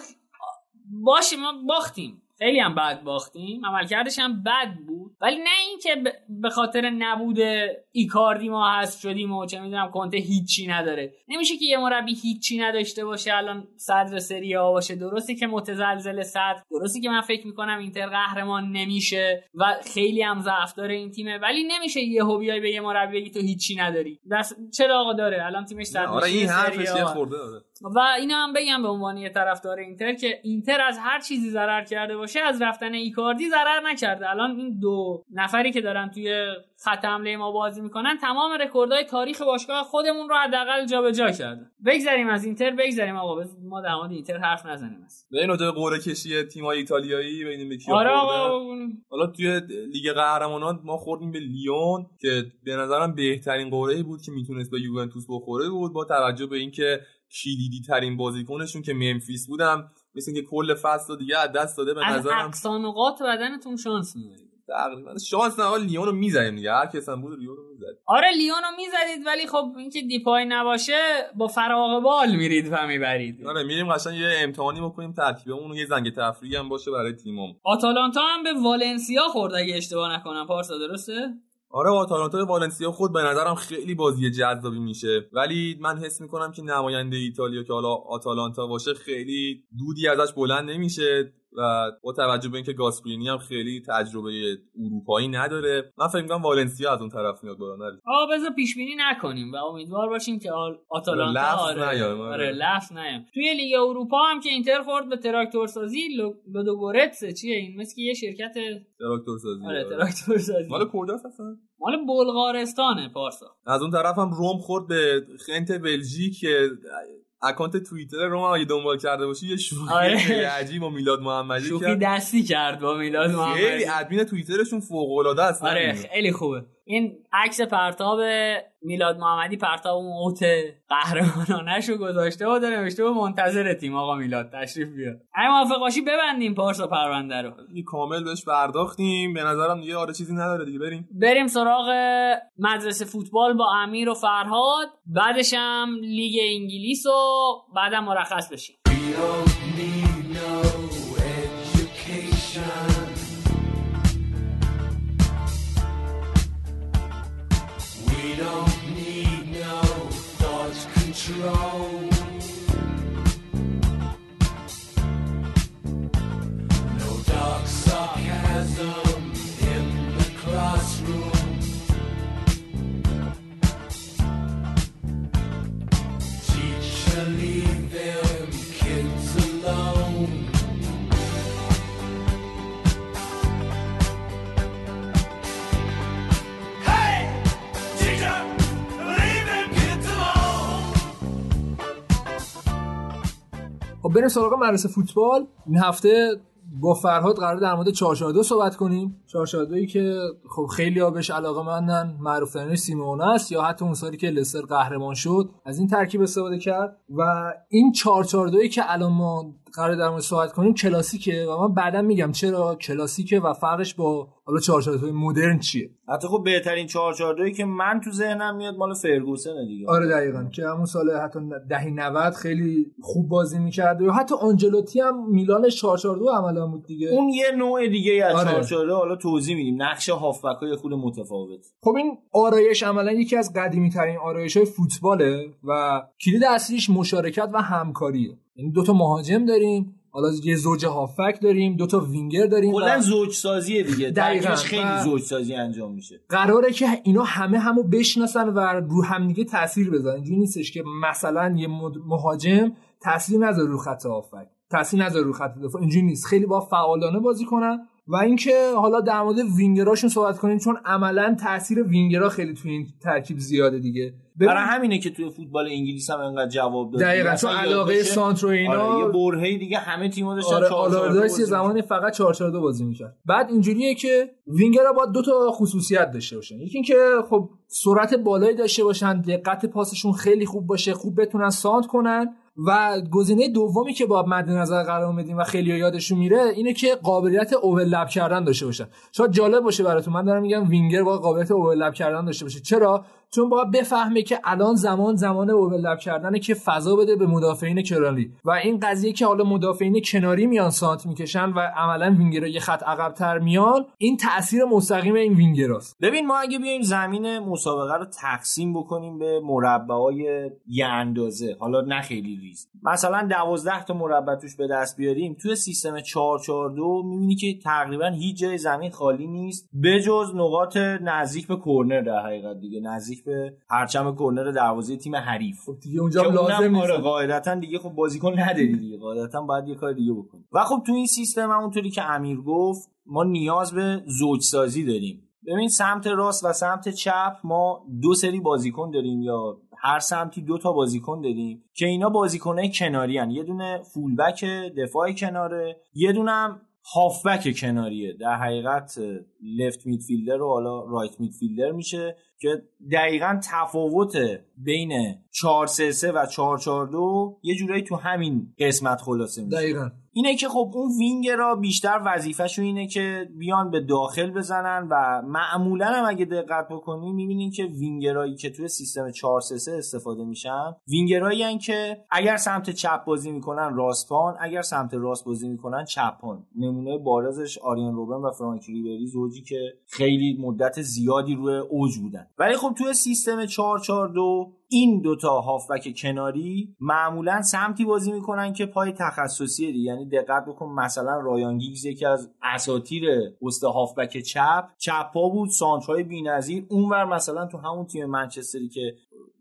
باشه ما باختیم. خیلی هم بد باختیم. عملکردش هم بد بود. ولی نه اینکه به خاطر نبود ایکاردی ما هست شدیم و چه می‌دونم کنته هیچی نداره. نمیشه که یه مربی هیچی نداشته باشه الان صدر سری ها باشه. درسته که متزلزل صدر درسته که من فکر می‌کنم اینتر قهرمان نمیشه و خیلی هم ضعف داره این تیمه ولی نمیشه یه بیای به یه مربی بگی تو هیچی نداری. دست چرا آقا داره؟ الان تیمش صدر آره این حرفش خورده و اینا هم بگم به عنوان یه طرفدار اینتر که اینتر از هر چیزی ضرر کرده باشه از رفتن ایکاردی ضرر نکرده. الان این دو نفری که دارن توی خط حمله ما بازی می‌کنن تمام رکوردهای تاریخ باشگاه خودمون رو حداقل جابجا کرده بگذریم از اینتر بگذریم آقا. ما در مورد اینتر حرف نزنیم به این قرعه کشی تیم‌های ایتالیایی ببینیم کی آره حالا توی لیگ قهرمانان ما خوردیم به لیون که به نظرم بهترین قرعه بود که می‌تونست به یوونتوس بخوره بود با توجه به اینکه کلیدی ترین بازیکنشون که ممفیس بودم مثل که کل فصل دیگه از دست داده به نظرم از نقاط بدنتون شانس میارید تقریبا. شانس نه لیون رو می‌زدیم دیگه هر کس هم بود لیون رو می‌زد. آره لیون رو می‌زدید ولی خب اینکه دیپای نباشه با فراغ بال میرید و می‌برید. آره میریم قشنگ یه امتحانی بکنیم ترکیبمون یه زنگ تفریحی هم باشه برای تیمم. آتالانتا هم به والنسیا خورد اگه اشتباه نکنم. پارسا درسته؟ آره آتالانتا والنسیا خود به نظرم خیلی بازی جذابی میشه. ولی من حس می‌کنم که نماینده ایتالیا که حالا آتالانتا باشه خیلی دودی ازش بلند نمیشه. و با توجه به اینکه گاسپرینی هم خیلی تجربه اروپایی نداره من فکر می‌کنم والنسیا از اون طرف میاد بالا نری آقا بذار پیش بینی نکنیم و امیدوار باشیم که آتالانتا آره آره, آره. لفظ نیایم توی لیگ اروپا هم که اینتر خورد به تراکتور سازی لودوگورتس چیه این؟ مثل که یه شرکت تراکتور سازی آره آره. تراکتور سازی مال کجاست اصلا؟ مال بلغارستانه پارسا. از اون طرف هم روم خورد به خنت بلژیک که اکانت توییتر روم هم اگه دنبال کرده باشی یه شوخی آره. عجیب با میلاد محمدی شوخی کرد دستی کرد با میلاد محمدی خیلی ادمین توییترشون فوق العاده است آره. خیلی خوبه این عکس پرتاب میلاد محمدی پرتاب اون اوت قهرمانانش رو گذاشته و داره نوشته و منتظر تیم آقا میلاد تشریف بیار. اگه موافق باشی ببندیم پارسا پرونده رو. کامل بهش پرداختیم. به نظرم دیگه آره چیزی نداره دیگه. بریم. بریم سراغ مدرسه فوتبال با امیر و فرهاد. بعدش هم لیگ انگلیس و بعدم مرخص بشیم. Don't need no thought control. خب بریم سراغ مدرسه فوتبال. این هفته با فرهاد قرار در مورد 442 صحبت کنیم. 442 که خب خیلی بهش علاقه مندن معروف ترینش سیمونه است یا حتی اون سالی که لستر قهرمان شد از این ترکیب استفاده کرد. و این 442 که الان ما قرار در مورد صحبت کنیم کلاسیکه و من بعدا میگم چرا کلاسیکه و فرقش با حالا 442 مدرن چیه؟ حتی خب بهترین 442 که من تو ذهنم میاد مال فرگوسن دیگه. آره دقیقا که همون سال حتی دهه 90 خیلی خوب بازی می‌کرد و حتی آنجلوتی هم میلان 442 عملا بود دیگه. اون یه نوع دیگه از آره. 442 حالا توضیح میدیم نقش هافبک های خود متفاوت. خب این آرایش عملا یکی از قدیمی ترین آرایش های فوتباله و کلید اصلیش مشارکت و همکاریه. یعنی دوتا مهاجم داریم حالا یه زوج هافک داریم دوتا وینگر داریم کلا زوج سازیه دیگه. دقیقاً. خیلی زوج سازی انجام میشه. قراره که اینا همه همو بشناسن و رو همدیگه تاثیر بذارن. اینجوری نیستش که مثلا یه مهاجم تاثیر نذاره رو خط هافک. تاثیر نذاره رو خط دفاع. اینجوری نیست. خیلی با فعالانه بازی کنن و اینکه حالا در مورد وینگراشون صحبت کنیم چون عملا تاثیر وینگرها خیلی توی این ترکیب زیاده دیگه. برای همینه که توی فوتبال انگلیس هم انقدر جواب داد دقیقا چون علاقه باشه، سانتر و اینا آره یه برهه‌ای دیگه همه تیم‌ها داشتن آره 4 آلاردایس یه زمانی فقط 4 4 2 بازی می‌کرد. بعد اینجوریه که وینگرها باید دو تا خصوصیت داشته باشن. یکی اینکه خب سرعت بالایی داشته باشن دقت پاسشون خیلی خوب باشه خوب بتونن سانتر کنن و گزینه دومی که باید مد نظر قرار بدیم و خیلی یادشون میره اینه که قابلیت overlap کردن داشته باشن. شاید جالب باشه براتون من دارم میگم وینگر با قابلیت overlap کردن داشته باشه. چرا؟ چون باید بفهمه که الان زمان زمان overlap کردنه که فضا بده به مدافعین کناری و این قضیه که حالا مدافعین کناری میان سانتر می‌کشن و عملا وینگرها یه خط عقبتر میان این تاثیر مستقیم این وینگراست ببین ما اگه بیایم زمین مسابقه رو تقسیم بکنیم به مربعای یه اندازه حالا نه خیلی ریز. مثلا 12 تا مربع توش به دست بیاریم توی سیستم 442 می‌بینی که تقریبا هیچ جای زمین خالی نیست بجز نقاط نزدیک به کرنر در حقیقت دیگه. نزدیک به پرچم کرنر دروازه تیم حریف. دیگه اونجا لازم نیست. آره قاعدتا دیگه خب بازیکن نداری دیگه قاعدتا باید یه کار دیگه بکنی و خب تو این سیستم همونطوری که امیر گفت ما نیاز به زوج سازی داریم. ببین سمت راست و سمت چپ ما دو سری بازیکن داریم یا هر سمتی دو تا بازیکن داریم که اینا بازیکنهای کناری هن. یه دونه فولبک دفاع کناره یه دونه هم هافبک کناریه. در حقیقت left midfielder و حالا right midfielder میشه که دقیقا تفاوت بین 4 3 3 و 4 4 2 یه جورایی تو همین قسمت خلاصه میشه. دقیقا. اینه که خب اون وینگرها بیشتر وظیفهشون اینه که بیان به داخل بزنن و معمولا هم اگه دقت بکنی می‌بینین که وینگرایی که توی سیستم 4 3 3 استفاده میشن وینگرایی که اگر سمت چپ بازی می‌کنن راستپان اگر سمت راست بازی می‌کنن چپان نمونه بارزش آرین روبن و فرانکی ریبری زوجی که خیلی مدت زیادی روی اوج بودن. ولی خب توی سیستم 4 4 2 این دوتا هافبک کناری معمولا سمتی بازی می‌کنن که پای تخصصی دی یعنی دقت بکن مثلا رایان گیگز یکی از اساتیر پست هافبک چپ. چپ پا بود سانترهای بی‌نظیر. اونور مثلا تو همون تیم منچستری که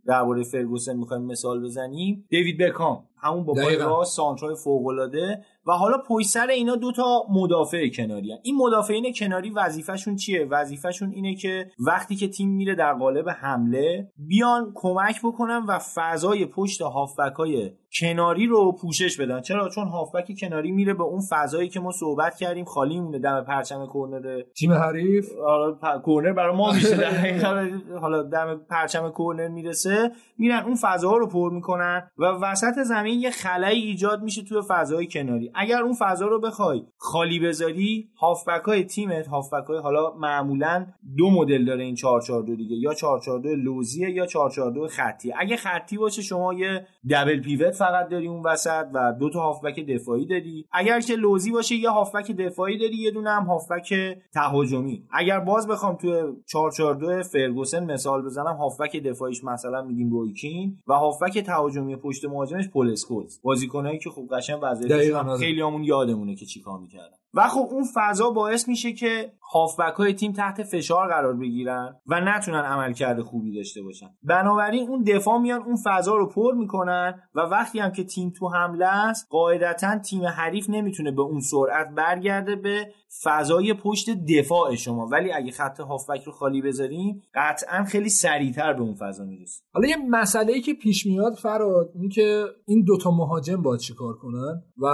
درباره فرگوسن می‌خوایم مثال بزنیم دیوید بکام همون با پای. راست سانترهای فوق‌العاده. و حالا پشت سر اینا دوتا مدافع کناری هن. این مدافعین کناری وظیفهشون چیه وظیفهشون اینه که وقتی که تیم میره در قالب حمله بیان کمک بکنن و فضای پشت هافبک های کناری رو پوشش بدن. چرا؟ چون هافبک کناری میره به اون فضایی که ما صحبت کردیم خالی مونه دم پرچم کرنر تیم حریف؟ حالا پ- کرنر برای ما میشه. در حالا دم پرچم کرنر می‌رسه. میرن اون فضاها رو پر می‌کنن و وسط زمین یه خلایی ایجاد میشه توی فضای کناری. اگر اون فضا رو بخوای خالی بذاری هافبک های تیمت هافبک های حالا معمولا دو مدل داره این 442 دیگه. یا 442 لوزیه یا 442 خطی اگه خطی باشه شما یه دبل پیوت فقط داری اون وسط و دو تا هافبک دفاعی داری. اگر که لوزی باشه یه هافبک دفاعی داری یه دونه هم هافبک تهاجمی. اگر باز بخوام توی 442 فرگوسن مثال بزنم هافبک دفاعیش مثلا میگیم رویکین و هافبک تهاجمی پشت مهاجمش پول اسکولز. بازیکنایی که خب قشنگ وظیفه‌شون آره. خیلی همون یادمونه که چیکار می‌کردن. و خب اون فضا باعث میشه که هافبک های تیم تحت فشار قرار بگیرن و نتونن عملکرد خوبی داشته باشن. بنابراین اون دفاع میان اون فضا رو پر می‌کنن و وقتی هم که تیم تو حمله است قاعدتا تیم حریف نمی‌تونه به اون سرعت برگرده به فضای پشت دفاع شما. ولی اگه خط هافبک رو خالی بذاریم قطعا خیلی سریعتر به اون فضا می‌رسیم. حالا یه مسئله ای که پیش میاد فراد این که این دوتا مهاجم باید چیکار کنن؟ و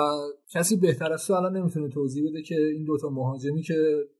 کسی بهتر از تو الان نمی‌تونه توضیح بده که این دوتا مهاجمی که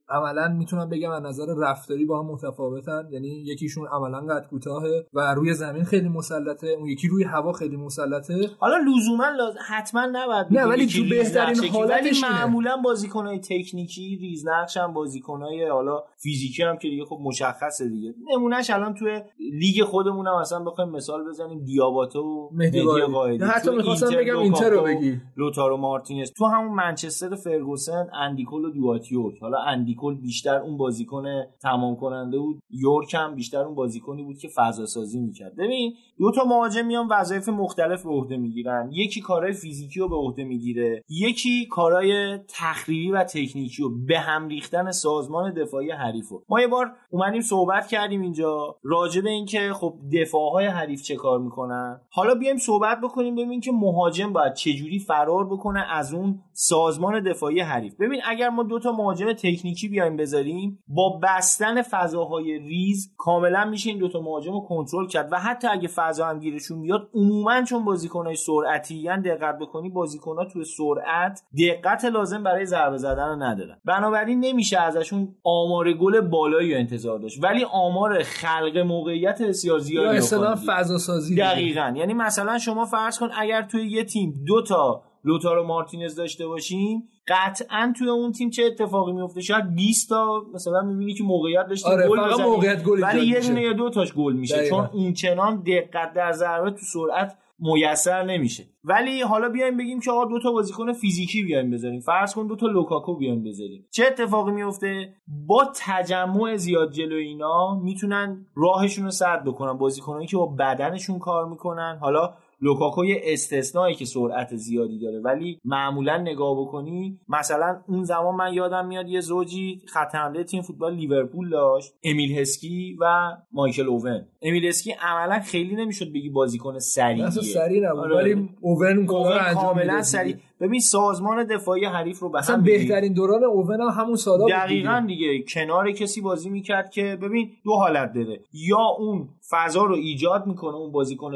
عملا می‌تونم بگم از نظر رفتاری با هم متفاوتن یعنی یکیشون عملا قد کوتاهه و روی زمین خیلی مسلطه اون یکی روی هوا خیلی مسلطه حالا لزوما لاز... حتما نباید نه، ولی تو بهترین. حالتش. معمولا بازیکنهای تکنیکی ریزنقش هم بازیکنهای حالا فیزیکی هم که دیگه خب مشخصه دیگه نمونهش الان توی لیگ خودمون هم مثلا بخوایم مثال بزنیم دیاباته و و مهدی قائدی. حتی می‌خواستم بگم اینتر رو بگی. لوتارو مارتینز تو همون منچستر فرگوسن اندی کول و دوایت یورک حالا اندی کول بیشتر اون بازیکن تمام کننده بود. یورک هم بیشتر اون بازیکنی بود که فضا سازی می‌کرد. ببین دو تا مهاجم میان وظایف مختلف به عهده می‌گیرن. یکی کارهای فیزیکی رو به عهده می‌گیره. یکی کارهای تخریبی و تکنیکی رو به هم ریختن سازمان دفاعی حریف ما یه بار اومدیم صحبت کردیم اینجا راجع به اینکه خب دفاعهای حریف چه کار می‌کنن. حالا بیایم صحبت بکنیم ببین که مهاجم باید چجوری فرار بکنه از اون سازمان دفاعی حریف. ببین اگر ما دو تا مهاجم تکنیکی بیایم بذاریم با بستن فضاهای ریز کاملا میشه این دوتا مهاجم رو کنترل کرد و حتی اگه فضا هم گیرشون بیاد عموما چون بازیکنهای سرعتی یعنی دقت بکنی بازیکنها توی سرعت دقت لازم برای ضربه زدن رو ندارن بنابراین نمیشه ازشون آمار گل بالایی رو انتظار داشت ولی آمار خلق موقعیت بسیار یا زیادی. فضا سازی. دقیقا یعنی مثلا شما فرض کن اگر توی یه تیم دو تا لوتارو مارتینز داشته باشیم قطعا توی اون تیم چه اتفاقی میفته شاید 20 تا مثلا می‌بینی که موقعیت داشتیم آره، گل. موقعیت گل ولی یه. دونه یا دو تاش گل میشه دقیقاً. چون اون چنان دقت در ضربه تو سرعت میسر نمیشه. ولی حالا بیایم بگیم که آقا دو تا بازیکن فیزیکی بیایم بذاریم. فرض کن دو تا لوکاکو بیایم بذاریم. چه اتفاقی میفته با تجمع زیاد جلو اینا می‌تونن راهشون رو سد بکنن. بازیکنایی که با بدنشون کار می‌کنن. حالا لوکاکو یه استثنایی که سرعت زیادی داره ولی معمولا نگاه بکنی مثلا اون زمان من یادم میاد یه زوجی خط حمله تیم فوتبال لیورپول داشت امیل هسکی و مایکل اوون امیل هسکی عملا خیلی نمی‌شد بگی بازیکن سریعیه سریع نبود آره. ولی اوون کاملا سریع. ببین سازمان دفاعی حریف رو به هم. بهترین دوران اوون هم همون سالا دقیقا دیگه. کنار کسی بازی می‌کرد که ببین دو حالت داره. یا اون فضا رو ایجاد می‌کنه اون بازیکن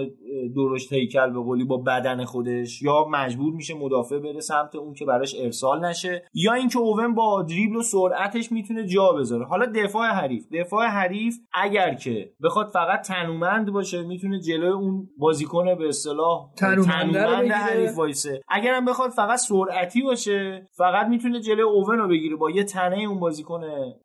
درشت هیکل به قولی با بدن خودش یا مجبور میشه مدافع بره سمت اون که براش ارسال نشه یا اینکه اوون با دریبل و سرعتش می‌تونه جا بذاره. حالا دفاع حریف. دفاع حریف اگر که بخواد فقط تنومند باشه می‌تونه جلوی اون بازیکن به اصطلاح بگیره. حریف وایسه. اگرم بخواد فقط سرعتی باشه فقط می‌تونه جلوی اوون رو بگیره. با یه تنه اون بازیکن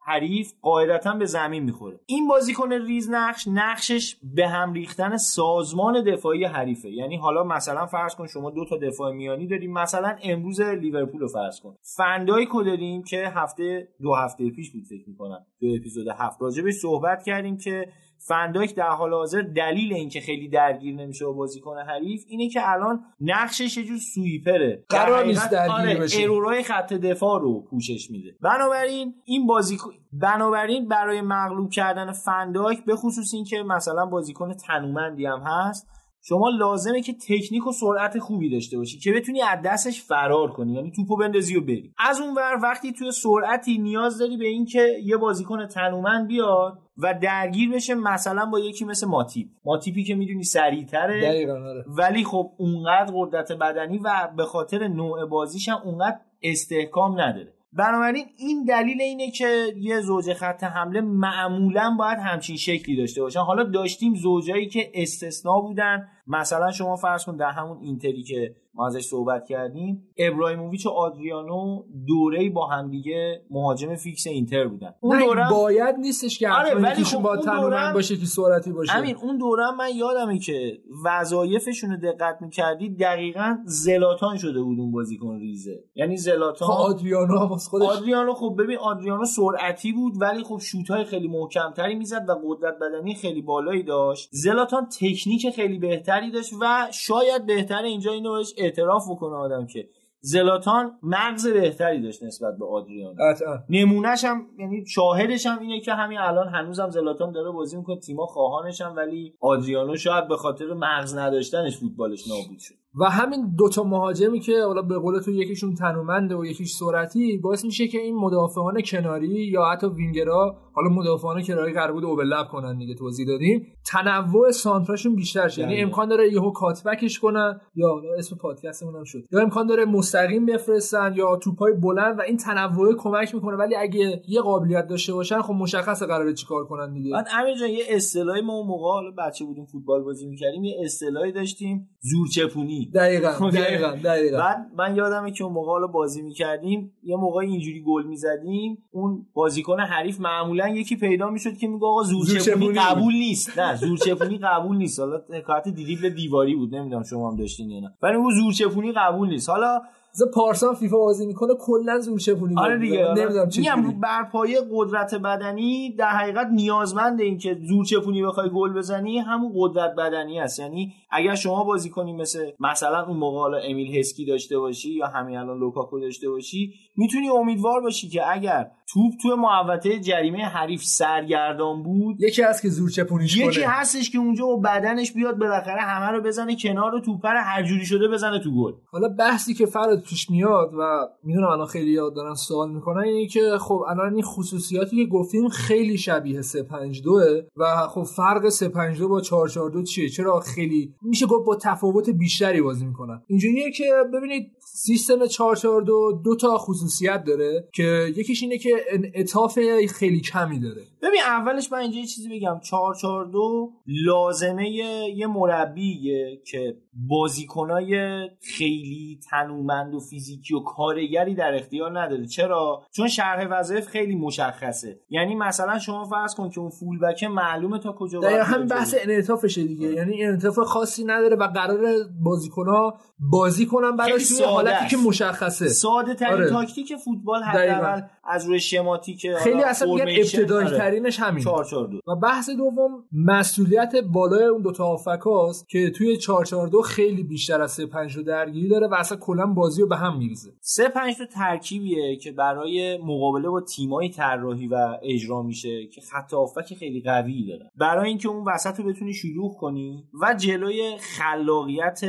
حریف قاعدتا به زمین می‌خوره. این بازیکن ریز نقش نقشش به هم ریختن سازمان دفاعی حریفه. یعنی حالا مثلا فرض کن شما دو تا دفاع میانی داریم. مثلا امروز لیورپول رو فرض کن. فندایکو داریم که هفته دو هفته پیش بود فکر می‌کنم تو اپیزود هفت راجبش صحبت کردیم که فندایک در حال حاضر دلیل اینکه خیلی درگیر نمیشه با بازیکن حریف اینه که الان نقشش یه جور سویپره. قرار نیست درگیر آره، بشه. ارورای خط دفاع رو پوشش میده. بنابراین این بازیکن بنابراین برای مغلوب کردن فندایک به خصوص اینکه مثلا بازیکن تنومندی هم هست شما لازمه که تکنیک و سرعت خوبی داشته باشی که بتونی از دستش فرار کنی یعنی توپو بندازی و بری. از اون ور وقتی توی سرعتی نیاز داری به اینکه یه بازیکن تنومند بیاد و درگیر بشه مثلا با یکی مثل ماتیپ. ماتیپی که می‌دونی سریعتره. آره. ولی خب اونقدر قدرت بدنی و به خاطر نوع بازیش هم اونقدر استحکام نداره. بنابراین این دلیل اینه که یه زوج خط حمله معمولا باید همچین شکلی داشته باشن. حالا داشتیم زوجایی که استثنا بودن. مثلا شما فرض کن در همون اینتری که ما ازش صحبت کردیم ایبراهیموویچ و آدریانو دوره با همدیگه مهاجم فیکس اینتر بودن. اون دوره باید نیستش که آره، ولی خب با تنومند باشه که سرعتی باشه. همین اون دورم من یادمه که وظایفشون رو دقت می‌کردی دقیقا زلاتان شده بود اون بازیکن ریزه. یعنی زلاتان خب آدریانو هم واسه خودش آدریانو خب ببین آدریانو سرعتی بود ولی خب شوت‌های خیلی محکمتری می‌زد و قدرت بدنی خیلی بالایی داشت. زلاتان تکنیک خیلی بهتری داشت و شاید بهتر اینجا اینو بهش اعتراف بکنه آدم که زلاتان مغز بهتری داشت نسبت به آدریانو قطعا. نمونهش هم یعنی شاهدش هم اینه که همین الان هنوزم زلاتان داره بازی می‌کنه تیما خواهانش هم ولی آدریانو شاید به خاطر مغز نداشتنش فوتبالش نابود شد. و همین دوتا مهاجمی که حالا به قول تو یکیشون تنومنده و یکیش سرعتی باعث میشه که این مدافعان کناری یا حتی وینگرها حالا مدافعان کناری قرار بود اوورلپ کنن دیگه توضیح دادیم. تنوع سانتراشون بیشتر شه یعنی دقیقاً. امکان داره یهو کاتبکش کنن یا حالا اسم پادکستمون هم شد. یا امکان داره مستقیم بفرستن یا توپای بلند و این تنوع کمک می‌کنه. ولی اگه یه قابلیت داشته باشن خب مشخصه قراره چیکار کنن دیگه. بعد جان یه اصطلاحی ما اون موقع حالا بچه بودیم فوتبال بازی می‌کردیم یه اصطلاحی داشتیم زورچپونی. دقیقاً خب، دقیقاً دقیقاً. بعد من یادمه که اون موقع حالا بازی می‌کردیم یه موقع اینجوری گل می‌زدیم اون بازیکن حریف معمولا یکی پیدا می‌شد که میگه آقا زورچپونی زورچپونی. قبول نیست. نه زورچپونی قبول نیست. حالا حکایت دیریبل دیواری بود نمی‌دونم شما هم داشتین یا نه. ولی اون زورچپونی قبول نیست. حالا مثلا پارسا فیفا بازی می‌کنه کلا زورچپونی آره دیگه آره. نمی‌دونم چه میگم جوری. بر پایه قدرت بدنی در حقیقت نیازمند این که زور چپونی بخوای گل بزنی همون قدرت بدنی است یعنی اگر شما بازی کنی مثل مثلا اون موقع حالا امیل هسکی داشته باشی یا همین الان لوکاکو داشته باشی می‌تونی امیدوار باشی که اگر توپ توی محوطه جریمه حریف سرگردان بود. یکی هست که زورچپونیش یکی کنه هستش که اونجا با بدنش بیاد بالاخره همه رو بزنه کنار و توپ رو هر جوری شده بزنه تو گل. حالا بحثی که فراد پیش میاد و می‌دونم الان خیلی یاد دارن سوال می‌کنن اینه که خب الان این خصوصیاتی که گفتیم خیلی شبیه 352 و خب فرق 352 با 442 چیه؟ چرا خیلی میشه گفت با تفاوت بیشتری بازی می‌کنن؟ اینجوریه که ببینید سیستم 442 دو تا خصوصیت داره که یکیش اینه که انعطاف خیلی کمی داره. ببین اولش من اینجا یه چیزی بگم. 442 لازمه یه مربیه که بازیکنای خیلی تنومند و فیزیکی و کارگری در اختیار نداره. چرا؟ چون شرح وظایف خیلی مشخصه. یعنی مثلا شما فرض کن که اون فول بک معلومه تا کجا باید همین بحث. انعطافشه دیگه. یعنی انعطاف خاصی نداره و قرار بازیکنها بازی کنن براش توی حالتی. که مشخصه. ساده ترین آره. تاکتیک فوتبال. حداقل از روی شماتیک خیلی اصلا میگن ابتدایی ترینش همین. 4 4 2 و بحث دوم مسئولیت بالای اون دوتا هافکاست که توی 442 خیلی بیشتر از 35 رو درگیری داره و اصلا کلا بازی رو به هم میریزه. 3 5 تا ترکیبیه که برای مقابله با تیمای طراحی و اجرا میشه که خط هافک خیلی قوی داره. برای اینکه اون وسط رو بتونی شلوغ کنی و جلوی خلاقیت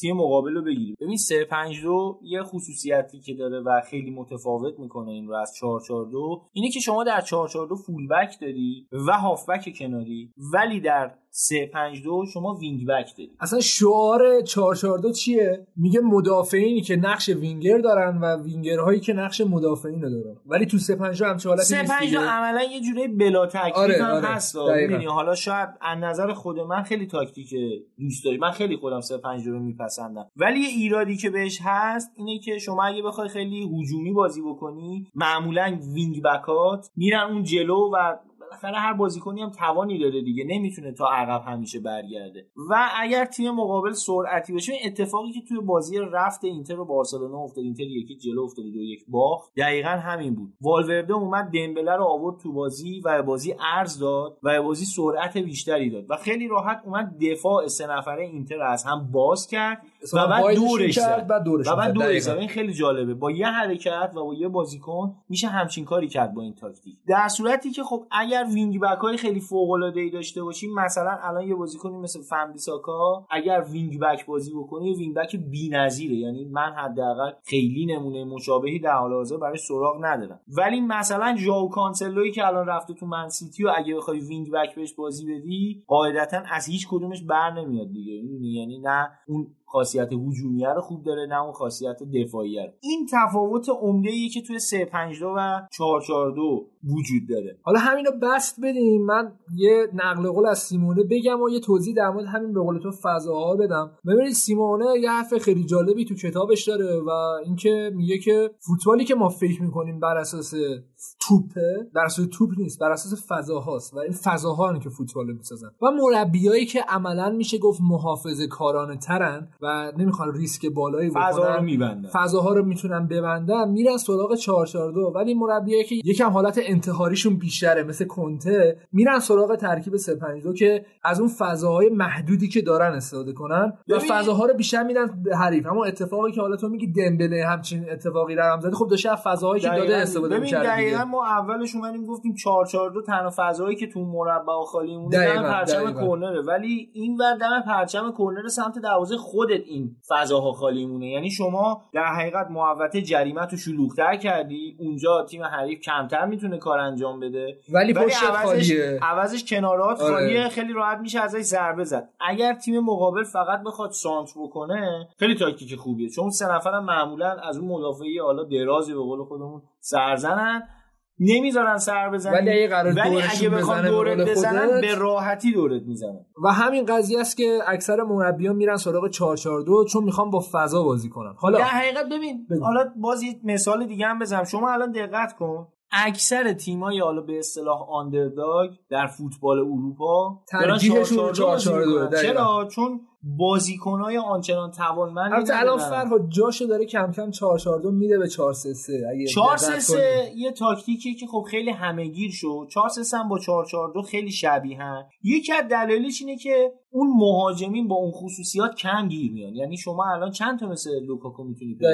تیم مقابل رو بگیری. ببین 3 5 2 یه خصوصیتی که داره و خیلی متفاوت می‌کنه این رو از 4 4 2 اینه که شما در 4 4 2 فول بک داری و هافبک کناری ولی در 3 5 2 شما وینگ بک داری اصلا شعار 442 چیه میگه مدافعینی که نقش وینگر دارن و وینگرهایی که نقش مدافعین رو دارن ولی تو 352 همچه حالتی 3 نیست 5 دیگه. عملا یه جوری بلا تکلیف آره، هم آره. هست. می‌دونی حالا شاید از نظر خود من خیلی تاکتیک دوست داری من خیلی خودم 3 5 رو میپسندم ولی یه ایرادی که بهش هست اینه که شما اگه بخوای خیلی هجومی بازی بکنی معمولا وینگ بکات میرن اون جلو و بالاخره هر بازیکنی هم توانی داره دیگه نمی‌تونه تا عقب همیشه برگرده. و اگر تیم مقابل سرعتی باشه این اتفاقی که توی بازی رفت اینتر و بارسلونا افتاد اینتر یکی جلو افتاد دو یک باخت دقیقا همین بود. والورده اومد دمبله رو آورد تو بازی و بازی عرض داد و بازی سرعت بیشتری داد. و خیلی راحت اومد دفاع سه نفره اینتر از هم باز کرد و بعد دورش کرد، بعد دورش و بعد. دورش. زد. این خیلی جالبه. با یه حرکت و با یه بازیکن میشه همچین کاری کرد با این تاکتیک. در صورتی که خب اگر وینگ بک های خیلی فوق العاده ای داشته باشیم مثلا الان یه بازیکنی مثل وان‌بیساکا اگر وینگ بک بازی بکنه یه وینگ بک بی‌نظیره. یعنی من حداقل خیلی نمونه مشابهی در حال حاضر برای سراغ ندارم. ولی مثلا ژائو کانسلوی که الان رفته تو منسیتی و اگه بخوای وینگ بک بهش بازی بدی قاعدتا از هیچ کدومش بر نمیاد دیگه؟ یعنی نه اون خاصیت هجومیه رو خوب داره نه اون خاصیت دفاعیه رو. این تفاوت عمده ای که توی 352 و 442 وجود داره. حالا همینو بست بدیم. من یه نقل قول از سیمونه بگم و یه توضیح در مورد همین به قول تو فضاها بدم. ببینید سیمونه یه حرف خیلی جالبی تو کتابش داره و اینکه میگه که فوتبالی که ما فکر می‌کنیم بر اساس توپه بر اساس توپ نیست بر اساس فضاهاست و این فضاها که فوتبال می‌سازن و مربیایی که عملا میشه گفت محافظه کارانه ترن و نمی‌خوان ریسک بالایی فضا بکنن رو میبندن فضاها رو می‌تونن ببندن میرن سراغ 442 ولی مربیایی که یکم حالت انتحاریشون بیشتره مثل کنته میرن سراغ ترکیب 352 که از اون فضاهای محدودی که دارن استفاده کنن و ببین- فضاها رو بیشتر میدن به حریف اما اتفاقی که حالا تو میگی دمبله همچین اتفاقی رقم زده خب داشته از فضاهایی که داده. استفاده. دقیقا ما اولش اومدیم گفتیم 442 تنها فضایی که تو مربع و خالی مونه دم پرچم. کرنره ولی این ور دم پرچم کرنر سمت دروازه خودت این فضاها خالی مونه یعنی شما در حقیقت محوطه جریمه تو شلوغ‌تر کردی اونجا تیم حریف کمتر می‌تونه کار انجام بده. ولی ولی پشت عوضش, خالیه. عوضش کنارات آره. خالیه. خیلی راحت میشه ازش ضربه زد. اگر تیم مقابل فقط بخواد سانتر بکنه خیلی تاکتیک خوبیه. چون سه نفرم معمولا از اون مدافعی حالا درازی به قول خودمون سرزنن. نمی‌ذارن سر بزنی ولی اگه قرار ولی دورشون اگه بخوان دورت بزنن خودت- به راحتی دورت می‌زنن و همین قضیه است که اکثر مربیان میرن سراغ 442 چون می‌خوان با فضا بازی کنن حالا در حقیقت ببین. حالا باز یه مثال دیگه هم بزنم شما الان دقت کن اکثر تیمای حالا به اصطلاح آندرداگ در فوتبال اروپا ترجیحشون 442 بازی 442 می‌کنن. دقیقاً. چرا چون بازیکنای آنچنان توانمندی البته الان. فرهاد جاشو داره کم کم 442 میده به 433 اگه 4 دقت 3 کنی. یه تاکتیکی که خب خیلی همهگیر شد 4 3 هم با 4 4 2 خیلی شبیهن یکی از دلایلش اینه که اون مهاجمین با اون خصوصیات کم گیر میان یعنی شما الان چند تا مثل لوکاکو می‌تونی پیدا.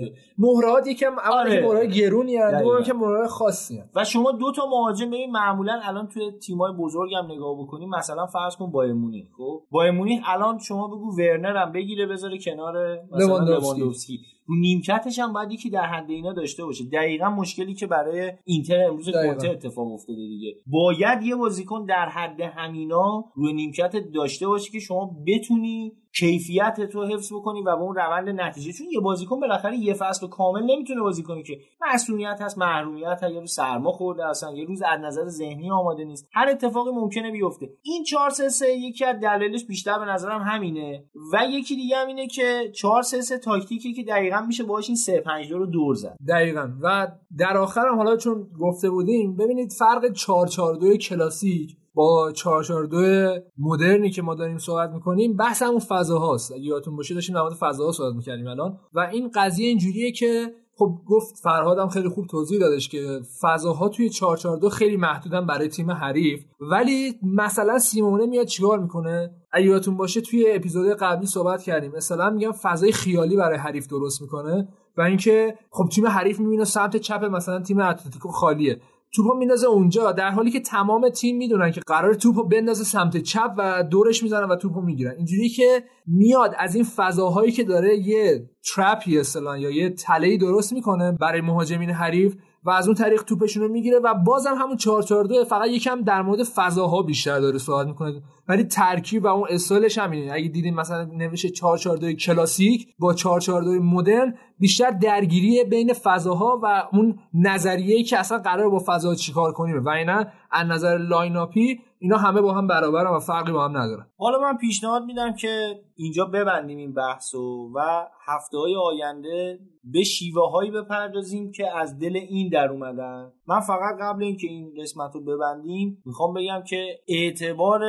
که- مهره‌ت یکم اول آره. مهره‌ت گرونی هست دقیقاً. دوم که مهره‌ت خاصی هست و شما دو تا مهاجم ببین معمولا الان توی تیمای بزرگ هم نگاه بکنیم مثلا فرض کن بایرن مونیخ خب بایرن مونیخ الان شما بگو ورنر هم بگیره بذاره کنار مثلا لواندوفسکی. رو نیمکتش هم باید یکی در حد اینا داشته باشه دقیقا مشکلی که برای اینتر امروز. کنته اتفاق افتاده دیگه باید یه بازیکن در حد همینا روی نیمکت داشته باشه که شما بتونی کیفیت تو حفظ بکنی و به اون روند نتیجه. چون یه بازیکن بالاخره یه فصل کامل نمی‌تونه بازی کنه که مسئولیت هست محرومیت هست یه روز سرما خورده اصلا یه روز از نظر ذهنی آماده نیست. هر اتفاقی ممکنه بیفته. این 4 3 3 یکی از دلایلش بیشتر به نظرم همینه. و یکی دیگه هم اینه که 4 3 3 تاکتیکی که دقیقا میشه باهاش این 3 5 رو دور زد. دقیقا. و در آخر هم حالا چون گفته بودیم ببینید فرق 442 کلاسیک با 442 مدرنی که ما داریم صحبت می‌کنیم بحث همون فضاهاست. اگه یادتون باشه داشتیم در مورد فضاها صحبت می‌کردیم الان. و این قضیه اینجوریه که خب گفت فرهادم خیلی خوب توضیح دادش که فضاها توی 442 خیلی محدودن برای تیم حریف. ولی مثلا سیمونه میاد چیکار می‌کنه؟ یادتون باشه توی اپیزود قبلی صحبت کردیم. مثلا میگم فضای خیالی برای حریف درست می‌کنه و اینکه خب تیم حریف می‌بینه سمت چپ مثلا تیم اتلتیکو خالیه. توپو میندازه اونجا. در حالی که تمام تیم می‌دونن که قرار توپو بندازه سمت چپ و دورش می‌زنن و توپو می‌گیرن. اینجوری که میاد از این فضاهایی که داره یه ترپی اصلا یا یه تله درست می‌کنه برای مهاجمین حریف و از اون طریق توپشون رو می‌گیره و بازم همون 442 فقط یکم در مورد فضاها بیشتر داره صحبت می‌کنه. ولی ترکیب و اون استایلش همینه اگه دیدین مثلا نوشته 442 کلاسیک با 442 مدرن بیشتر درگیری بین فضاها و اون نظریه‌ای که اصلا قرار با فضا چیکار کنیم. و اینا از نظر lineup ی اینا همه با هم برابرن و فرقی با هم ندارن. حالا من پیشنهاد میدم که اینجا ببندیم این بحثو و هفته های آینده به شیوه هایی بپردازیم که از دل این در اومدن. من فقط قبل اینکه این قسمت رو ببندیم می‌خوام بگم که اعتبار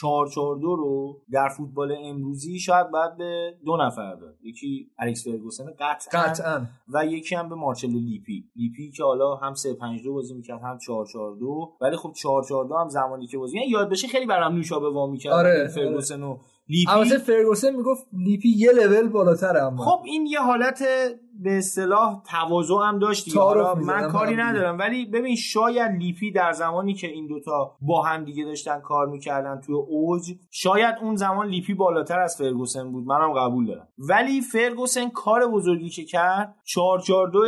442 رو در فوتبال امروزی شاید باید به دو نفر داد. یکی الکس فرگوسن قطعا, قطعا. و یکی هم به مارچلو لیپی. لیپی که حالا هم 352 بازی می‌کرد هم 442 ولی خب 442 هم زمانی که بازی یعنی یاد بشه خیلی برام نوشابه وا می‌کرد. آره، فرگوسن و لیپی. البته فرگوسن می‌گفت لیپی یه لول بالاتره اما. خب این یه حالت به اصطلاح تواضع هم داشت حالا من کاری. ندارم ولی ببین شاید لیپی در زمانی که این دوتا با هم دیگه داشتن کار می‌کردن توی اوج شاید اون زمان لیپی بالاتر از فرگوسن بود منم قبول دارم ولی فرگوسن کار بزرگی که کرد 442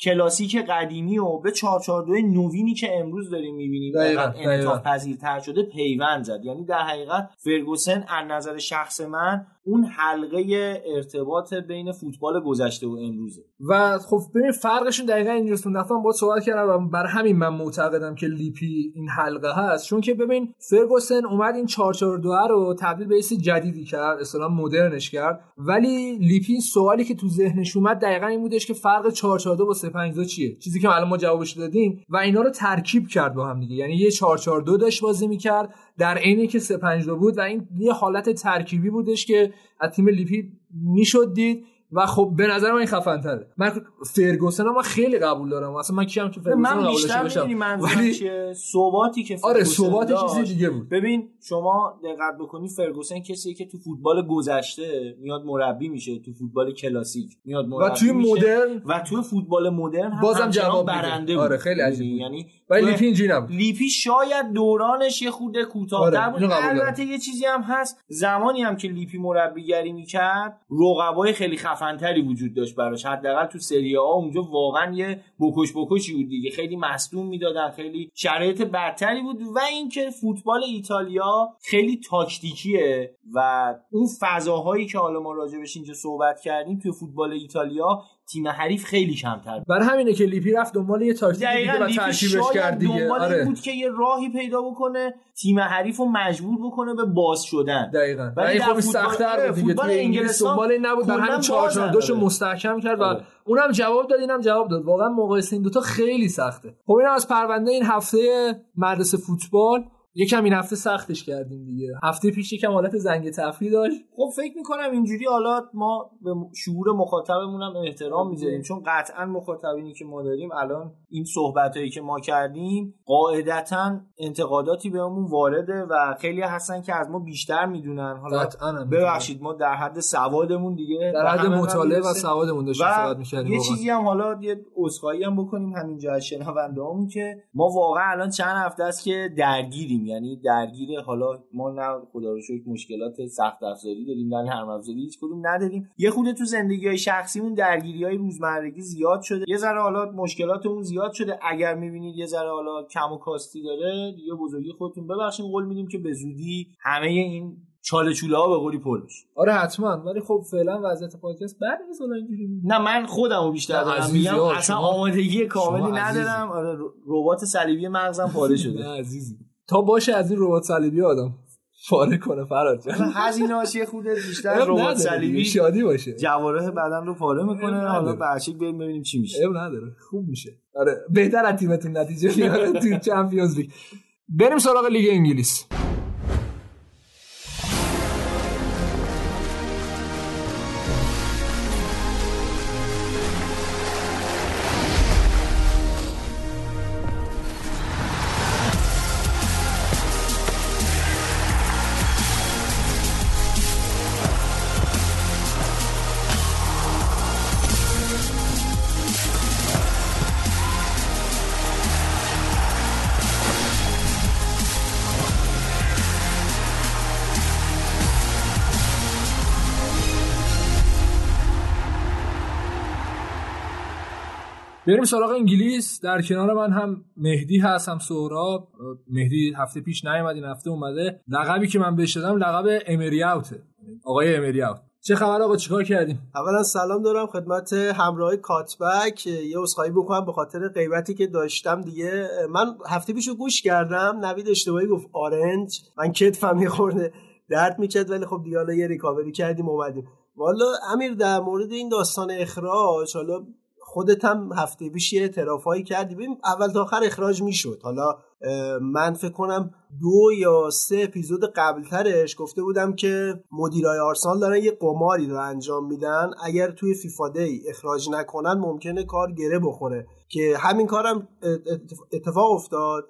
کلاسیک قدیمی و به 442 نوینی که امروز داریم می‌بینیم انعطاف دقیقاً. پذیرتر شده پیوند زد یعنی در حقیقت فرگوسن از نظر شخص من اون حلقه ارتباط بین فوتبال گذشته و امروزه. و خب ببین فرقشون دقیقا اینجاست. اون دفعه هم باید صحبت کردم و برای همین من معتقدم که لیپی این حلقه هست. چون که ببین فرگوسن اومد این 442 رو تبدیل به چیز جدیدی کرد اصلا مدرنش کرد. ولی لیپی سوالی که تو ذهنش اومد دقیقا این بودش که فرق 442 با 352 چیه؟ چیزی که الان ما جوابش دادیم. و اینا رو ترکیب کرد با هم دیگه. یعنی یه 442 داشت بازی می‌کرد. در عینی که 352 بود و این یه حالت ترکیبی بودش که از تیم لیپی می‌شد دید و خب به نظر من این خفن تره من فرگوسن من خیلی قبول دارم اصلا من کیم که فرگوسن من بیشتر منظورم ولی چیه ثباتی که آره ثبات داشت. چیز دیگه بود ببین شما دقت بکنی فرگوسن کسیه که تو فوتبال گذشته میاد مربی میشه تو فوتبال کلاسیک میاد مربی و توی میشه. مدرن و توی فوتبال مدرن هم بازم جواب. برنده بود آره، خیلی عجیب می‌دونی؟ بود. یعنی ولی لیپی اینجوری نبود. لیپی شاید دورانش یه خورده کوتاه‌تر آره، بود. البته یه چیزی هم هست. زمانی هم که لیپی مربیگری می‌کرد رقبای خیلی خفنتری وجود داشت براش. حداقل تو سری آ اونجا واقعا یه بکش بکشی بود دیگه. خیلی مصدوم می‌دادن خیلی شرایط بدتری بود و اینکه فوتبال ایتالیا خیلی تاکتیکیه و اون فضاهایی که حالا ما راجبش اینجا صحبت کردیم تو فوتبال ایتالیا تیم حریف خیلی کمتر برای همینه که لیپی رفت دنبال یه تاکتیک دیگه و ترکیبش کرد دیگه. دنبال این آره. بود که یه راهی پیدا بکنه تیم حریف رو مجبور بکنه به باز شدن. دقیقا. ولی خب سخت‌تر آره، بود دیگه. فوتبال انگلستان دنبال این نبود. در همین باز 442 شو نداره. مستحکم کرد و آره. اونم جواب داد اینم جواب داد. واقعا مقایسه این دوتا خیلی سخته. خب اینم از پرونده این هفته مدرسه فوتبال. یکم این هفته سختش کردیم دیگه. هفته پیش یکم حالت زنگ تفریح داشت. خب فکر می‌کنم اینجوری حالا ما به شعور مخاطبمون هم احترام می‌ذاریم. چون قطعا مخاطبینی که ما داریم الان این صحبت هایی که ما کردیم قاعدتا انتقاداتی بهمون وارده و خیلی هستن که از ما بیشتر می‌دونن. حالا قطعاً ببخشید ما در حد سوادمون دیگه در حد مطالعه و. سوادمون داشتیم صحبت می‌کردیم یه. چیزی هم حالا یه عذرخواهی هم بکنیم همینجا از شنوندهامون که ما واقعا الان چند هفته است که درگیریم. یعنی درگیر حالا ما نه خدا رو شکر مشکلات سخت افزاری داریم نه نرم افزاری هیچ کدوم نداریم. یه خود تو زندگی های شخصیمون درگیری های روزمرگی زیاد شده. یه ذره حالا مشکلاتمون زیاد شده. اگر می‌بینید یه ذره حالا کم و کاستی داره دیگه بزرگی خودتون ببخشید قول میدیم که به زودی همه این چاله چوله ها به قولی پر آره حتما. ولی خب فعلا وضعیت پادکست بعد نیست اینجوری نه من خودم رو بیشتر دارم. میگم اصلا آمادگی کاملی. ندارم. آره ربات صلیبی مغزم پاره نه شده. عزیزی. تا باشه از این ربات صلیبی آدم پاره کنه فراد جان. هزینه هاش یه خودت بیشتر ربات صلیبی شادی باشه. جوارح بدن رو پاره می‌کنه حالا. برچک بریم ببینیم چی میشه. اب نداره خوب میشه. آره بهتر از تیمتون نتیجه میاره تو چمپیونز لیگ بریم سراغ لیگ انگلیس. بریم سراغ انگلیس. در کنار من هم مهدی هست هم سهراب. مهدی هفته پیش نیومد این هفته اومده. لقبی که من بهش دادم لقب امری اوته آقای امری اوت چه خبر آقا؟ چیکار کردیم؟ اولا سلام دارم خدمت همراه کاتبک. یه عذرخواهی بکنم به خاطر غیبتی که داشتم دیگه. من هفته پیشو گوش کردم نوید اشتباهی گفت آرنج. من کتفم یه خورده درد می‌کرد ولی خب دیگه یه ریکاوری کردیم اومدیم. والا امیر در مورد این داستان اخراج حالا خودت هم هفته پیش یه اعترافایی کردی. ببین اول تا آخر اخراج می‌شد. حالا من فکر کنم دو یا سه اپیزود قبلترش گفته بودم که مدیرای آرسنال دارن یه قماری رو انجام میدن. اگر توی فیفا دی اخراج نکنن ممکنه کار گره بخوره. که همین کارم اتفاق افتاد.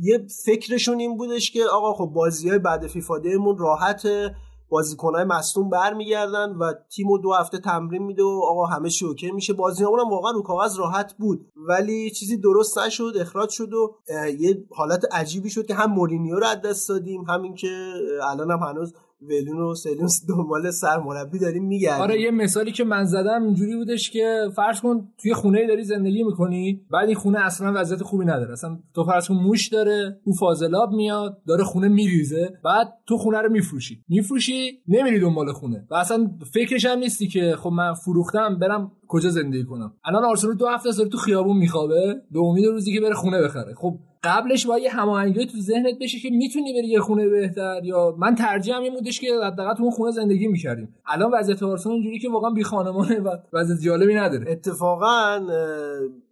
یه فکرشون این بودش که آقا خب بازی های بعد فیفا دیمون راحته. بازیکنهای مصدوم برمیگردن و تیمو دو هفته تمرین میده و آقا همه okay میشه. بازی هم واقعا رو کاغذ راحت بود ولی چیزی درست نشد اخراج شد و یه حالت عجیبی شد که هم مورینیو رو از دست دادیم همین که الان هم هنوز ویلون و سیلون دنبال سرمربی داریم میگردیم. آره یه مثالی که من زدم اینجوری بودش که فرض کن توی خونه داری زندگی می‌کنی بعد این خونه اصلا وضعیت خوبی نداره. اصلا تو فرض کن موش داره تو فاضلاب میاد داره خونه میریزه بعد تو خونه رو میفروشی. میفروشی نمیری دنبال خونه. و اصلا فکرش هم نیستی که خب من فروختم برم کجا زندگی کنم. الان آرسنال دو هفته داره تو خیابون میخوابه به امید روزی که بره خونه بخره. خب قبلش باید یه هماهنگی تو ذهنت بشه که می‌تونی بری یه خونه بهتر یا من ترجیحم این بودش که حداقل تو اون خونه زندگی می‌کردیم. الان وضعیت آرسنال اینجوری که واقعا بی خانمانه و وضعیت جالبی نداره. اتفاقا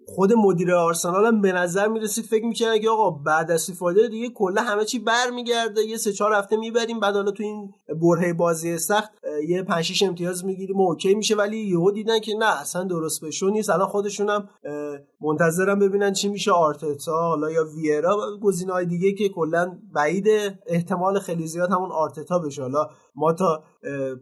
خود مدیر آرسنال هم به نظر می‌رسید فکر می‌کنه که آقا بعد از استفاده دیگه کلا همه چی برمیگرده یه سه چهار هفته می‌بریم بعد حالا تو این برهه بازی سخت یه 5 6 امتیاز می‌گیریم اوکی میشه ولی یهو دیدن که نه اصلا درست بشو نیست. الان خودشون هم منتظرم ببینن چی میشه. آرتتا حالا یا ویرا گزینه‌های دیگه که کلا بعیده. احتمال خیلی زیاد همون آرتتا بشه. حالا ما تا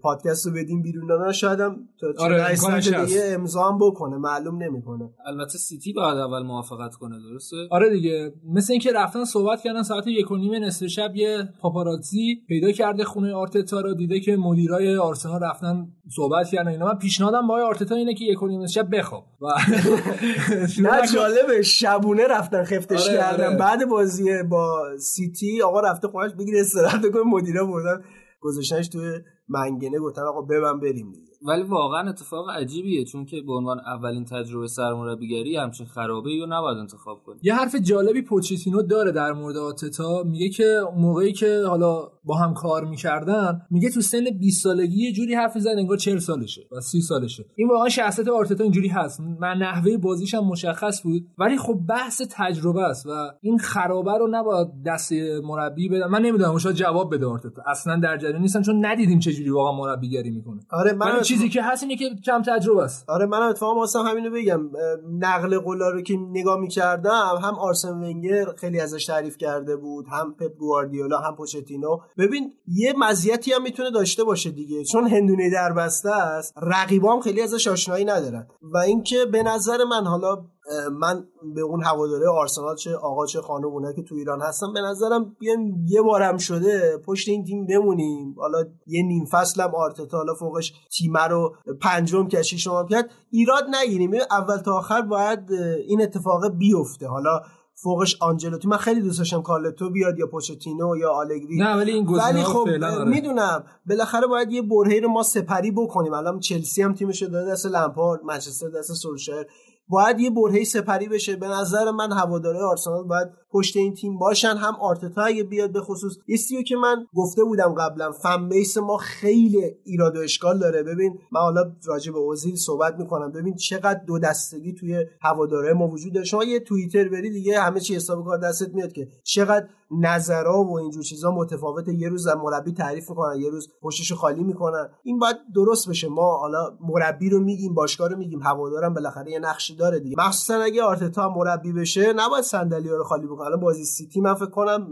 پادکست رو بدیم بیرون دادن شاید هم آره، دیگه. امضا هم بکنه معلوم نمی‌کنه. البته سیتی باید اول موافقت کنه درسته؟ آره دیگه. مثل اینکه رفتن صحبت کردن ساعت یک و نیم نصف شب یه پاپاراتزی پیدا کرده خونه آرتتا رو دیده که مدیرای آرسنال رفتن صحبت کردن اینا. من پیشنهادم با آقای آرتتا اینه که یک و شب بخواب. و نه جالبه. شبونه رفتن خفتش آره، کردن. آره. بعد بازی با سیتی آقا رفته خونش بگیره استراحت کنه مدیرا بردن. گذاشتنش توی منگنه گفتن آقا ببن بریم دیگه. ولی واقعا اتفاق عجیبیه چون که به عنوان اولین تجربه سرمربیگری همچین خرابه رو نباید انتخاب کنی. یه حرف جالبی پوچتینو داره در مورد آتتا میگه که موقعی که حالا با هم کار می‌کردن میگه تو سن 20 سالگی یه جوری حرف زد انگار 40 سالشه و 30 سالشه. این واقعا شخصیت آرتتا اینجوری هست. من نحوه بازیش هم مشخص بود ولی خب بحث تجربه است و این خرابه رو نباید دست مربی بدم. من نمی‌دونم شاید جواب بده آرتتا. اصلا در جریان نیستم چون ندیدیم چه جوری واقعا مربیگری می‌کنه. آره من ولی چیزی که هست اینه که کم تجربه است. آره منم اتفاقا واسه همینو بگم. نقل قولا رو که نگاه می‌کردم هم آرسن ونگر خیلی ازش تعریف کرده بود هم پپ گواردیولا هم پوچتینو. ببین یه مزیتی هم می‌تونه داشته باشه دیگه. چون هندونه در بسته است رقیبا هم خیلی ازش آشنایی ندارن. و اینکه به نظر من حالا من به اون هواداره آرسنال چه آقا چه خانم اونایی که تو ایران هستن به نظرم بیایم یه بارم شده پشت این تیم بمونیم. حالا یه نیم فصل هم آرتتا حالا فوقش تیم رو پنجم ششم هم کرد ایراد نگیریم. اول تا آخر باید این اتفاق بیفته. حالا فوقش آنجلوتی. من خیلی دوست داشتم کارلتو بیاد یا پوچتینو یا آلگری. نه ولی این ولی گزینه‌ها خب آره. می‌دونم. بالاخره باید یه برهه رو ما سپری بکنیم. الان چلسی هم تیمش داده دست لمپارد منچستر دست سولشایر باید یه برهه سپری بشه. به نظر من هواداره آرسنال باید پشت این تیم باشن هم آرتتا اگه بیاد به خصوص. رو که من گفته بودم قبلا فن ما خیلی ایراد و اشکال داره. ببین من حالا راجع به اوزیل صحبت می‌کنم. ببین چقدر دو دستگی توی هواداره ما وجود داره شما یه توییتر بری دیگه همه چی حساب کار دستت میاد که چقدر نظرها و اینجور چیزا متفاوته. یه روز مربی تعریف می‌کنن یه روز پشتش خالی می‌کنن. این باید درست بشه. ما حالا مربی رو میگیم باشگاه رو میگیم. هوادارم بالاخره یه نقشی داره دیگه. مخصوصا اگه آرتتا مربی بشه نباید صندلی رو خالی بکنن. الان بازی سیتی من فکر کنم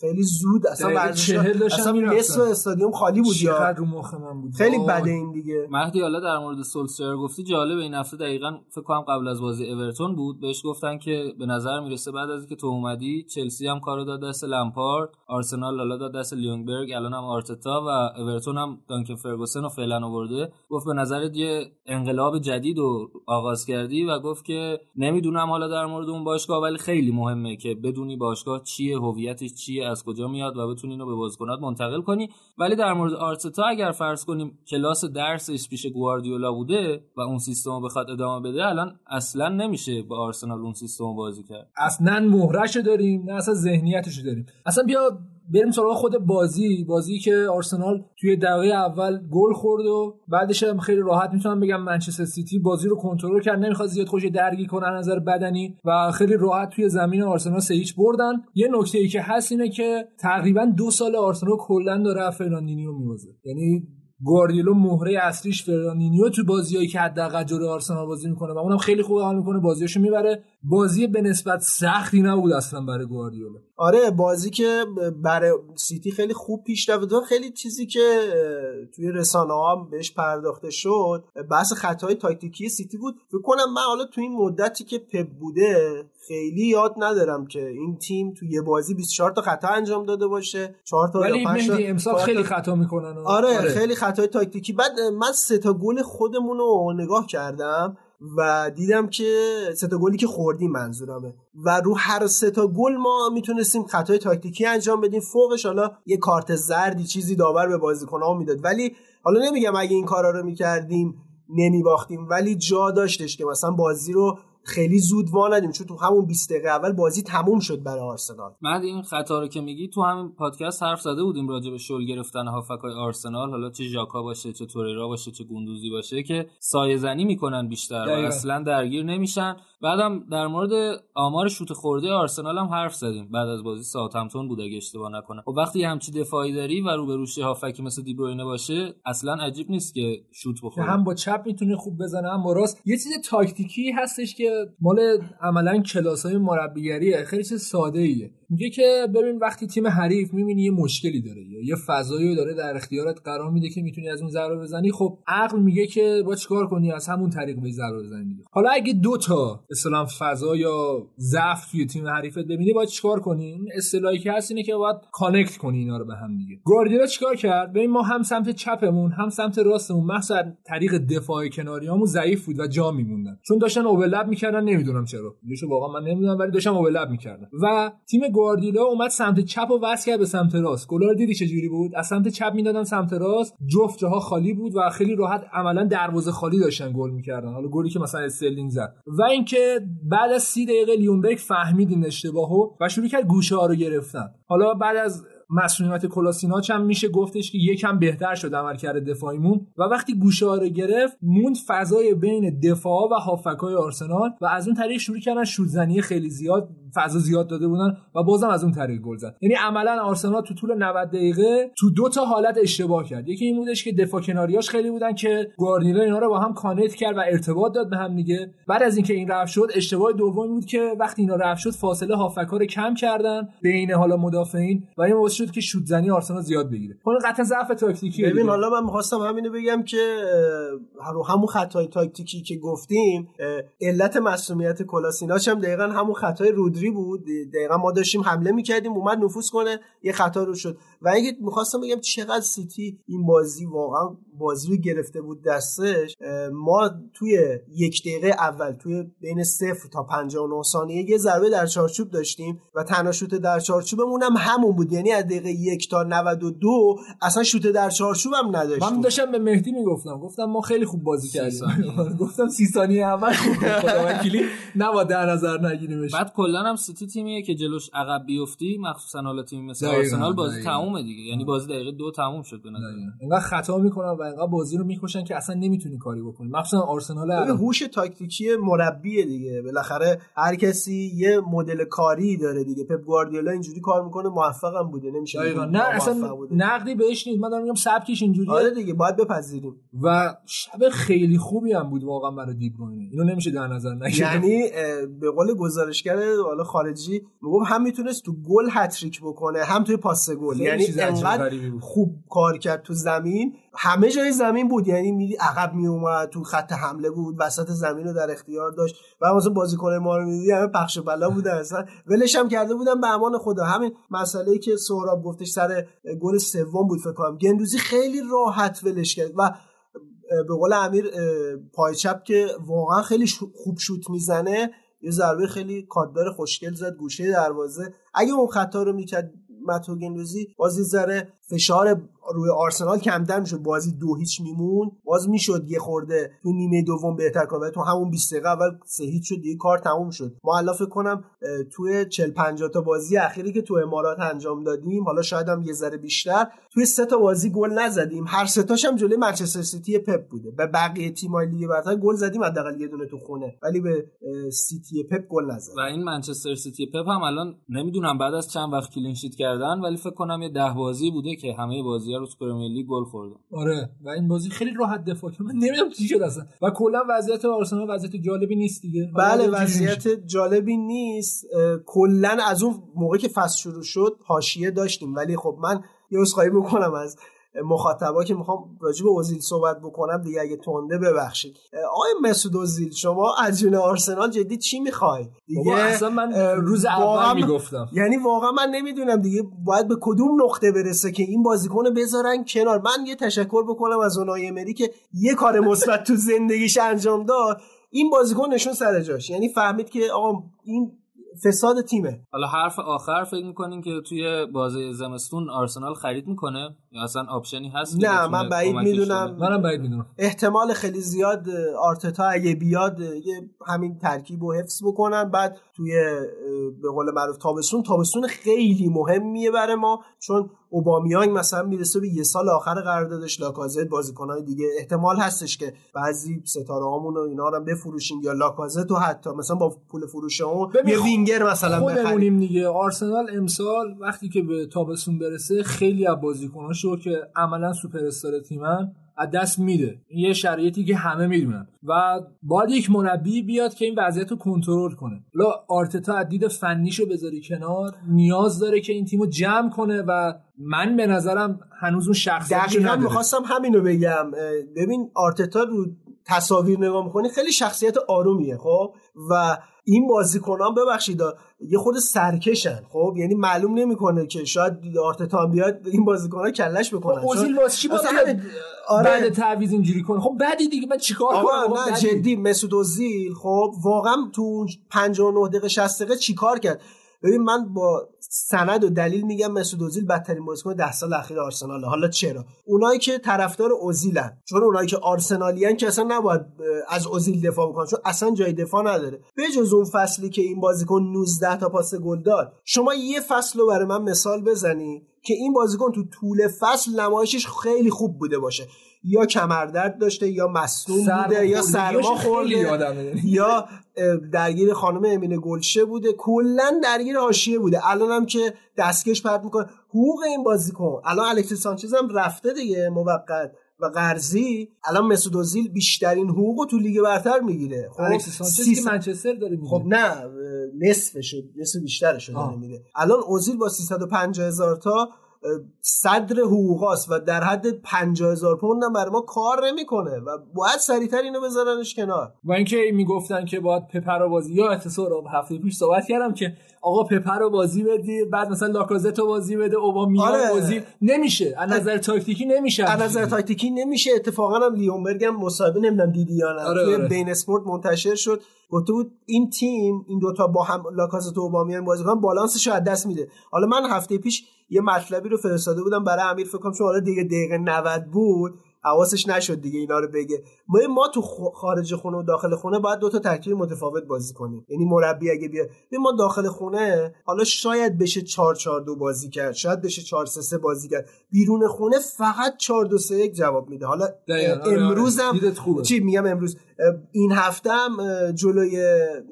خیلی زود اصلا ورزش اصلا. نصف استادیوم خالی بود یا رو مخ من بود خیلی. بده این دیگه مهدی حالا در مورد سولشر گفتی جالب این هفته دقیقا فکر کنم قبل از بازی اورتون بود بهش گفتن که به نظر می‌رسه بعد از اینکه تو اومدی چلسی هم کارو داد دست لمپارد آرسنال حالا داد دست لیونگبرگ الان هم آرتتا و اورتون هم دانکن فرگوسن رو فعلا آورده گفت به نظرت یه انقلاب جدید رو آغاز کردی و گفت که نمی‌دونم حالا در مورد اون باشگاه ولی خیلی مهمه که بدونی باشگاه چیه هویتش چیه از کجا میاد و بتونی اینو به بازیکنات منتقل کنی. ولی در مورد آرتتا اگر فرض کنیم کلاس درسش پیش گواردیولا بوده و اون سیستم رو بخواد ادامه بده الان اصلا نمیشه با آرسنال اون سیستم بازی کرد. اصلا مهرشو داریم نه اصلا ذهنیتشو داریم. اصلا بیا بریم سراغ خود بازی. بازی که آرسنال توی دقیقه اول گل خورد و بعدش هم خیلی راحت می‌تونم بگم منچستر سیتی بازی رو کنترل کرد. نمی‌خواد زیاد خودشو درگیر کنه از نظر بدنی و خیلی راحت توی زمین آرسنال سه بردن. یه نکته ای که هست اینه که تقریبا دو سال آرسنال کلا داره از فرناندینیو می‌بازه یعنی گواردیولا مهره اصلیش فرناندینیو تو بازیایی که حداقل جلوی آرسنال بازی می‌کنه و اونم خیلی خوب حال می‌کنه بازیاشو می‌بره. بازی به نسبت سختی نبود اصلا برای گواردیولا. آره بازی که برای سیتی خیلی خوب پیش رفت. خیلی چیزی که توی رسانه ها بهش پرداخته شد بحث خطای تاکتیکی سیتی بود. فکر کنم من حالا توی این مدتی که پپ بوده خیلی یاد ندارم که این تیم توی یه بازی 24 تا خطا انجام داده باشه 4 تا ولی یا 5 تا مهدی امسال خیلی خطا می‌کنن. آره, خیلی خطای تاکتیکی. بعد من سه تا گل خودمون رو نگاه کردم و دیدم که سه تا گلی که خوردیم منظورمه. و رو هر سه تا گل ما می‌تونستیم خطای تاکتیکی انجام بدیم. فوقش حالا یه کارت زردی چیزی داور به بازیکن‌ها می‌داد. ولی حالا نمیگم اگه این کارا رو می‌کردیم نمیباختیم. ولی جا داشتش که مثلا بازی رو خیلی زود وا ندیم چون تو همون 20 دقیقه اول بازی تموم شد برای آرسنال. بعد این خطا رو که میگی تو همین پادکست حرف زده بودیم راجع به شل گرفتن هافکای آرسنال. حالا چه ژاکا باشه چه توریرا باشه چه گوندوزی باشه که سایه زنی می‌کنن بیشتر و دقیقاً. اصلا درگیر نمیشن. بعدم در مورد آمار شوت خورده آرسنال هم حرف زدیم. بعد از بازی ساوثهمپتون بود اگه اشتباه نکنم. و وقتی همچی دفاعی داری و روبروش یه هافبکی مثل دیبروینه باشه اصلا عجیب نیست که شوت بخوره. هم با چپ می‌تونه خوب بزنه هم با راست. یه چیز تاکتیکی هستش که مال عملا کلاس های مربیگریه. خیلی چیز ساده ایه میگه که ببین وقتی تیم حریف می‌بینی یه مشکلی داره یا یه فضایی داره در اختیارت قرار میده که می‌تونی از اون ضربه بزنی خب عقل میگه که با چیکار کنی؟ از همون طریق به ضربه بزنی حالا اگه دو تا اصطلاح فضا یا ضعف توی تیم حریفت ببینی باید چیکار کنی؟ این اصطلاحی که هست اینه که باید connect کنی اینا رو به هم دیگه. گواردیولا چیکار کرد؟ ببین ما هم سمت چپمون هم سمت راستمون از طریق دفاع کناریامون ضعیف بود و جا میموندن. چون داشتن اوورلپ می‌کردن نمی‌دونم چرا. واقعا من نمی‌دونم ولی داشتن اوورلپ می‌کردن. و تیم گواردیولا اومد سمت چپ و وصل کرد به سمت راست. گلا رو دیدی چجوری بود؟ از سمت چپ می‌دادن سمت راست. جفت جاها خالی بود و خیلی راحت عملا دروازه خالی داشتن گل می‌کردن. حالا گلی که مثلا استرلینگ زد. و اینکه بعد از سی دقیقه لیونبرگ فهمید این اشتباهو و شروع کرد گوشه ها رو گرفتن. حالا بعد از مسئولیت کلاسیناچ هم میشه گفتش که یکم بهتر شد عملکرد دفاعیمون. و وقتی گوشه رو گرفت موند فضای بین دفاع و هافکای آرسنال و از اون طریق شروع کردن شوتزنی خیلی زیاد فضا زیاد داده بودن و بازم از اون طریق گل زد. یعنی عملا آرسنال تو طول 90 دقیقه تو دو تا حالت اشتباه کرد. یکی این بودش که دفاع کناریاش خیلی بودن که گواردیولا اینا رو با هم کانکت کرد و ارتباط داد به هم دیگه. بعد از اینکه این رفت شد اشتباه دوم بود که وقتی اینا رفت شد فاصله هافکا رو کم کردن بین حالا مدافعین و این شد که شوت زنی آرسنال زیاد بگیره. اون قطعا ضعف تاکتیکی ببین حالا من می‌خواستم همینو بگم که رو همون خطای تاکتیکی که گفتیم علت مسئولیت کلاسیناچ هم دقیقا همون خطای رودری بود. دقیقا ما داشتیم حمله می‌کردیم اومد نفوذ کنه یه خطا رو شد. و اینکه می‌خواستم بگم چقدر سیتی این بازی واقعا بازی رو گرفته بود دستش ما توی یک دقیقه اول توی بین صفر تا 59 ثانیه یه ضربه در چارچوب داشتیم و تنها شوت در چارچوبمون هم همون بود. یعنی از دقیقه یک تا 92 اصلا شوت در چارچوب هم نداشتیم. من داشتم به مهدی می‌گفتم گفتم ما خیلی خوب بازی کردیم. گفتم سی ثانیه اول خوب بود. خدا وکیلی نباید در نظر نگیریمش. بعد کلا هم سیتی تیمیه که جلوش عقب بیفتی مخصوصا حالا تیم مثل آرسنال بازی. تمومه دیگه. یعنی بازی دقیقه دو تموم شد به نظر. من. خطا می‌کنن و انقدر بازی رو می‌کشن که اصلا نمی‌تونی کاری بکنی. مخصوصا آرسنال. هوش تاکتیکی مربیه دیگه. بالاخره هر کسی یه مدل کاری داره دیگه. پپ گواردیولا اینجوری کار می‌کنه موفقم بوده. نمیشه دقیقاً. نه اصلا بوده. نقدی بهش نیست. من دارم میگم سبکش اینجوریه. آره دیگه باید بپذیریم. و شب خیلی خوبی هم بود واقعا برای دیبروینه اینو نمیشه در نظر نگیریم یعنی به قول گزارشگر حالا خارجی میگم هم می‌تونست تو گل هتریک بکنه هم توی پاس گل. یعنی انقدر. خوب کار کرد تو زمین همه جای زمین بود. یعنی میدی عقب میومد تو خط حمله بود وسط زمین رو در اختیار داشت. و مثلا بازیکن ما رو میدی همه پخش بلا بودن. اصلا ولش هم کرده بودن به امان خدا. همین مسئله که سهراب گفتش سر گل سوم بود فکر کنم. گندوزی خیلی راحت ولش کرد و به قول امیر پای چپ که واقعا خیلی خوب شوت می‌زنه یه ضربه خیلی کاددار خوشگل زد گوشه دروازه. اگه اون خطا رو می‌کرد متو گندوزی باز یه ذره فشار روی آرسنال کمتر می‌شد. بازی دو هیچ میمون باز می‌شد یه خورده تو نیمه دوم بهتر کنه. تو همون 20 دقیقه اول سه هیچ شد دیگه کار تموم شد. ما الان فکر کنم توی 40 50 تا بازی اخیری که تو امارات انجام دادیم حالا شاید هم یه ذره بیشتر توی سه تا بازی گل نزدیم. هر سه تاش هم جلوی منچستر سیتی پپ بوده. به بقیه تیم‌های لیگ برتر گل زدیم حداقل یه دونه تو خونه. ولی به سیتی پپ گل نزدیم. و این منچستر سیتی پپ هم الان نمی‌دونم بعد از چند وقت clean sheet کردن ولی فکر کنم یه ده بازی بوده که همه بازی رو تو Premier League گل خوردن آره و این بازی خیلی راحت دفاع کرد. من نمی‌دونم چی شد اصلا. و کلا وضعیت آرسنال وضعیت جالبی نیست دیگه. بله. وضعیت جالبی نیست. کلا از اون موقع که فصل شروع شد حاشیه داشتیم. ولی خب من یه عذرخواهی می‌کنم از مخاطبا که می‌خوام راجع به اوزیل صحبت بکنم دیگه اگه تونده ببخشید. آقای مسعود اوزیل شما از جون آرسنال جدی چی می‌خوای؟ دیگه اصلا من روز اول می‌گفتم. یعنی واقعا من نمی‌دونم دیگه باید به کدوم نقطه برسه که این بازیکن رو بذارن کنار. من یه تشکر بکنم از اونای امری که یه کار مثبت تو زندگیش انجام داد. این بازیکن نشوند سر جاش. یعنی فهمید که آقا این فساد تیمه. حالا حرف آخر فکر می‌کنین که توی بازه زمستون آرسنال خرید می‌کنه؟ یا اصلا option ی هست نه، من بعید می‌دونم. منم بعید می‌دونم. احتمال خیلی زیاد آرتتا اگه بیاد یه همین ترکیب رو حفظ بکنن. بعد توی به قول معروف تابستون تابستون خیلی مهمیه برای ما. چون اوبامیانگ مثلا می‌رسه به یه سال آخر قراردادش لاکازت. بازیکنهای دیگه احتمال هستش که بعضی ستاره هامون و اینا رو هم بفروشیم یا لاکازت و حتی. مثلا با پول فروش اون یه وینگر مثلا بخریم. خودمونیم دیگه. آرسنال امسال وقتی که به تابستون برسه خیلی از بازیکناشو که عملا سوپر استار تیمن از دست میده. این یه شرایطی که همه می‌دونن. و باید یک مربی بیاد که این وضعیت رو کنترل کنه. حالا آرتتا از دید فنیشو بذاری کنار. نیاز داره که این تیمو جمع کنه و من به نظرم هنوز اون شخصیتشو دقیقا می‌خواستم همینو بگم. ببین آرتتا رو تصاویر نگاه می‌کنی خیلی شخصیت آرومیه خب؟ و این بازیکنان ببخشید یه خود سرکشن. خب یعنی معلوم نمی‌کنه که شاید آرتتا بیاد این بازیکنان کلش بکنن اوزیل چون- واسه چی باید بیاد آره. بعد تعویض اینجوری کنه. خب بعدی دیگه من چیکار کنم؟ نه بدی. جدی مسعود اوزیل خب واقعا تو اون 59 دقیقه 60 دقیقه چیکار کرد؟ ببین من با سند و دلیل میگم مسعود اوزیل بدترین بازیکن 10 سال اخیر آرسناله. حالا چرا؟ اونایی که طرفدار اوزیلن چون اونایی که آرسنالیان که اصلا نباید از اوزیل دفاع بکنن چون اصلا جای دفاع نداره. به جز اون فصلی که این بازیکن 19 تا پاس گل داد. شما یه فصل رو برای من مثال بزنی که این بازیکن تو طول فصل نمایشش خیلی خوب بوده باشه. یا کمردرد داشته یا مصدوم بوده یا سرما خورده. یعنی. یا درگیر خانم امینه گلشه بوده. کلا درگیر حاشیه بوده. الان هم که دستکش پرت می‌کنه. حقوق این بازیکن. الان الکسیس سانچز هم رفته دیگه موقت و قرضی. الان مسعود اوزیل بیشترین حقوق تو لیگ برتر می‌گیره. خب الکسیس سانچز که منچستر داره میگه. خب نه اه، نصف بیشترش داره. میده الان اوزیل با 350 هزار تا صدر حقوقاست و در حد 50 هزار پوند هم برای ما کار نمی‌کنه و باید سریعتر اینو بذارنش کنار. و اینکه می‌گفتن که باید پپر رو بازی یا اتصال هفته پیش صحبت کردم که آقا پپر رو بازی بدی بعد مثلا لاکازت رو بازی بده اوبامیان آره. بازی نمیشه. از نظر تاکتیکی نمیشه از نظر تاکتیکی نمیشه. اتفاقا هم لیونبرگ هم مصاحبه نمی‌دونم دیدی یا نه. آره، آره. بین اسپورت منتشر شد. گفته بود این تیم این دوتا با هم لاکازت و اوبامیان بازی کنن بالانسش رو از دست میده. حالا من هفته پیش یه مطلبی رو فرستاده بودم برای امیر فکر کنم چون حالا دیگه دقیقه 90 بود حواسش نشد دیگه اینا رو بگه. ما ما تو خارج خونه و داخل خونه باید دو تا ترکیب متفاوت بازی کنیم. یعنی مربی اگه بیاد ما داخل خونه حالا شاید بشه 4 4 2 بازی کرد شاید بشه 4 3 3 بازی کرد. بیرون خونه فقط 4 2 3 1 جواب میده. حالا آره، آره. امروز هم دیدت خوبه. چی میگم امروز؟ این هفته هم جلوی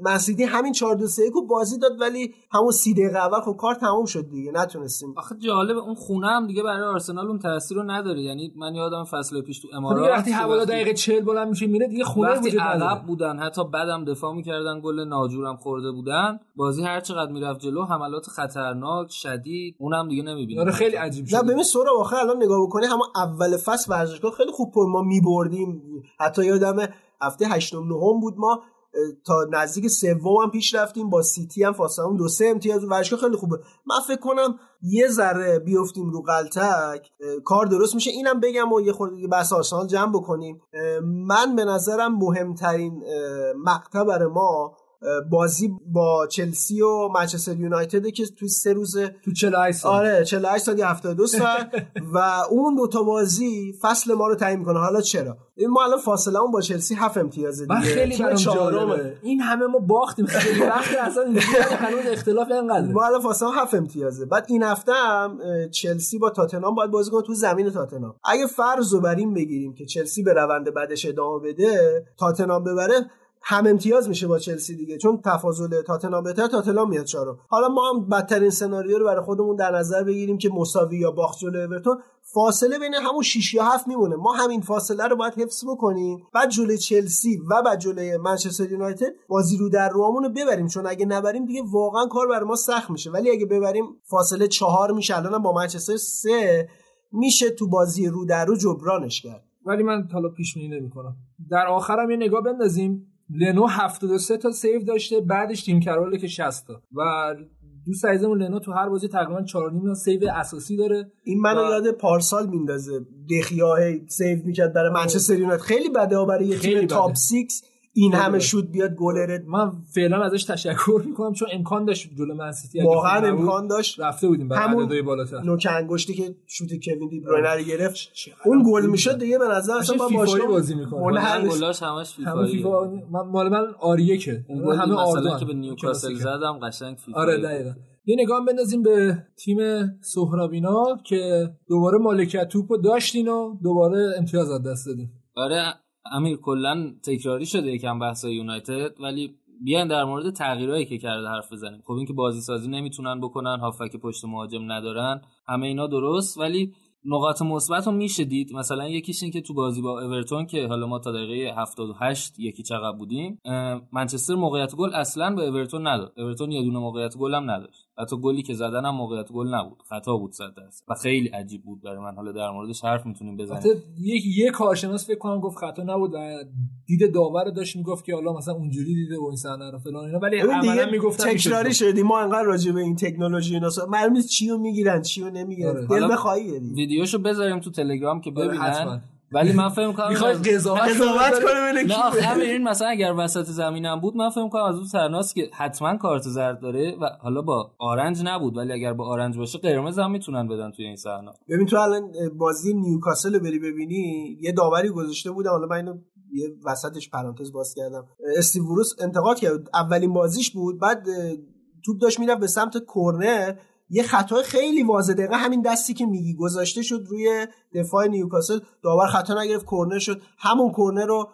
منسیتی همین 4 2 3 رو بازی داد ولی همون 30 دقیقه اول خب کار تموم شد دیگه نتونستیم. آخه جالب اون خونه هم دیگه برای آرسنال اون تاثیر رو نداره. یعنی من یادم فصل پیش تو خب امارات وقتی وقتی- دقیقه 40 بلند میشه میره دیگه خونه وقتی. عقب بودن حتی بعدم دفاع می‌کردن گل ناجورم خورده بودن بازی هر چقدر می‌رفت جلو حملات خطرناک شدید اونم دیگه نمی‌بینیم. آره خیلی عجیب نه شد ببین سورا آخر الان نگاه بکنی همون اول فصل ورزشگاه خیلی خوب پر ما میبردیم. حتی یادم هفته هشتم نهم بود ما تا نزدیک سوم هم پیش رفتیم با سیتی هم فاصله دو سه امتیاز ورزشگاه خیلی خوبه. من فکر کنم یه ذره بیفتیم رو اه، کار درست میشه. اینم بگم و یه خورده بحث آرسنال جمع بکنیم. من به نظرم مهمترین مقطع برای ما بازی با چلسی و منچستر یونایتد که توی سه روزه تو 48 سال. آره 48 ساعت یا 72 ساعت و اون دوتا بازی فصل ما رو تعیین می‌کنه. حالا چرا؟ این ما الان فاصله با چلسی هفت امتیازه دیگه. من خیلی برام. جالبه. این همه ما باختیم. خیلی وقت اصلا هنوز اختلاف اینقدر ما الان فاصله هفت امتیازه. بعد این هفته هم چلسی با تاتنهام باید بازی کنه تو زمین تاتنهام. اگه فرض رو بر این بگیریم که چلسی به روند بعدش ادامه بده تاتنهام ببره هم امتیاز میشه با چلسی دیگه چون تفاضل تاتنهام بهتر تاتنهام میاد چهارم. حالا ما هم بدترین سناریو رو برای خودمون در نظر بگیریم که مساوی یا باخت جلوی اورتون. فاصله بین همون 6 یا 7 میمونه. ما همین فاصله رو باید حفظ بکنیم. بعد جلوی چلسی و بعد جلوی منچستر یونایتد بازی رو در روامون رو ببریم. چون اگه نبریم دیگه واقعا کار بر ما سخت میشه. ولی اگه ببریم فاصله چهار میشه. الان با منچستر سه میشه تو بازی رو در رو جبرانش کرد. ولی من حالا پیش بینی نمی‌کنم. در آخرم یه نگاه بندازیم. لنو 73 تا save داشته بعدش تیم کروله که 60 تا. و دوست عزیزمون لنو تو هر بازی تقریبا 4 تا save اساسی داره. این منو و- یاد پارسال میندازه. دخیا save می‌کرد برای منچستر یونایتد. خیلی بده برای یه تیم. top 6 این خیلی همه. شوت بیاد گلر من فعلا ازش تشکر می‌کنم چون امکان داشت جلو منسیتی واقعا امکان داشت رفته بودیم برای همون عددهای بالاتر. نوک انگشتی که شوت کوین دی بروینه رو گرفت اون گل می‌شد دیگه به نظر اصلا با باشگاه بازی می‌کنه. گلاش همش فیفا من مال من آریه که. همه آردن که به نیوکاسل. زدم قشنگ فیفایی. آره دقیقا. یه نگاه بندازیم به تیم سهرابینا که دوباره مالکیت توپ رو داشتین و دوباره امتیاز از دست دادین. آره امیر کلا تکراری شده یکم بحث یونایتد ولی بیاین در مورد تغییرایی که کرده حرف بزنیم. خب اینکه بازی سازی نمی‌تونن بکنن هافک پشت مهاجم ندارن همه اینا درست ولی نقاط مثبت رو میشه دید. مثلا یکیش این که تو بازی با اورتون که حالا ما تا دقیقه 78 یکی چقدر بودیم منچستر موقعیت گل اصلا به اورتون نداد. اورتون یه دونه موقعیت گل هم نداشت. حتی گلی که زدن هم موقعیت گل نبود. خطا بود صد درصد. و خیلی عجیب بود برای من. حالا در موردش حرف می‌تونیم بزنیم. یک یه کارشناس فکر کنم گفت خطا نبود و دید داور رو داشت می‌گفت که حالا مثلا اونجوری دیده و این صحنه رو فلان اینا. ولی عملا دیگه می‌گفتن تکراری شدیم ما انقدر راجع به این تکنولوژی اینا صحبت- معلوم نیست چی رو می‌گیرن چی رو نمی‌گیرن. آره. دل بخواهیه دیگه ویدیوشو بذاریم تو تلگرام که آره،. ببینن. ولی من فکر کنم می‌خوای قضاوت؟ کنه نه آخه. همین این مثلا اگر وسط زمینم بود من فکر کنم از اون سرناس که حتما کارت زرد داره و حالا با آرنج نبود ولی اگر با آرنج باشه قرمز هم می‌تونن بدن توی این صحنه. ببین تو الان بازی نیوکاسل رو بری ببینی یه داوری گذاشته بودم. حالا من اینو یه وسطش پرانتز باز کردم. استیو بروس انتقاد کرد. اولین بازیش بود بعد توپ داشت می‌رفت به سمت کرنر یه خطای خیلی واضح. دقیقه همین دستی که میگی گذاشته شد روی دفاع نیوکاسل داور خطا نگرفت کرنر شد. همون کرنر رو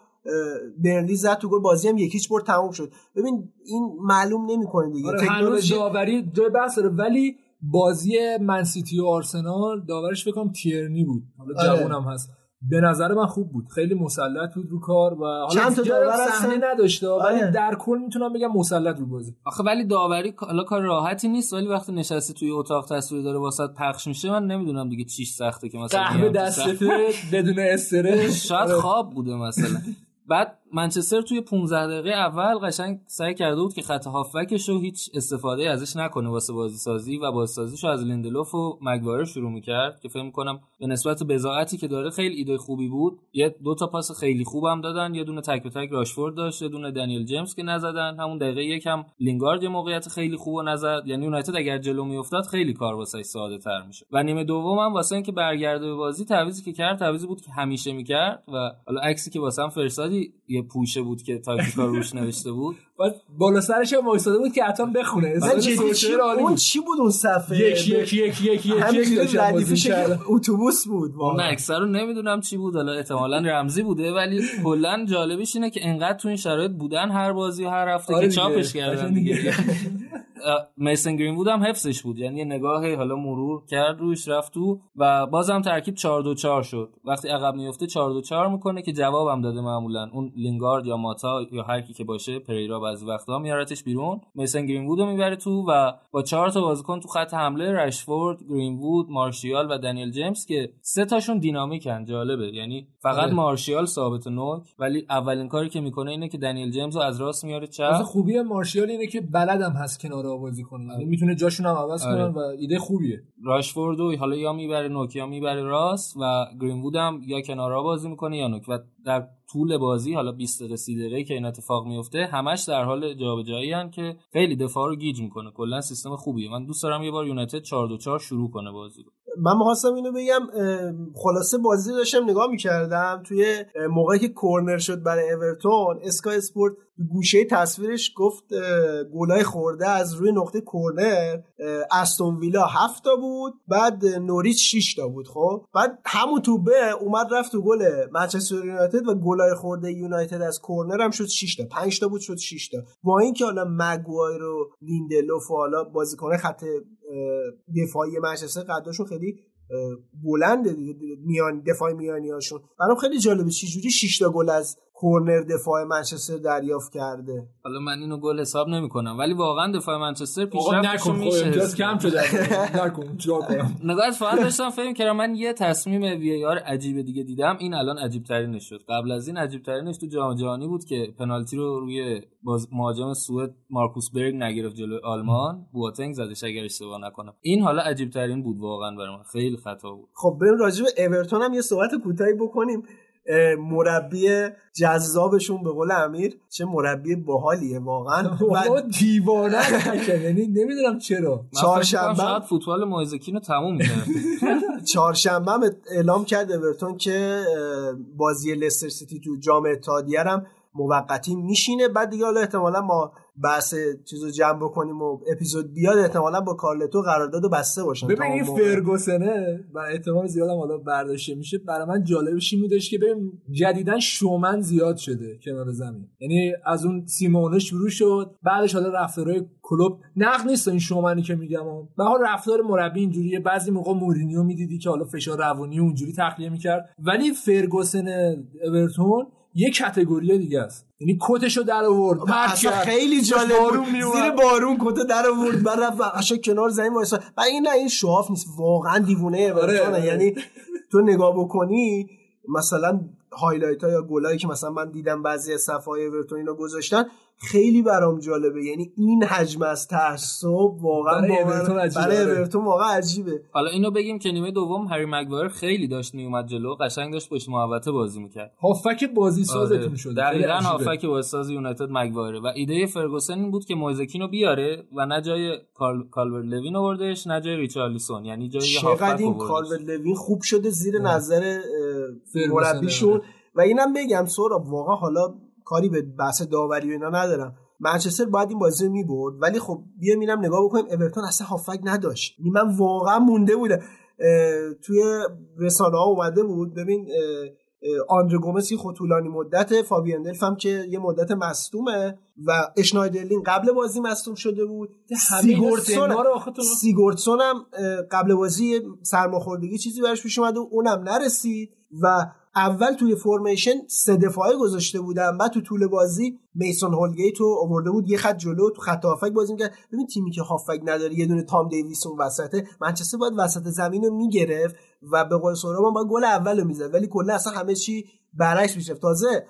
برنلی زد تو گل بازی هم یک هیچ برد تموم شد. ببین این معلوم نمی‌کنه دیگه. آره تکنولوژی داوری جای بحث داره. ولی بازی منسیتی و آرسنال داورش فکر کنم تیرنی بود. حالا آره. جوونم هست. به نظر من خوب بود خیلی مسلط بود رو کار و حالا چند تا صحنه؟ نداشته ولی آره. در کل می‌تونم بگم مسلط رو بازی آخه ولی داوری حالا کار راحتی نیست ولی وقتی نشستی توی اتاق تصویر داره واسط پخش میشه من نمی‌دونم دیگه چیش سخته که مثلا قهوه صحنه. بدون استرس شاید خواب بوده مثلا بعد منچستر توی 15 دقیقه اول قشنگ سعی کرده بود که خط هافبکش رو هیچ استفاده ازش نکنه واسه بازی سازی و بازی سازیش از لیندلوف و مگوایر شروع می‌کرد که فکر کنم به نسبت بضاعتی که داره خیلی ایده خوبی بود. یه دو تا پاس خیلی خوبم دادن یه دونه تک به تک راشفورد داشت یه دونه دنیل جیمز که نزدن. همون دقیقه یکم لینگارد یه موقعیت خیلی خوب نزد. یعنی یونایتد اگر جلو میافتاد خیلی کار واسه ساده تر میشه و نیمه دوم هم واسه اینکه برگرده به بازی تعویضی که کرد تعویضی بود که همیشه می‌کرد و حالا عکسی که واسه هم فرستادی یه پوشه بود که تاکتیکا روش نوشته بود. بعد بالا سرش هم وایساده بود که حتما بخونه من چی اون. چی بود اون صفحه یک یک یک یک یک یک همینجوری داشتن بازی ردیف شکل می‌کردن. اتوبوس بود اون اکثر رو نمی‌دونم چی بود حالا احتمالا رمزی بوده ولی کلا جالبیش اینه که انقدر تو این شرایط بودن هر بازی و هر هفته آره که دیگه. چاپش کردن دیگه دیگه. میسن گرین بود هم حفظش بود یعنی یه نگاه حالا مرور کرد روش رفت تو و بازم ترکیب 4 2 4 شد وقتی عقب میفته 4 2 4 می‌کنه که جوابم داده معمولا اون لینگارد یا ماتا یا هر کی که باشه پریرا بعضی وقتا میارتش بیرون. میسن گرین وود رو می‌بره تو و با چهار تا بازیکن تو خط حمله رشفورد گرین وود مارشیال و دنیل جیمز که سه تاشون دینامیکن جالبه. یعنی فقط آره. مارشیال ثابت نوک ولی اولین کاری که می‌کنه اینه که دنیل جیمز رو از راست میاره چپ. خوبی مارشیال اینه که بلدم هست کنار بازی کنه. یعنی می‌تونه جاشون هم عوض آره. کنن و ایده خوبیه. راشفورد و حالا یا می‌بره نوک یا می‌بره راست و گرینوود هم یا کنارها بازی می‌کنه یا نوک. و در طول بازی حالا 20 دقیقه 30 دقیقه که این اتفاق میفته همش در حال جابجایی ان که خیلی دفاع رو گیج می‌کنه. کلا سیستم خوبیه. من دوست دارم یه بار یونایتد 4 2 4 شروع کنه بازی رو. من می‌خواستم اینو بگم خلاصه بازی داشتم نگاه می‌کردم توی موقعی که کورنر شد برای اورتون Sky Sports گوشه تصویرش گفت گلای خورده از روی نقطه کورنر اه، استون ویلا هفت تا بود بعد نوریچ 6 تا بود خب؟ بعد همون توپه اومد رفت تو گل منچستر یونایتد و گلای خورده یونایتد از کورنر هم شد 6 تا. 5 تا بود شد 6 تا. با اینکه حالا مگوایر و لیندلوف و حالا بازیکن خط دفاعی منچستر قداشون خیلی بلنده دیگه میان دفاع میانی هاشون برام خیلی جالبه چجوری 6 تا گل از کورنر دفاع منچستر دریافت کرده. حالا من اینو گل حساب نمی‌کنم ولی واقعا دفاع منچستر پیشرفتشون نکن خب امتیاز میشه کم شده نکن چیکار کنم؟ نگاه فقط داشتم فکر کردم من یه تصمیم وی آر عجیب دیگه دیدم این الان عجیب ترینش شد. قبل از این عجیب ترینش تو جام جهانی بود که پنالتی رو روی باز مهاجم سوئد مارکوس برگ نگرفت جلوی آلمان. بواتنگ زدش اگر اشتباه نکنم. این حالا عجیب ترین بود واقعا برای من. خیلی خطا بود. خب بریم راجع به اورتون هم یه صحبت کوتاهی بکنیم. مربی جذابشون به قول امیر چه مربی باحالیه واقعا. بابا و دیوانه. یعنی نمی‌دونم چرا. چهارشنبه شاید فوتبال مویزکین رو تموم می‌کرد چهارشنبه اعلام کرد اورتون که بازی لستر سیتی تو جام اتحادیه هم موقتی میشینه. بعد دیگه حالا احتمالا ما بحث چیزو جمع بکنیم و اپیزود بیاد احتمالا با کارلتو قرارداد و بسته باشن. ببین این. فرگوسنه و احتمال زیادم حالا برداشته میشه. برای من جالبش این بودش که ببین جدیدا شومن زیاد شده کنار زمین. یعنی از اون سیمونه شروع شد. بعدش حالا رفتارهای کلوب نقد نیست این شومنی که میگم. به حال رفتار مربی اینجوریه. بعضی موقع مورینیو می‌دیدی که حالا فشار روانی اونجوری تخلیه می‌کرد. ولی فرگوسن اورتون یه کتگوری دیگه است یعنی کتشو در آورد اصلا. خیلی جالب بارون بود. زیر بارون کته در آورد بعد رفت قشنگ کنار زمین وایسا و این نه این شواف نیست واقعا دیوونه آره. یعنی تو نگاه بکنی مثلا highlight ها یا گلایی که مثلا من دیدم بعضی از صفحه های اورتون اینا گذاشتن خیلی برام جالبه یعنی این حجم از تعصب واقعا برای اورتون عجیبه. برای آره. اورتون واقعا عجیبه حالا اینو بگیم که نیمه دوم هری مگوایر خیلی داشت میومد جلو قشنگ داشت پشت محوطه بازی می‌کرد هافبک بازی سازتون آره. شده دقیقاً. هافک بازی‌ساز یونایتد مگوایره و ایده فرگوسن این بود که مویزکین رو بیاره و نه جای کال... کالور لوین آوردش نه جای ریچارلیسون یعنی جای یه چقدر این آوردش. کالور لوین خوب شده زیر نظر مربیشون آره. و اینم بگم سورا واقعا حالا کاری به بحث داوری و اینا ندارم. منچستر باید این بازی رو می‌برد ولی خب بیا میرم نگاه بکنیم اورتون اصلا هافک نداشت. یعنی من واقعا مونده بودم. توی رسانه ها اومده بود. ببین آندره گومز که خود طولانی مدت فابیان دلف هم که یه مدت مصدومه و اشنایدرلین قبل بازی مصدوم شده بود. سیگورتسون هم قبل بازی یه سرماخوردگی چیزی براش پیش اومده و اونم نرسید و اول توی فرمیشن سه دفاعه گذاشته بودن. بعد تو طول بازی میسون هولگیت رو آورده بود. یه خط جلو تو خط هافک بازی می‌کرد. ببین تیمی که هافک نداره یه دونه تام دیویس اون وسطه. منچستر باید وسط زمین رو می‌گرفت و به قول هم باید گل اول رو می‌زد. ولی کلا اصلا همه چی برعکس میشه تازه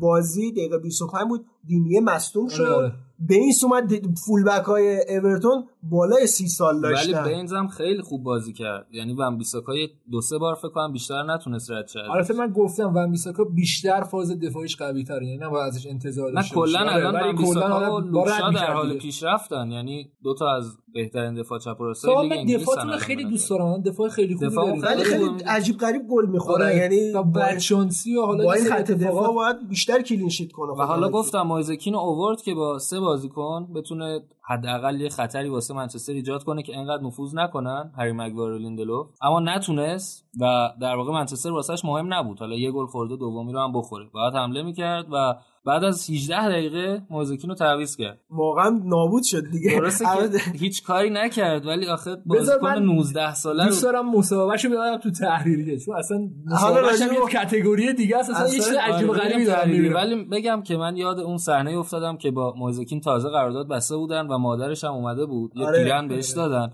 بازی دقیقه 25 بود. دینیه مصدوم شد. آره. بینس اومد فول بک های اورتون بالای سی سال ولی داشتن بینز هم خیلی خوب بازی کرد یعنی ون بیساکای دو سه بار فکر کنم بیشتر نتونست رد شه البته من گفتم ون بیساکا بیشتر فاز دفاعیش قوی تره یعنی نباید ازش انتظار نه داشته کلا. آره، الان ولی ون بیساکا و لوکشا در حال. پیشرفتن یعنی دو تا از بهترین دفاع چپ راست لیگ دفاعتون خیلی دوست. دارم. دفاع خیلی خوبی دفاع. ولی خیلی. عجیب غریب گل می‌خورن آره، یعنی با بدشانسی و حالا با این خط دفاع باید بیشتر clean sheet کنه و حالا گفتم مویز کین رو اوورد که با سه بازیکن بتونه حداقل یه خطری واسه منچستر ایجاد کنه که انقدر نفوذ نکنن هری مگوایر و لیندلوف. اما نتونست و در واقع منچستر واسش مهم نبود. حالا یه گل خورده دومی رو هم بخوره. باید حمله می‌کرد و بعد از 18 دقیقه مویز کین رو تعویض کرد واقعا نابود شد دیگه درسته که هیچ کاری نکرد ولی آخه بازیکن من 19 ساله دوست دارم مصاحبهشو بدم تو تحریریه چون اصلا مصاحبهش به- یه کاتگوری دیگه است اصلا یه چیز اصلا عجیب آره، غریبی. می‌بینم. ولی بگم که من یاد اون صحنه افتادم که با مویزکین تازه قرارداد بسته بودن و مادرش هم اومده بود یه آره. پیرن بهش دادن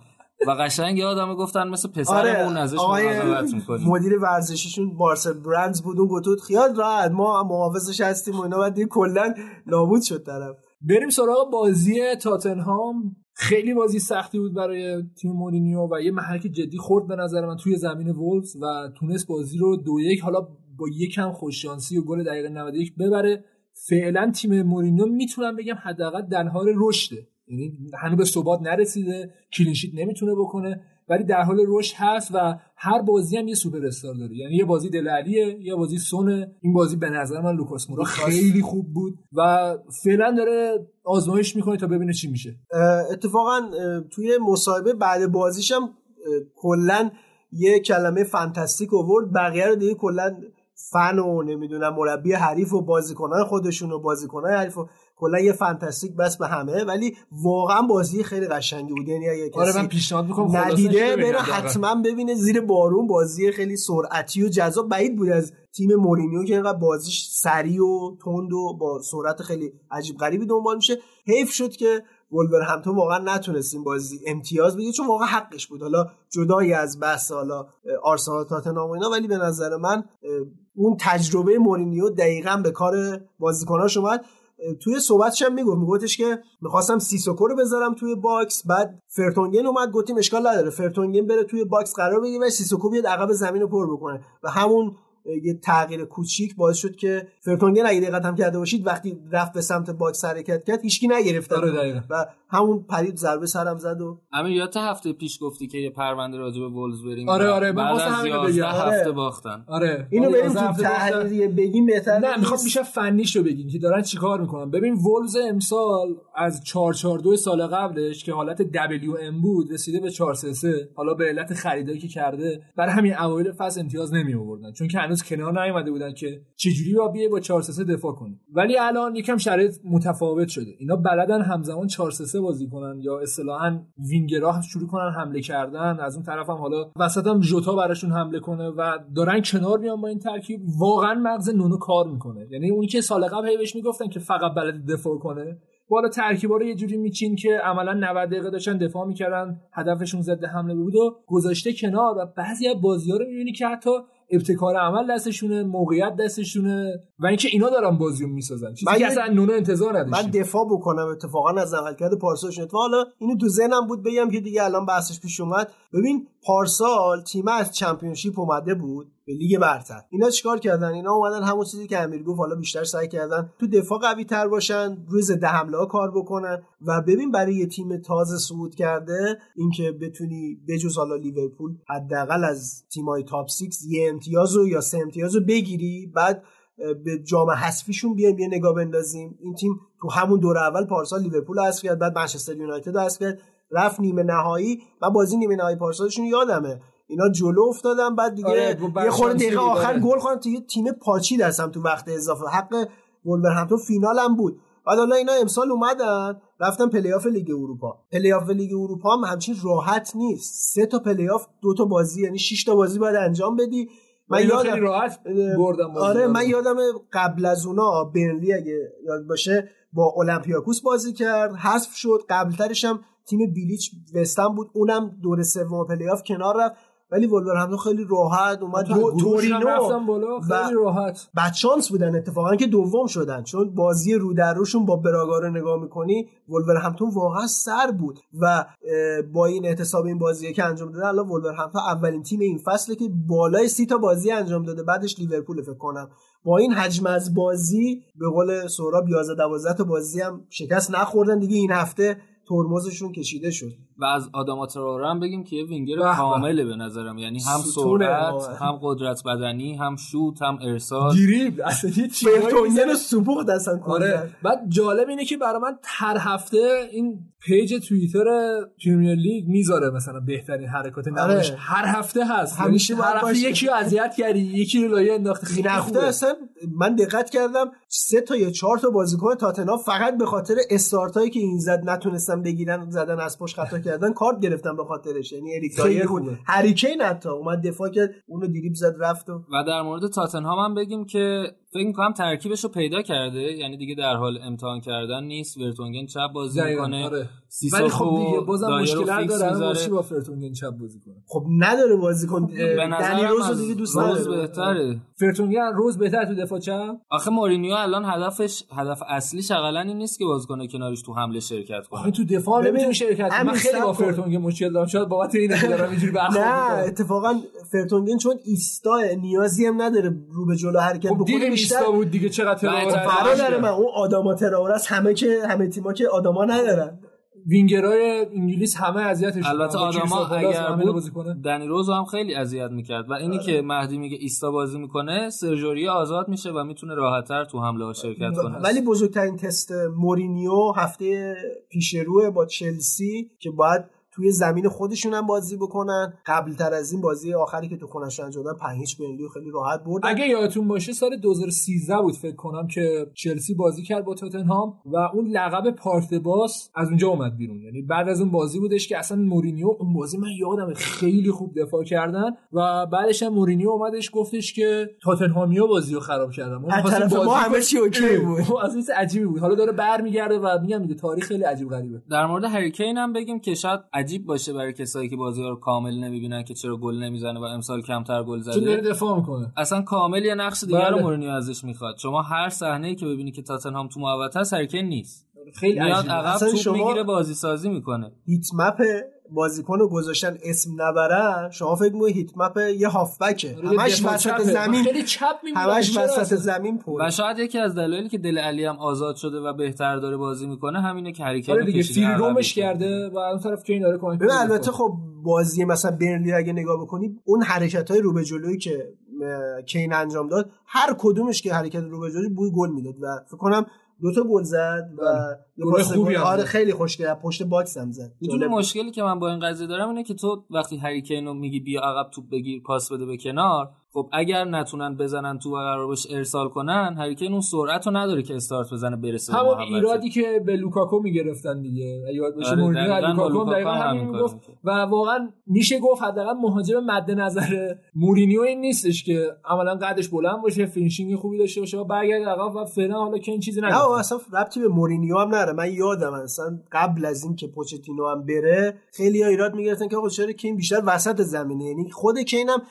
و قشنگ یادمه گفتن مثل آره پسرمون ازش آقای مراقبت می‌کنیم. مدیر ورزشیشون بارسل برندز بود اون گفت خیال راحت ما محافظش هستیم و اینا. بعد دیگه کلا نابود شد طرف. بریم سراغ بازی تاتنهام. خیلی بازی سختی بود برای تیم مورینیو و یه محک جدی خورد به نظر من توی زمین وولز و تونست بازی رو دو یک حالا با یکم خوششانسی و گل دقیقه 91 ببره. فعلا تیم مورینیو می‌تونم بگم حداقل در حال رشده. یعنی هنوز به ثبات نرسیده clean sheet نمی‌تونه بکنه ولی در حال رشد هست و هر بازی هم یه سوپر استار داره. یعنی یه بازی دله علیه یه بازی سونه. این بازی به نظر من لوکاس مورا خیلی خوب بود. و فعلا داره آزمایش می‌کنه تا ببینه چی میشه. اتفاقا توی مصاحبه بعد بازیشم اه، کلا یه کلمه فانتاستیک آورد. بقیه رو دیگه کلا فن و نمی‌دونم مربی حریف و بازیکنان خودشون و بازیکنان حریف و کلا یه فانتاستیک بس به همه ولی واقعا بازی خیلی قشنگی بود. یعنی اگه آره کسی من پیشنهاد می‌کنم ندیده بره. حتما ببینه زیر بارون بازی خیلی سرعتی و جذاب. بعید بود از تیم مورینیو که اینقدر بازیش سریع و تند و با سرعت خیلی عجیب غریبی دنبال میشه. حیف شد که ولورهمپتون واقعا نتونست این بازی امتیاز بگیره چون واقعا حقش بود. حالا جدای از بحث حالا آرسنال تاتنهام اینا ولی به نظر من اون تجربه مورینیو دقیقا به کار بازیکناش اومد. توی صحبتش هم می‌گفت میگفتش که می‌خواستم سیسوکو رو بذارم توی box. بعد فرتونگن اومد گفتیم اشکال نداره. فرتونگن بره توی box قرار بگیره و سیسوکو بیاد عقب زمین رو پر بکنه. و همون یه تغییر کوچیک باعث شد که فرتونگن اگه دقت هم کرده باشید وقتی رفت به سمت box حرکت کرد هیچکی نگرفت آره. و همون پرید ضربه سرم زد و امیر یادت هفته پیش گفتی که یه پرونده راجع به وولز بریم آره، آره، من همینو 11 بگم. هفته آره. باختن آره اینو بریم تو تحلیل بگیم بهتر نه می‌خوام نیست؟ بیشتر فنیش رو بگین که دارن چیکار می‌کنن ببین وولز امسال از 442 سال قبلش که حالت WM بود رسیده به 433 حالا به علت خریدایی که کرده برای همین اوایل فصل امتیاز نمی آوردن چون که هنوز کنار نیومده بودن که چجوری با بیه با 433 دفاع کنی. ولی الان یکم شرایط متفاوت شده. اینا بلدن همزمان 433 بازی کنن یا اصطلاحا وینگرها شروع کنن حمله کردن. از اون طرف هم حالا وسط هم ژوتا براشون حمله کنه و دارن کنار میان با این ترکیب. واقعا مغز نونو کار می‌کنه. یعنی اونی که سال قبل هی بهش می‌گفتن که فقط بلد دفاع کنه. بالا ترکیبا رو یه جوری میچین که عملا 90 دقیقه داشتن دفاع می‌کردن هدفشون ضد حمله بود و گذاشته کنار. و بعضی از بازی‌ها رو می‌بینی که حتی ابتکار عمل دستشونه موقعیت دستشونه و اینکه اینا دارن بازی رو می‌سازن. چیزی که اصلا نونو انتظار نداشتیم. من دفاع بکنم اتفاقا از عملکرد پارسال شد حالا اینو تو ذهنم بود بگم که دیگه الان بحثش پیش اومد. ببین پارسال تیم از چمپیونشیپ اومده بود. به لیگ برتر. اینا چیکار کردن؟ اینا اومدن همون چیزی که امیر گفت حالا بیشتر سعی کردن تو دفاع قوی تر باشن روی ضد حمله ها کار بکنن. و ببین برای یه تیم تازه صعود کرده اینکه بتونی بجز حالا لیورپول حداقل از تیمای تاپ 6 یه امتیاز یا سه امتیاز بگیری بعد به جام حذفیشون بیایم یه نگاه بندازیم. این تیم تو همون دور اول پارسال لیورپول حذف کرد بعد منچستر یونایتد حذف کرد. رفت نیمه نهایی و بازی نیمه نهایی پارسالشون یادمه. اینا جلو افتادن بعد دیگه آره، یه خورده دقیقه آخر. گل خوردن تو یه تیم پاچی دستم تو وقت اضافه. حق ولورهمپتون فینال هم بود. بعد حالا اینا امسال اومدن رفتن پلی آف لیگ اروپا. پلی آف لیگ اروپا هم همچین راحت نیست. سه تا پلی آف دو تا بازی یعنی 6 تا بازی باید انجام بدی. من یادم خیلی راحت بردم بازی آره. من یادم قبل از اونا برنلی اگه یاد باشه با اولمپیاکوس بازی کرد. حذف شد. قبلترش هم تیم بیلیچ وستهم بود. اونم دور سوم پلی آف کنار رفت. ولی ولورهمپتون خیلی راحت اومد دو- تورینو. بالا خیلی راحت. بدشانس بودن اتفاقا که دوم شدن. چون بازی رو در روشون با براگا رو نگاه می‌کنی ولورهمپتون واقعا سر بود. و با این احتساب این بازی که انجام داده الان ولورهمپتون اولین تیم این فصله که بالای سی تا بازی انجام داده. بعدش لیورپول فکر کنم. با این حجم از بازی به قول سهراب 11 12 تا بازی هم شکست نخوردن. دیگه این هفته ترمزشون کشیده شد. و از آداما تراوره هم بگیم که یه وینگر. کامله به نظرم یعنی هم سرعت. هم قدرت بدنی هم شوت هم ارسال دریبل اصلا یه. رو سپخت اصلا آره. بعد جالب اینه که برای من هر هفته این page توییتر پریمیر لیگ می‌ذاره مثلا بهترین حرکات آره. هر هفته هست همیشه یعنی باید هر هفته باشه. یکی رو اذیت کردی یکی رو لایه انداختی خیلی هفته خوبه. اصلا من دقت کردم سه تا یا چهار تا بازیکن تاتنهام فقط به خاطر استارت هایی که این زد نتونستن بگیرن زدن از پشت خطا کردن کارت گرفتن به خاطرش یعنی اریک دایر بود. هری کین حتی اومد دفاع کرد اونو دیریب زد رفت و و در مورد تاتنهام هم بگیم که فکر می‌کنم ترکیبش رو پیدا کرده. یعنی دیگه در حال امتحان کردن نیست. ورتونگن چپ بازی دقیقاً، می‌کنه. آره. ولی خب دیگه بازم مشکل داره با فرتونگن چپ بازی کنه؟ خب نداره بازیکن به دنی نظرم روز رو دیگه دوست روز بهتره. فرتونگن روز بهتر تو دفاع چپ؟ آخه مورینیو الان هدفش هدف اصلیش اقلا این نیست که بازیکن کنارش تو حمله شرکت آخه کنه تو دفاع نمی‌تونه شرکت کنه من خیلی با کن. فرتونگن مشکل دارم. شاید بابت اینه که دارم اینجوری برخورد نه. اتفاقا فرتونگن چون ایستا نیازی هم نداره رو به جلو حرکت خب بکنه بیشتر ایستا بود دیگه چقدر تراور من اون آدما تراوره است همه که همه تیما که آدما ندارن. وینگرای انگلیس همه اذیتش البته پالاس اگر بود. دنی روزو هم خیلی اذیت می‌کرد و اینی که مهدی میگه ایستا بازی می‌کنه سرجوری آزاد میشه و می‌تونه راحتتر تو حمله ها شرکت کنه. ولی بزرگترین تست مورینیو هفته پیش روه با چلسی که باید توی زمین خودشون هم بازی بکنن. قبل تر از این بازی آخری که تو خونش انجام دادن 5 هیچ بنلی خیلی راحت بردن. اگه یادتون باشه سال 2013 بود فکر کنم که چلسی بازی کرد با توتنهام و اون لقب park the bus از اونجا اومد بیرون. یعنی بعد از اون بازی بودش که اصلا مورینیو اون بازی من یادم خیلی خوب دفاع کردن و بعدش هم مورینیو اومدش گفتش که تاتنهامیا بازی رو خراب کردن از طرف ما بازی همه. چی okay بود. از این عجیبی بود. حالا داره برمیگرده و میگم دیگه تاریخ خیلی عجیب غریبه. در مورد هری کین هم بگیم که شاید عجیب باشه برای کسایی که بازی ها رو کامل نمی‌بینن که چرا گل نمی‌زنه و امسال کمتر گل چون داره زده دفاع می‌کنه. اصلا کامل یه نقش دیگر رو بله. مورینیو ازش می‌خواد. شما هر صحنه ای که ببینی که تاتنهام تو محوطه هریکین نیست. خیلی میاد عجیبه. عقب اصلا توپ شما- می‌گیره بازی سازی می‌کنه. هیت مپ بازیکن رو گذاشتن اسم نبرن شما فکر می‌کنید هیت مپ یه هافبکه آره، همش وسط. زمین خیلی چپ می‌مونه. همش وسط؟ زمین پر و شاید یکی از دلایلی که دل علی هم آزاد شده و بهتر داره بازی می‌کنه همینه که هریکین آره دیگه عقب رومش. کرده و اون طرف کین داره کمک. البته خب بازی مثلا برنلی اگه نگاه بکنی اون حرکت های رو به جلویی که کین انجام داد هر کدومش که حرکت رو به جلوی بوی گل می‌داد و فکر کنم دو تا گل زد و یه گلای پاس خوبی گل هم آره. خیلی خوشگل از پشت box هم زد می‌دونی. مشکلی که من با این قضیه دارم اینه که تو وقتی هری کین رو میگی بیا عقب توپ بگیر پاس بده به کنار خب اگر نتونن بزنن تو و قرار باشه ارسال کنن هری کین اون سرعت رو نداره که استارت بزنه برسه به همون. ایرادی که به لوکاکو می‌گرفتن دیگه. یاد باشه آره، لوکاکو دقیقاً هم همین کارو و واقعا میشه گفت حداقل مهاجم مد نظر مورینیو این نیستش که عملا قدش بلند باشه finishing خوبی داشته باشه و برگرد عقب و فعلا حالا که این چیزی نه اصلا ربطی به مورینیو هم نره من یادم اصلا قبل از این که پوچتینو هم بره خیلی ها ایراد می‌گرفتن که آقا چرا کین بیشتر وسط زمینه یعنی خود کین هم اه،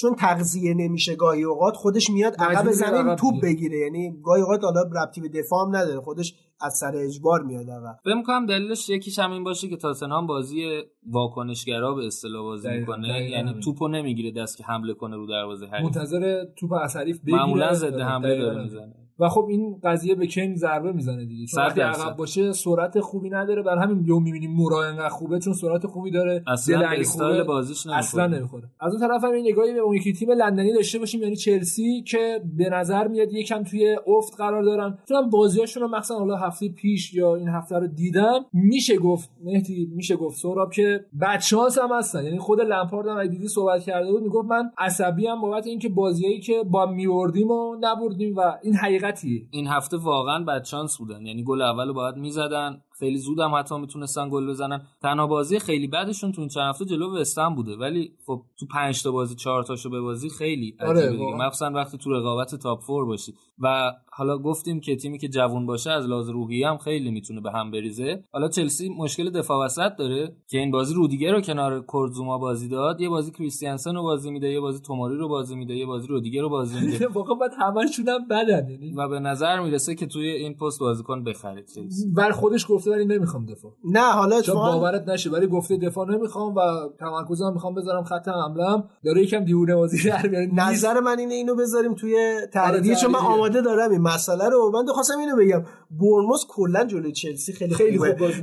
چون تغذیه نمیشه گاهی اوقات خودش میاد عقب زمین توپ. بگیره یعنی گاهی اوقات حالا ربطی به دفاع هم نداره خودش از سر اجبار میاد عقب فکر می‌کنم دلیلش یکیش هم این باشه که تاتنهام بازی واکنشگرا به اصطلاح بازی دقیقاً، می‌کنه دقیقاً یعنی همین. توپو نمی‌گیره دست که حمله کنه رو دروازه حریف منتظر توپ از حریف بگیره معمولا ضد آره، حمله داره همین. می‌زنه و خب این قضیه به کین ضربه می‌زنه دیگه. چون وقتی. عقب باشه سرعت خوبی نداره. بر همین یوم می‌بینیم مورا انقدر خوبه چون سرعت خوبی داره. اصلا استایل. بازیش نمی‌خوره. اصلا نمی‌خوره. از اون طرف هم این نگاهی به اون یکی تیم لندنی داشته باشیم یعنی چلسی که به نظر میاد یکم توی افت قرار دارن. چون بازیاشون رو مثلا حالا هفته پیش یا این هفته رو دیدم میشه گفت مهدی میشه گفت سهراب که بدشانس هم هستن. یعنی خود لمپارد هم دیدی صحبت کرده بود می‌گفت من عصبی هم بابت اینکه بازیایی که با میوردیم و نبردیم و این حقیقتیه این هفته واقعا بدشانس بودن. یعنی گل اول رو باید می‌زدن. خیلی زود هم حتی می‌تونستن گل بزنن. تنها بازی خیلی بعدشون تو این چند هفته جلو وستهم بوده. ولی خب تو 5 تا بازی 4 تاشو به بازی خیلی آره،. مخصوصا وقتی تو رقابت تاپ فور باشی. و حالا گفتیم که تیمی که جوون باشه از لحاظ روحیه هم خیلی می‌تونه به هم بریزه. حالا چلسی مشکل دفاع وسط داره که این بازی رودیگر رو کنار کورزوما بازی داد. یه بازی کریستیانسن رو بازی میده یه بازی توماری رو بازی میده یه بازی رودیگر رو بازی میده. واقعا باید همشون هم بدن یعنی. و به نظر می‌رسه که توی این پست بازیکن بخرید چلسی. بر خودش گفته ولی نمی‌خوام دفاع نه حالا اتفاقا باورت نشه ولی گفته دفاع نمی‌خوام و تمرکزم می‌خوام بذارم خط حملم داره یکم دیوونه بازی در. نظر من اینه اینو بذاریم توی تحلیلیه آره، چون من. آماده دارم این مسئله رو من خواستم اینو بگم برموس کلا جلوی چلسی خیلی خیلی. خوب بازی.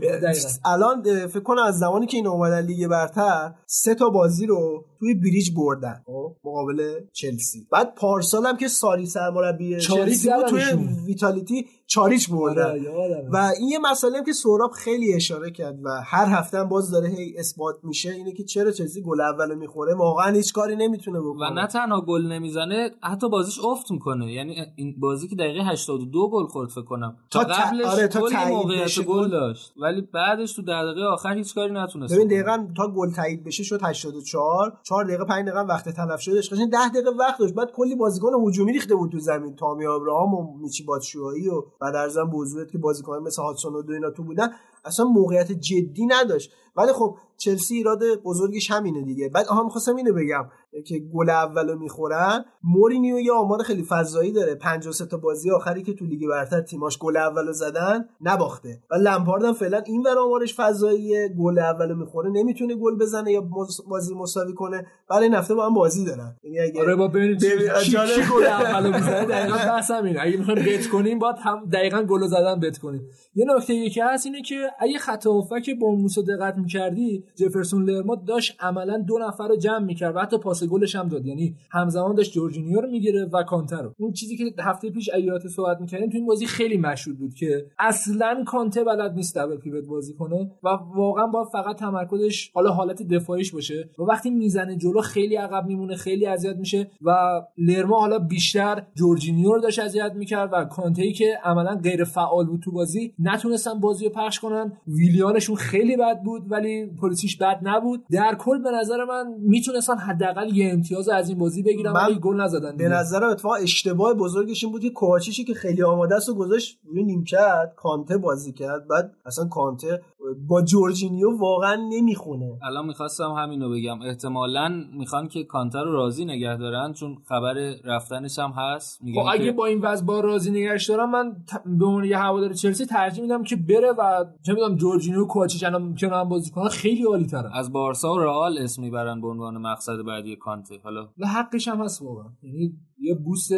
الان فکر کنم از زمانی که این اومدن لیگ برتر سه تا بازی رو توی بریج بردن خب، مقابل چلسی بعد پارسال هم که ساری سرمربی چلسی بود توی. ویتالیتی چاریچ بردن آره، یادمه. و این یه مسئله هم که سهراب خیلی اشاره کرد و هر هفته هم باز داره هی اثبات میشه اینه که چرا چلسی گل اولو می‌خوره؟ واقعا هیچ کاری نمی‌تونه بکنه. و نه تنها گل نمی‌زنه حتی بازیش افت می‌کنه. یعنی این بازی که دقیقه 82 گل خورد فکر کنم. تا, تا قبلش آره، تا موقعیت گل. داشت. ولی بعدش تو دقیقه آخر هیچ کاری نتونست ببین. دقیقا تا گل تایید بشه شد 84 4 دقیقه 5 دقیقه وقت تلف شدش. قشنگ 10 دقیقه وقت داشت. بعد کلی بازیکن هجومی ریخته بود تو زمین. تامی ابراهام و میچی باتشوایی و بعد ارزم بوزوت که بازیکن مثل هاتسون و اینا تو بودن اصلا موقعیت جدی نداشت. ولی خب چلسی ایراد بزرگش همینه دیگه. بعد آها می‌خواستم اینو بگم که گل اولو می‌خورن مورینیو یه آمار خیلی فضایی داره. 53 تا بازی آخری که تو لیگ برتر تیماش گل اولو زدن نباخته. و لمپارد هم فعلا این ور آمارش فضاییه. گل اولو می‌خوره نمی‌تونه گل بزنه یا بازی مساوی کنه. برای این هفته با هم بازی دارن. یعنی اگه آره با ببینیم چی ببین، کی- جالب. کی گل اولو می‌زنه دقیقاً بحث همینه. اگه می‌خوایم بت کنیم باید هم دقیقاً گل زدن بت کنیم. یه نکته یکی هست اینه که اگه خط هافبک بورنموث رو دقت می‌کردی جفرسون لرما داشت عملا دو نفر رو جمع می‌کرد و حتی پاس گلش هم داد. یعنی همزمان داشت جورجینیو رو می‌گیره و کانته رو. اون چیزی که هفته پیش ایات صحبت می‌کردیم تو این بازی خیلی مشهود بود که اصلا کانته بلد نیست double pivot بازی کنه و واقعا با فقط تمرکزش حالا حالت دفاعیش باشه. و وقتی می‌زنه جلو خیلی عقب میمونه خیلی اذیت میشه و لرما حالا بیشتر جورجینیو رو داشت اذیت می‌کرد و کانته ای که عملا غیر فعال بود تو بازی نتونستن بازی رو پخش کنن. ویلیانشون خیلی بد بود ولی پولیسیچ بد نبود. در کل به نظر من می‌تونستن حداقل یه امتیاز از این بازی بگیرن ولی گل نزدن به دیگه. نظرم اتفاقا اشتباه بزرگش این بود که کوواچیچی که خیلی آماده است و گذاشت روی نیمکت کانته بازی کرد. بعد اصلا کانته با جورجینیو واقعا نمی‌خونه. الان می‌خواستم همینو بگم. احتمالا می‌خوان که کانتر رو راضی نگه دارن چون خبر رفتنش هم هست. خب میگن اگه که با این وضع با راضی نگرش دارم من ت- به عنوان یه هوادار چلسی ترجیح میدم که بره و چه می‌دونم جورجینیو و کوچیچ الان هم بازی کنن. خیلی عالی ترن از بارسا و رئال اسم می‌برن به عنوان مقصد بعدی کانته. حالا و حقش هم هست واقعا. یعنی یه بوست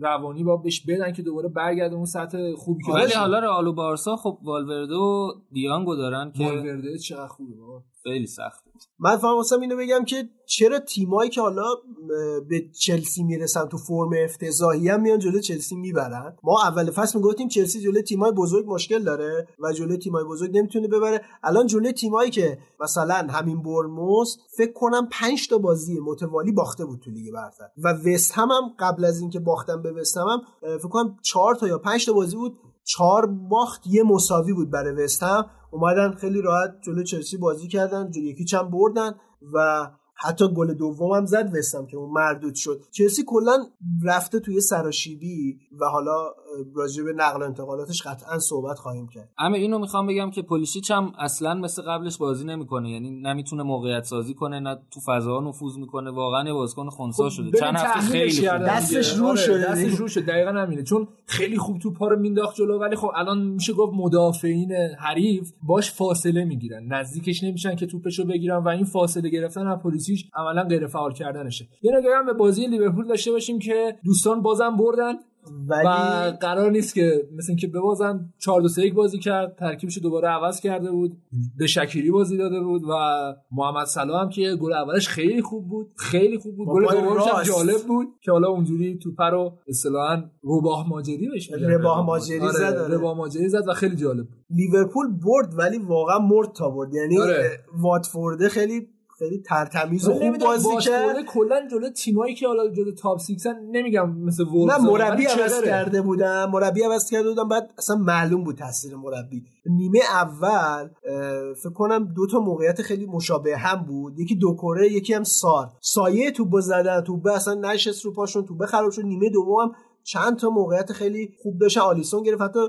روانی با بهش بدن که دوباره برگرده اون سطح خوبی که ولی. حالا رئال و بارسا خب والورده و دیانگو دارن که والورده چقدر خوبه. خیلی سخته من فقط اینو بگم که چرا تیمایی که حالا به چلسی می‌رسن تو فرم افتضاحی هم میان جلو چلسی می‌برن؟ ما اول فصل می‌گفتیم چلسی جلو تیمای بزرگ مشکل داره و جلو تیمای بزرگ نمی‌تونه ببره. الان جلو تیمایی که مثلا همین برموس فکر کنم 5 تا بازی متوالی باخته بود تو لیگ برتر. و وست هم, هم قبل از اینکه باختن به وست هم, هم فکر کنم 4 تا یا 5 تا بازی بود. چهار باخت یه مساوی بود برای وست هم. اومدن خیلی راحت جلو چلسی بازی کردن یکی چند بردن و حتی گل دوم هم زد وستم که اون مردود شد. چلسی کلا رفته توی سراشیبی و حالا راجع به نقل و انتقالاتش قطعا صحبت خواهیم کرد. اما اینو می‌خوام بگم که پولیشیچ هم اصلا مثل قبلش بازی نمی‌کنه. یعنی نمی‌تونه موقعیت سازی کنه نه تو فضاها نفوذ می‌کنه. واقعا یه بازیکن خونسا شده. بریم چند هفته خیلی دستش. رو آره، شده. دستش. رو شده. دقیقا همینه. چون خیلی خوب تو پا رو مینداخت جلو ولی خب الان میشه گفت مدافعین حریف باش فاصله می‌گیرن. نزدیکش نمیشن که توپشو بگیرن و این فاصله گرفتن از پلیسیش عملا غیر فعال کردنشه. یه نگاه هم به بازی لیورپول داشته باشیم که دوستان بازم بردن. ولی و قرار نیست که مثل اینکه ببازن 4 2 3 1 بازی کرد ترکیبش دوباره عوض کرده بود به شکیری بازی داده بود و محمد صلاح هم که گل اولش خیلی خوب بود خیلی خوب بود گل دومش هم. جالب بود که حالا اونجوری توپ رو اصطلاحا رباه ماجری بهش رباه ماجری آره، زد، آره. رباه ماجری زد و خیلی جالب بود لیورپول برد ولی واقعا مرد تا برد یعنی آره. واتفورده خیلی خیلی ترتمیز و خوب بازی کرد. کلا جلو تیمایی که حالا جلو تاپ 6 نمیگم مثل نه وولفز مربی عوض؟ کرده بودم. مربی عوض کرده بودم. بعد اصلا معلوم بود تاثیر مربی. نیمه اول فکر کنم دو تا موقعیت خیلی مشابه هم بود. یکی دو کره یکی هم سار. سایه توپ زدن توپ اصلا نشست رو پاشون توپ خراب شد. نیمه دوم چند تا موقعیت خیلی خوب داشتن آلیسون گرفت. حتی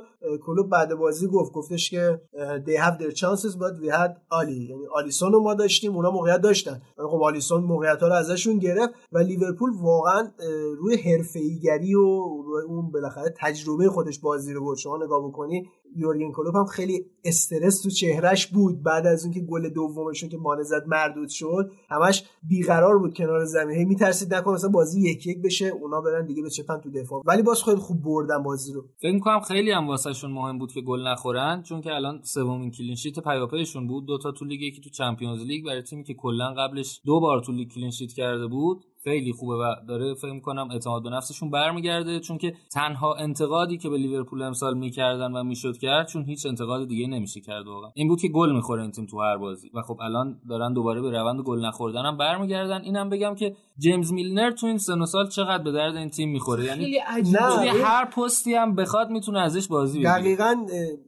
کلوب بعد بازی گفت گفتش که they have their chances but we had آلی یعنی آلیسون رو ما داشتیم اونا موقعیت داشتن. خب آلیسون موقعیت ها رو ازشون گرفت و لیورپول واقعا روی حرفه‌ایگری و روی اون بالاخره تجربه خودش بازی رو برد. شما نگاه بکنی یورگن کلوپ هم خیلی استرس تو چهرش بود. بعد از اینکه گل دومشون که مانع زد مردود شد همش بیقرار بود کنار زمین. هی میترسید نکنه مثلا بازی یک یک بشه اونا برن دیگه بچپن تو دفاع. ولی باز خیلی خوب بردن بازی رو. فکر می‌کنم خیلی هم واسهشون مهم بود که گل نخورن چون که الان سومین clean sheet پیاپیشون بود. دوتا تو لیگ یکی تو Champions League برای تیمی که کلا قبلش دو بار تو لیگ clean sheet کرده بود. خیلی خوبه و داره فکر می‌کنم اعتماد به نفسشون برمیگرده چون که تنها انتقادی که به لیورپول امسال می‌کردن و می‌شد کرد چون هیچ انتقاد دیگه نمیشه کرد واقعا. این بود که گل می‌خوره این تیم تو هر بازی و خب الان دارن دوباره به روند گل نخوردن هم برمیگردن. اینم بگم که جیمز میلنر تو این سن و سال چقدر به درد این تیم می‌خوره؟ یعنی این- هر پستی هم بخواد می‌تونه ازش بازی بگیره. دقیقا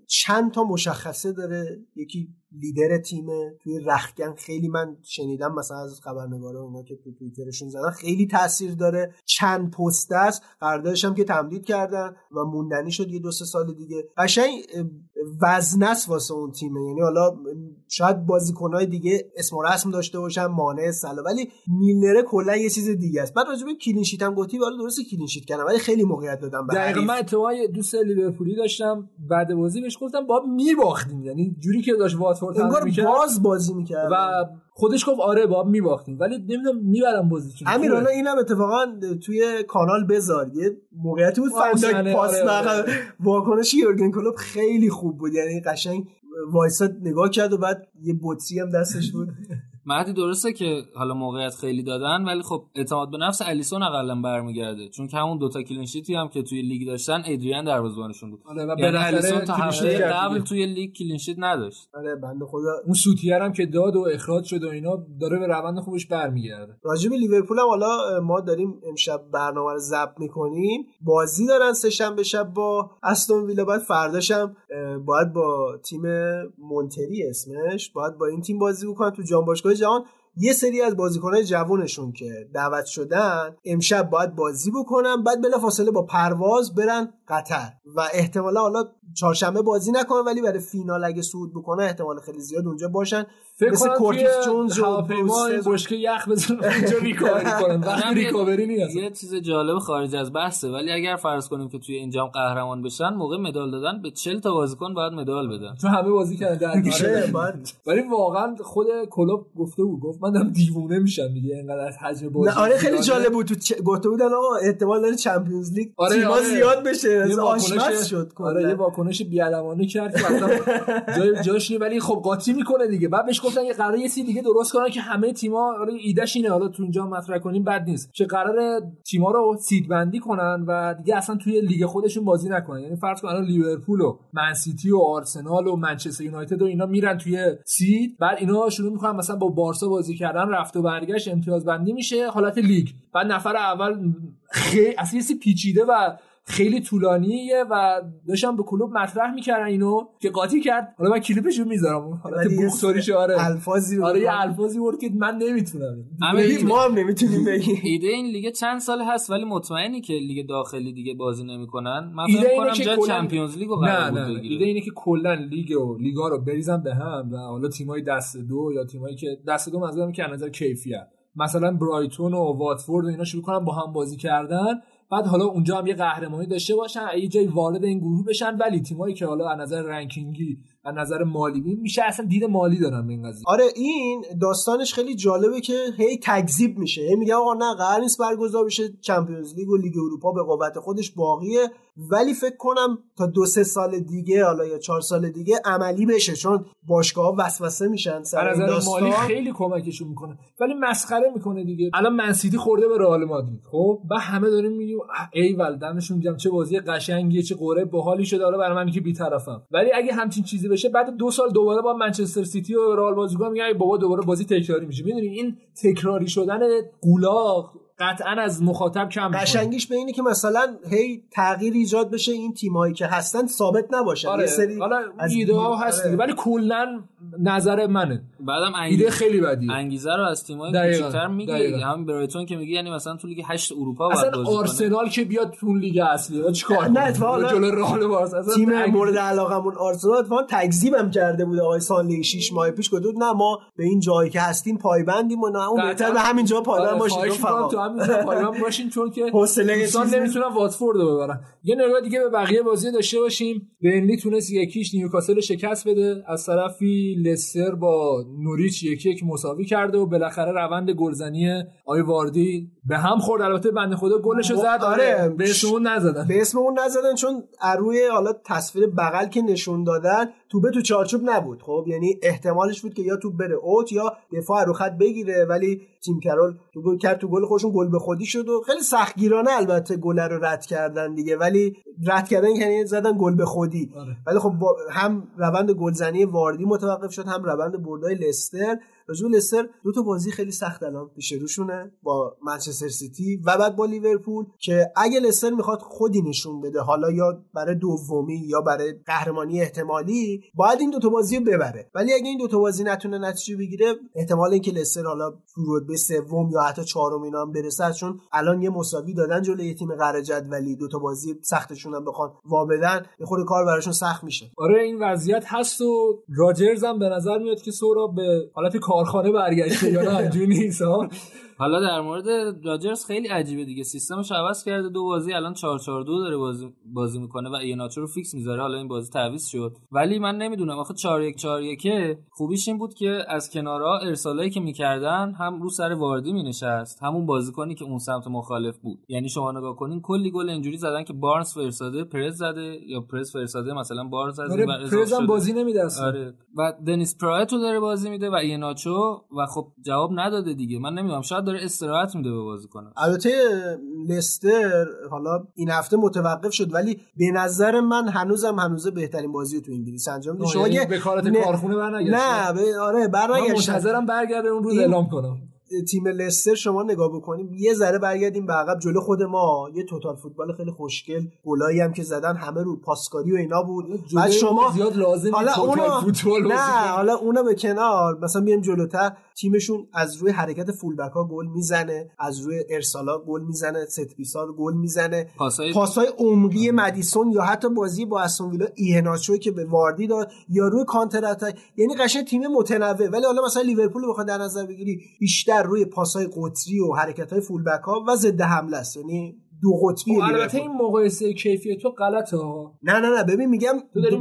چند تا مشخصه داره. یکی لیدر تیمه توی رخکن خیلی من شنیدم مثلا از خبرنگارا اونا که تو توییترشون زدن خیلی تاثیر داره. چند پست است قراردادش هم که تمدید کردن و موندنی شد یه دو سه سال دیگه. قشنگ است واسه اون تیمه. یعنی حالا شاید بازیکنهای دیگه اسم و رسم داشته باشن مانع سلا ولی میلنره کلا یه چیز دیگه است. بعد راجع به کلین شیت هم گفتی حالا درسته کلین شیت کردن ولی خیلی موقعیت دادم به دقیقا. من اتفاقا دوست لیورپولی داشتم بعد بازی بهش گفتم با میباختیم. یعنی جوری که داشت واتفورد انگار باز بازی می‌کرد. و خودش گفت آره با میباختیم ولی نمی‌دونم می‌برم بازی چون امیر. حالا اینم اتفاقا توی کانال بذار. یه موقعیتی بود فندک صحنه، پاس آره، آره. نقل واکنش یورگن کلوپ خیلی خوب بود. یعنی قشنگ وایساد نگاه کرد و بعد یه بطری هم دستش بود. مهدی درسته که حالا موقعیت خیلی دادن ولی خب اعتماد به نفس الیسون اقلا برمیگرده. چون که همون دوتا clean sheet ی هم که توی لیگ داشتن ادریان دروازه‌بانشون بود. آره و یعنی الیسون تا هفته قبل. توی لیگ clean sheet نداشت. آره بنده خدا اون سوتیر هم که داد و اخراج شد و اینا داره به روند خوبش برمیگرده. راجع به لیورپول هم حالا ما داریم امشب برنامه رو ضبط می‌کنیم. بازی دارن سه شنبه شب با استون ویلا بعد فرداش هم باید با تیم مونتری اسمش باید با این تیم بازی بکنن. تو جام باشگاه جهان یه سری از بازیکنهای جوونشون که دعوت شدن امشب باید بازی بکنن بعد بلافاصله با پرواز برن قطر و احتمالا حالا چهارشنبه بازی نکنن ولی برای فینال اگه صعود بکنن احتمال خیلی زیاد اونجا باشن. فکر مثل کنم کورتیس جونز و بشکه یخ بزنن اونجا ریکاوری کنن. وقتی ریکاوری نیست یه چیز جالب خارج از بحثه ولی اگر فرض کنیم که توی این جام قهرمان بشن موقع مدال دادن به 40 تا بازیکن باید مدال بدن. چون همه بازی کردن. در آره، ولی واقعا خود کلوب گفته بود گفت من دارم دیوونه میشم دیگه اینقدر از حجم بازی نه آره خیلی. جالب بود. تو. گفته بودن آقا احتمال داره چمپیونز لیگ آره، تیما آره. زیاد بشه. از آشپز شد. آره یه واکنش بیادمانه کرد که اصلا جای جاش ولی خب قاطی می‌کنه دیگه. بعد بهش گفتن یه قرار یه سی دیگه درست کنن که همه تیما حالا ایدهش اینه حالا تو اینجا مطرح کنیم بد نیست. که قرار تیما رو seed بندی کنن و دیگه اصلا توی لیگ خودشون بازی نکنن. یعنی فرض کن الان لیورپول و منسیتی و آرسنال و منچستر یونایتد و اینا میرن توی seed. بعد اینا شروع می‌کنن مثلا با بارسا بازی کردن رفت و برگشت امتیاز بندی میشه حالت لیگ. بعد نفر اول خیلی اصلا یه سی پیچیده و خیلی طولانیه و داشتم به کلوب مطرح می‌کردن اینو که قاطی کرد. حالا من کلیپشو می‌ذارم. اون حالت بوکسوریش آره. الفاظی رو آره یه الفاظی بود که من نمی‌تونم. ما هم نمی‌تونیم بگیم. ایده این لیگ چند سال هست ولی مطمئنی که لیگ داخلی دیگه بازی نمی‌کنن. من ایده فکر اینه کنم جای کلاً- Champions League رو نه قرار بود نه, نه. بگیره. ایده اینه که کلا لیگ و لیگا رو بریزن به هم و حالا تیمای دست دو یا تیمایی که دست دو منظورم که از نظر کیفیت. مثلا برایتون و واتفورد و اینا شروع کنن با هم بازی کردن. بعد حالا اونجا هم یه قهرمانی داشته باشن یه جای وارد این گروه بشن ولی تیمایی که حالا از نظر رنکینگی از نظر مالی میشه اصلا دید مالی دارن به این قضیه. آره این داستانش خیلی جالبه که هی تکذیب میشه. هی میگن آقا نه قرار نیست برگزار بشه. چمپیونز لیگ و لیگ اروپا به قوت خودش باقیه. ولی فکر کنم تا دو سه سال دیگه حالا یا چهار سال دیگه عملی بشه چون باشگاه ها وسوسه میشن سر از داستان مالی خیلی کمکشون می‌کنه. ولی مسخره می‌کنه دیگه. الان منسیتی خورده به رئال مادرید. خب؟ و همه داریم میگیم ای ول دمشون میگم چه بازی قشنگیه چه قره باحالی شده. حالا برای من که بیطرفم. ولی اگه همچین چیزی بشه بعد دو سال دوباره با منچستر سیتی و رئال بازی کنه میگن بابا دوباره بازی تکراری میشه. می‌دونی این تکراری شدن گولاغ قطعا از مخاطب کم. قشنگیش به اینه که مثلا هی تغییر ایجاد بشه این تیمایی که هستن ثابت نباشن آره یه سری حالا از ایده ها آره. هست دیگه ولی کلا نظر منه بعدم ایده انگیزه خیلی بدیه انگیزه رو از دقیقاً، کوچیک‌تر. دیگه همین برایتون که میگی یعنی مثلا تو لیگ 8 اروپا اصلا آرسنال که بیاد تو اون لیگ اصلی چیکار نه،؟ اتفاقا جلو رئال بارسا اصلا تیم مورد علاقمون آرسنال اتفاقا تکذیبم کرده بود آقای سانلی 6 ماه پیش گفت نه ما به این جایی که هستیم پایبندیم و نه اون بهتر. به همین جا پایبند آره، باشید رفقا. تو جا پایبند باشین چون که دوستان چیز نمی‌تونن واتفورد رو ببرن. یه نگاه دیگه به بقیه بازی داشته باشیم. بنلی تونست یکیش نیوکاسل رو شکست بده. از طرفی لستر با نوریچ یکی یک مساوی کرده و بالاخره روند گلزنی آی واردی به هم خورد. البته بنده خدا گلش رو زد. آره. آره به اسم اون نزدن. به اسم اون نزدن چون روی حالا تصویر بغل که نشون دادن توبه تو چارچوب نبود. خب یعنی احتمالش بود که یا توپ بره اوت یا دفاع رو خط بگیره ولی تیم کرول تو گل کرد تو گل خودشون گل به خودی شد و خیلی سختگیرانه البته گل رو رد کردن دیگه. ولی رد کردن یعنی زدن گل به خودی. آره. ولی خب هم روند گلزنی واردی متوقف شد هم روند بردای لستر. راجع لستر دو تا بازی خیلی سخت الان پیش روشونه با منچستر سیتی و بعد با لیورپول که اگه لستر می‌خواد خودی نشون بده حالا یا برای دومی یا برای قهرمانی احتمالی باید این دو تا بازی رو ببره. ولی اگه این دو تا بازی نتونه نتیجه بگیره احتمال اینکه لستر حالا رتبه سوم یا حتی چهارم اینا هم برسه چون الان یه مساوی دادن جلوی تیم قهر جدولی دو تا بازی سختشون هم بخوان وابدن یه خورده کار براشون سخت میشه. آره این وضعیت هست و راجرز هم به نظر میاد که سورا به حالت کارخانه برگشته یا نه اینجوری نیست ها؟ حالا در مورد راجرز خیلی عجیبه دیگه. سیستمش عوض کرده دو بازی الان 4 4 2 داره بازی بازی می‌کنه و ایناچو رو فیکس می‌ذاره. حالا این بازی تعویض شد. ولی من نمی‌دونم. آخه 4 1 4 1 خوبیش این بود که از کنارها ارسالایی که می‌کردن هم رو سر واردی مینشست همون بازیکنی که اون سمت مخالف بود. یعنی شما نگاه کنین کلی گل اینجوری زدن که بارنز فرستاده پرز زده یا پرز فرستاده مثلا بارنز زده آره پرز هم. بازی نمیده اصلا آره. و دنیس پرایتو داره بازی میده و ایناچو و خب جواب نداده دیگه. من نمی‌دونم شاید داره استراحت میده به بازیکن‌ها البته لستر حالا این هفته متوقف شد ولی به نظر من هنوزم هنوزه بهترین بازی تو انگلیس انجام میده شما یعنی یه- به کارت نه- کارخونه برنگشت. نه آره من برنگشتن منتظرم برگرده اون روز این- اعلام کنم. تیم لستر شما نگاه بکنیم یه ذره برگردیم به عقب جلو خود ما. یه total football خیلی خوشگل گلایی هم که زدن همه رو پاسکاری و اینا بود. بعد شما زیاد لازم حالا اونا فوتبال نه. حالا اونا به کنار. مثلا بیایم جلوتر. تیمشون از روی حرکت fullback ها گل می‌زنه. از روی ارسالا گل می‌زنه. set piece ا گل می‌زنه. پاسای پاسای عمقی مدیسون یا حتی بازی با استون ویلا ایهناچو که به واردی داد یا روی counter attack. یعنی قشنگ تیم متنوع. ولی حالا مثلا لیورپول رو بخواد در نظر بگیری بیشتر روی پاسای قطری و حرکت های fullback ها و ضد حمله است. یعنی دو قطبی خب، البته لیورپول. این مقایسه کیفیت تو غلطه نه نه نه ببین میگم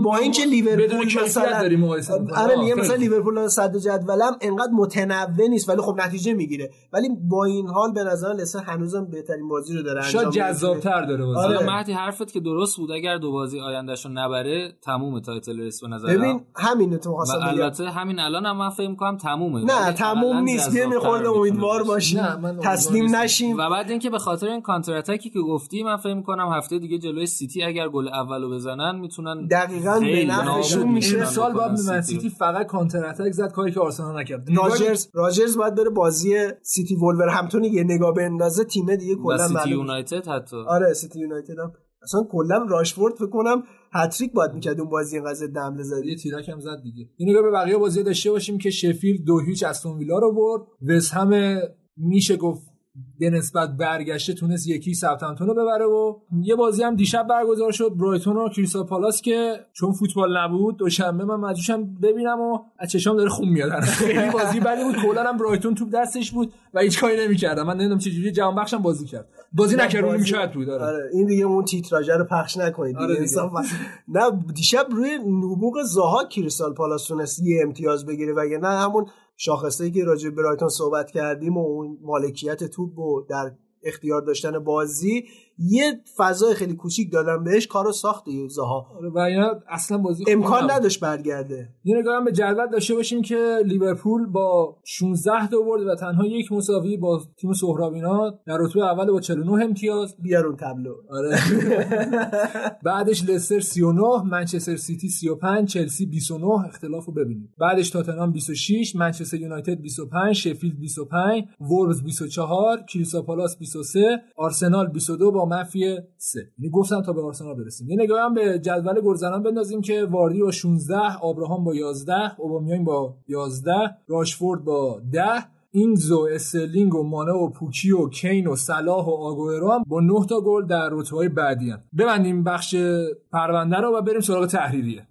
با اینکه لیورپول مثلا داری مقایسه می‌کنی. آره میگم مثلا. لیورپول صد جدولم انقدر متنوع نیست ولی خب نتیجه می‌گیره ولی با این حال به نظر لستر هنوزم بهترین بازی رو داره انجام شاید. جذابتر داره بازی آره. مهدی حرفت که درست بود اگر دو بازی آیندهشو نبره تموم title race به نظر ببین همینه تو خواستم البته همین الان هم من فکر کنم تمومه نه تموم نیست میخورده می‌تونه امیدوار. باشیم تسلیم. نشیم و بعد اینکه به خاطر این کانتر که گفتی من فکر کنم هفته دیگه جلوی سیتی اگر گل اولو بزنن می‌تونن دقیقاً به نفعشون میشه. باید بکنن من سیتی. فقط counter attack زد کاری که آرسنال نکرد. راجرز راجرز باید بره بازی سیتی وولورهمپتون یه نگاه بندازه تیم دیگه کلا سیتی یونایتد حتی. آره سیتی یونایتد هم. اصلا کلا راشفورد فکر کنم هتریک باید می‌کرد اون بازی اینقدر ضد حمله زدی. یه تیرک هم زد دیگه. این نگاه به بقیه بازی داشته باشیم که شفیلد دو هیچ استون ویلا رو برد. وست هم میشه گفت به نسبت برگشته تونست یکی ساوثهمپتون رو ببره و یه بازی هم دیشب برگزار شد. برایتون و کریستال پالاس که چون فوتبال نبود دوشنبه من مجبورشم ببینم و از چشام داره خون میاد. خیلی بازی بدی بود. کلا هم برایتون توپ دستش بود و هیچ کاری نمی‌کردم. من نمی‌دونم چجوری جوان بخشم بازی کرد. بازی نکرد نیمکت بود. آره. آره این دیگه اون تیتراژ رو پخش نکنید. آره نه دیشب روی نبوغ زاها کریستال پالاس تونست یه امتیاز بگیره. وگه نه همون شاخصه که راجع برایتون صحبت کردیم و اون مالکیت توپ و در اختیار داشتن بازی یه فضای خیلی کوچیک دادن بهش کارو ساخت زها آره، و اینا اصلا بازی امکان. نداشت برگرده. یه نگاه به جدول داشته باشیم که لیورپول با 16 تا برد و تنها یک مساوی با تیم سهرابینا در رتبه اول با 49 امتیاز. بیارون تبلو. آره. بعدش لستر 39 منچستر سیتی 35 چلسی 29 اختلاف رو ببینید بعدش تاتنهام 26 منچستر یونایتد 25 شفیلد 25 وولز 24 کریستال پالاس 23 آرسنال 22 با منفی 3 یعنی گفتم تا به آرسنال برسیم. یه نگاه هم به جدول گلزنان بندازیم که واردی با 16 آبراهام با 11 اوبامیان با 11 راشفورد با 10 اینزو استرلینگ و مانه و پوکی و کین و صلاح و آگوئرو با 9 تا گل در رتبه‌های بعدی هم. ببندیم بخش پرونده رو و بریم سراغ تحریریه.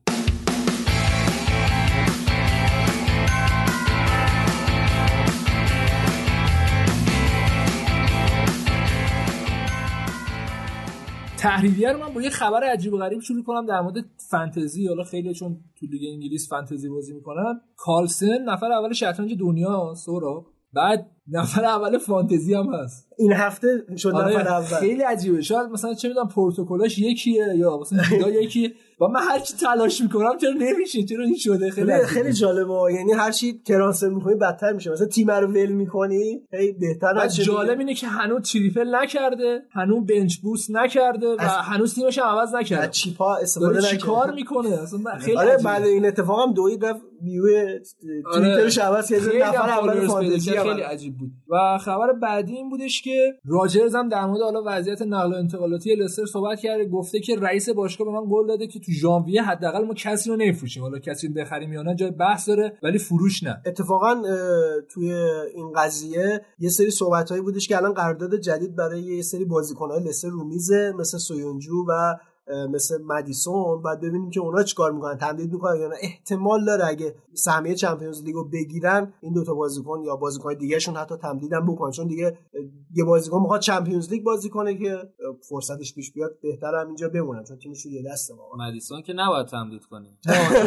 تحریریه رو من با یه خبر عجیب و غریب شروع کنم در مورد فانتزی. حالا خیلی چون تو لیگ انگلیس فانتزی بازی می‌کنن. کالسن نفر اول شطرنج دنیا سورا بعد نفر اول فانتزی هم هست. این هفته شد آره. نفر اول. خیلی عجیبه. شاید مثلا چه می‌دونم پروتکلاش یکیه یا مثلا یکیه و من هر چی تلاش می‌کنم چرا نمیشه؟ چرا این شده؟ خیلی خیلی جالبه. یعنی هر چی ترانسفر می‌کنی بدتر میشه. مثلا تیم رو ول می‌کنی هی بهتر بعد نشه جالب اینه که هنوز تریپل نکرده هنوز بنچ بوست نکرده و هنوز تیمش عوض از نکرده چیپا استفاده داره نکرد چیکار می‌کنه؟ اصلا خیلی آره. بعد این اتفاق هم دوید رفت. ویو آره. توییترش عوض کرد نفر اول فانتزی خیلی. عجیب بود و خبر بعدی این بودش که راجرز هم در مورد حالا وضعیت نقل و انتقالاتی لستر صحبت کرده گفته که رئیس باشگاه به من قول داده که تو ژانویه حداقل ما کسی رو نمیفروشیم حالا کسی رو بخریم یا نه جای بحث داره ولی فروش نه اتفاقا توی این قضیه یه سری صحبت هایی بودش که الان قرارداد جدید برای یه سری بازیکنهای لستر رو میزه مثل سویونجو و مثل مدیسون بعد ببینیم که اونا چیکار می‌کنن تمدید می‌کنن یا نه. احتمال داره اگه سهمیه چمپیونز لیگو بگیرن این دوتا بازیکن یا بازیکن دیگهشون حتی تمدیدم بکنن چون دیگه یه بازیکن می‌خواد چمپیونز لیگ بازی کنه که فرصتش پیش بیاد بهتر هم اینجا بمونن چون تیمش یه دسته واقعا. مدیسون که نباید تمدید کنیم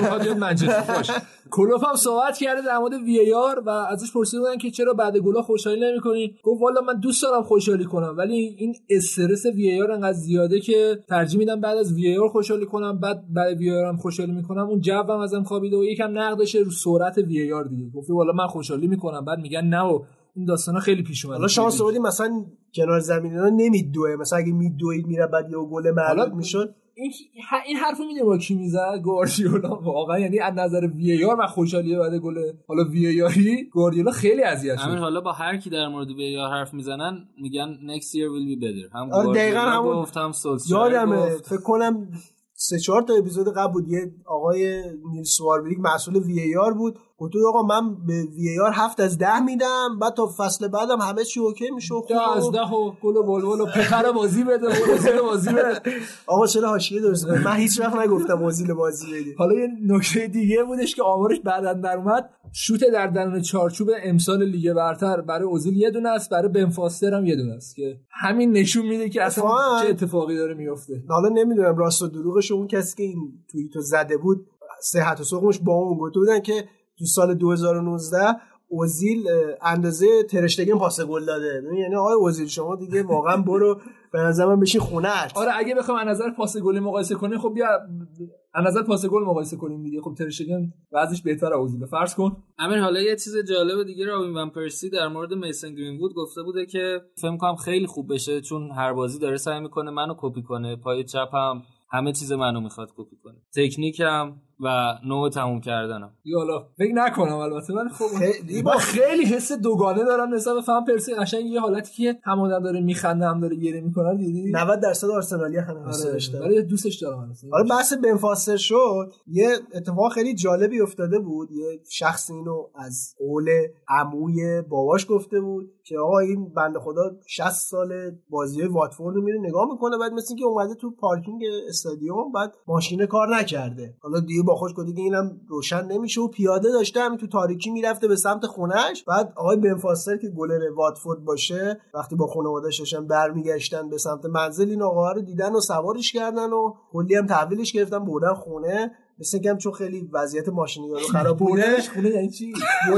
می‌خواد بیاد منچستر باشه کلوپ هم صحبت کرده در مورد VAR و ازش پرسیده بودن که چرا بعد گلا خوشحالی نمی‌کنی؟ گفت والا من دوست دارم خوشحالی کنم ولی این استرس VAR انقدر زیاده که ترجیح میدم بعد از VAR خوشحالی کنم بعد بعد VAR هم خوشحالی می‌کنم. اون جو هم ازم خوابیده و یکم نقد داشته رو سرعت VAR دیگه. گفته والا من خوشحالی می‌کنم. بعد میگن نه و این داستانا خیلی پیش اومده. حالا شما سعودی مثلا کنار زمین اینا نمیدوه. مثلا اگه میدوید میره بعد یه گل معلوم می‌شد. این این حرفو میده با کی می‌زد؟ گواردیولا. واقعا یعنی از نظر وی آر و خوشحالی بعد گل حالا وی آری گواردیولا خیلی اذیت همین شد حالا با هر کی در مورد وی آر حرف می‌زنن میگن next year will be better. هم آره، دقیقاً گواردیولا همون گفت هم سولشایر یادمه گفت. فکر کنم سه چهار تا اپیزود قبل بود. یه آقای نیل سواربریک مسئول وی ای آر بود. گفت آقا من به وی آر هفت از ده میدم بعد تا فصل بعدم همه چی اوکی میشه خوب ده از ده و گل و ولول و پخر بازی بده و بازی بده. آقا چرا حاشیه درست؟ من هیچ وقت نگفتم اوزیل بازی بدی. حالا یه نکته دیگه بودش که آمارش بعدا در اومد شوت در درون چارچوب امسال لیگ برتر برای اوزیل یه دونه است برای بنفاستر هم یه دونه است که همین نشون میده که اصلا چه اتفاقی داره میفته حالا نمی‌دونم راست و دروغش اون کسی که این توییتو زده بود صحت و سقمش با اون گفته بودن که تو سال 2019 اوزیل اندازه ترشتگن پاس گل داده. ببین، یعنی آقای اوزیل شما دیگه واقعا برو به نظر من بشین خونه‌ات. آره اگه بخوام از نظر پاس گلی مقایسه کنیم خب بیا از نظر پاس گل مقایسه کنیم دیگه. خب ترشگن وضعش بهتره اوزیل. فرض کن. امیر حالا یه چیز جالب دیگه رابین ون پرسی در مورد میسن گرین‌وود گفته بوده که فکر کنم خیلی خوب بشه چون هر بازی داره سعی می‌کنه منو کپی کنه. پای چپم همه چیز منو می‌خواد کپی کنه. تکنیکم و نوع تموم کردنم. یا حالا فکر نکنم البته ولی خب خیلی- من خیلی حس دوگانه دارم نسبت به فهم پرسی قشنگ یه حالتی که هم آدم داره میخنده هم داره گریه می‌کنه دیدی؟ 90 درصد آرسنالی هم دوست آره داشته ولی دوستش دارم. حالا بحث بنفاستر شد یه اتفاق خیلی جالبی افتاده بود. یه شخص اینو از قول عموی باباش گفته بود. که آقا این بنده خدا 60 سال بازی واتفورد رو میره نگاه می‌کنه بعد مثل اینکه اومده تو پارکینگ استادیوم بعد ماشین کار نکرده. حالا دیگه با خوش گفته که اینم روشن نمیشه و پیاده داشته همین تو تاریکی می‌رفته به سمت خونهش بعد آقای بنفاستر که گلر واتفورد باشه وقتی با خانواده‌اش داشتن برمیگشتن به سمت منزل این آقا رو دیدن و سوارش کردن و کلی هم تحویلش گرفتن بردن خونه. مثل هم چون خیلی وضعیت ماشینی رو خراب بوده خونه یعنی چی؟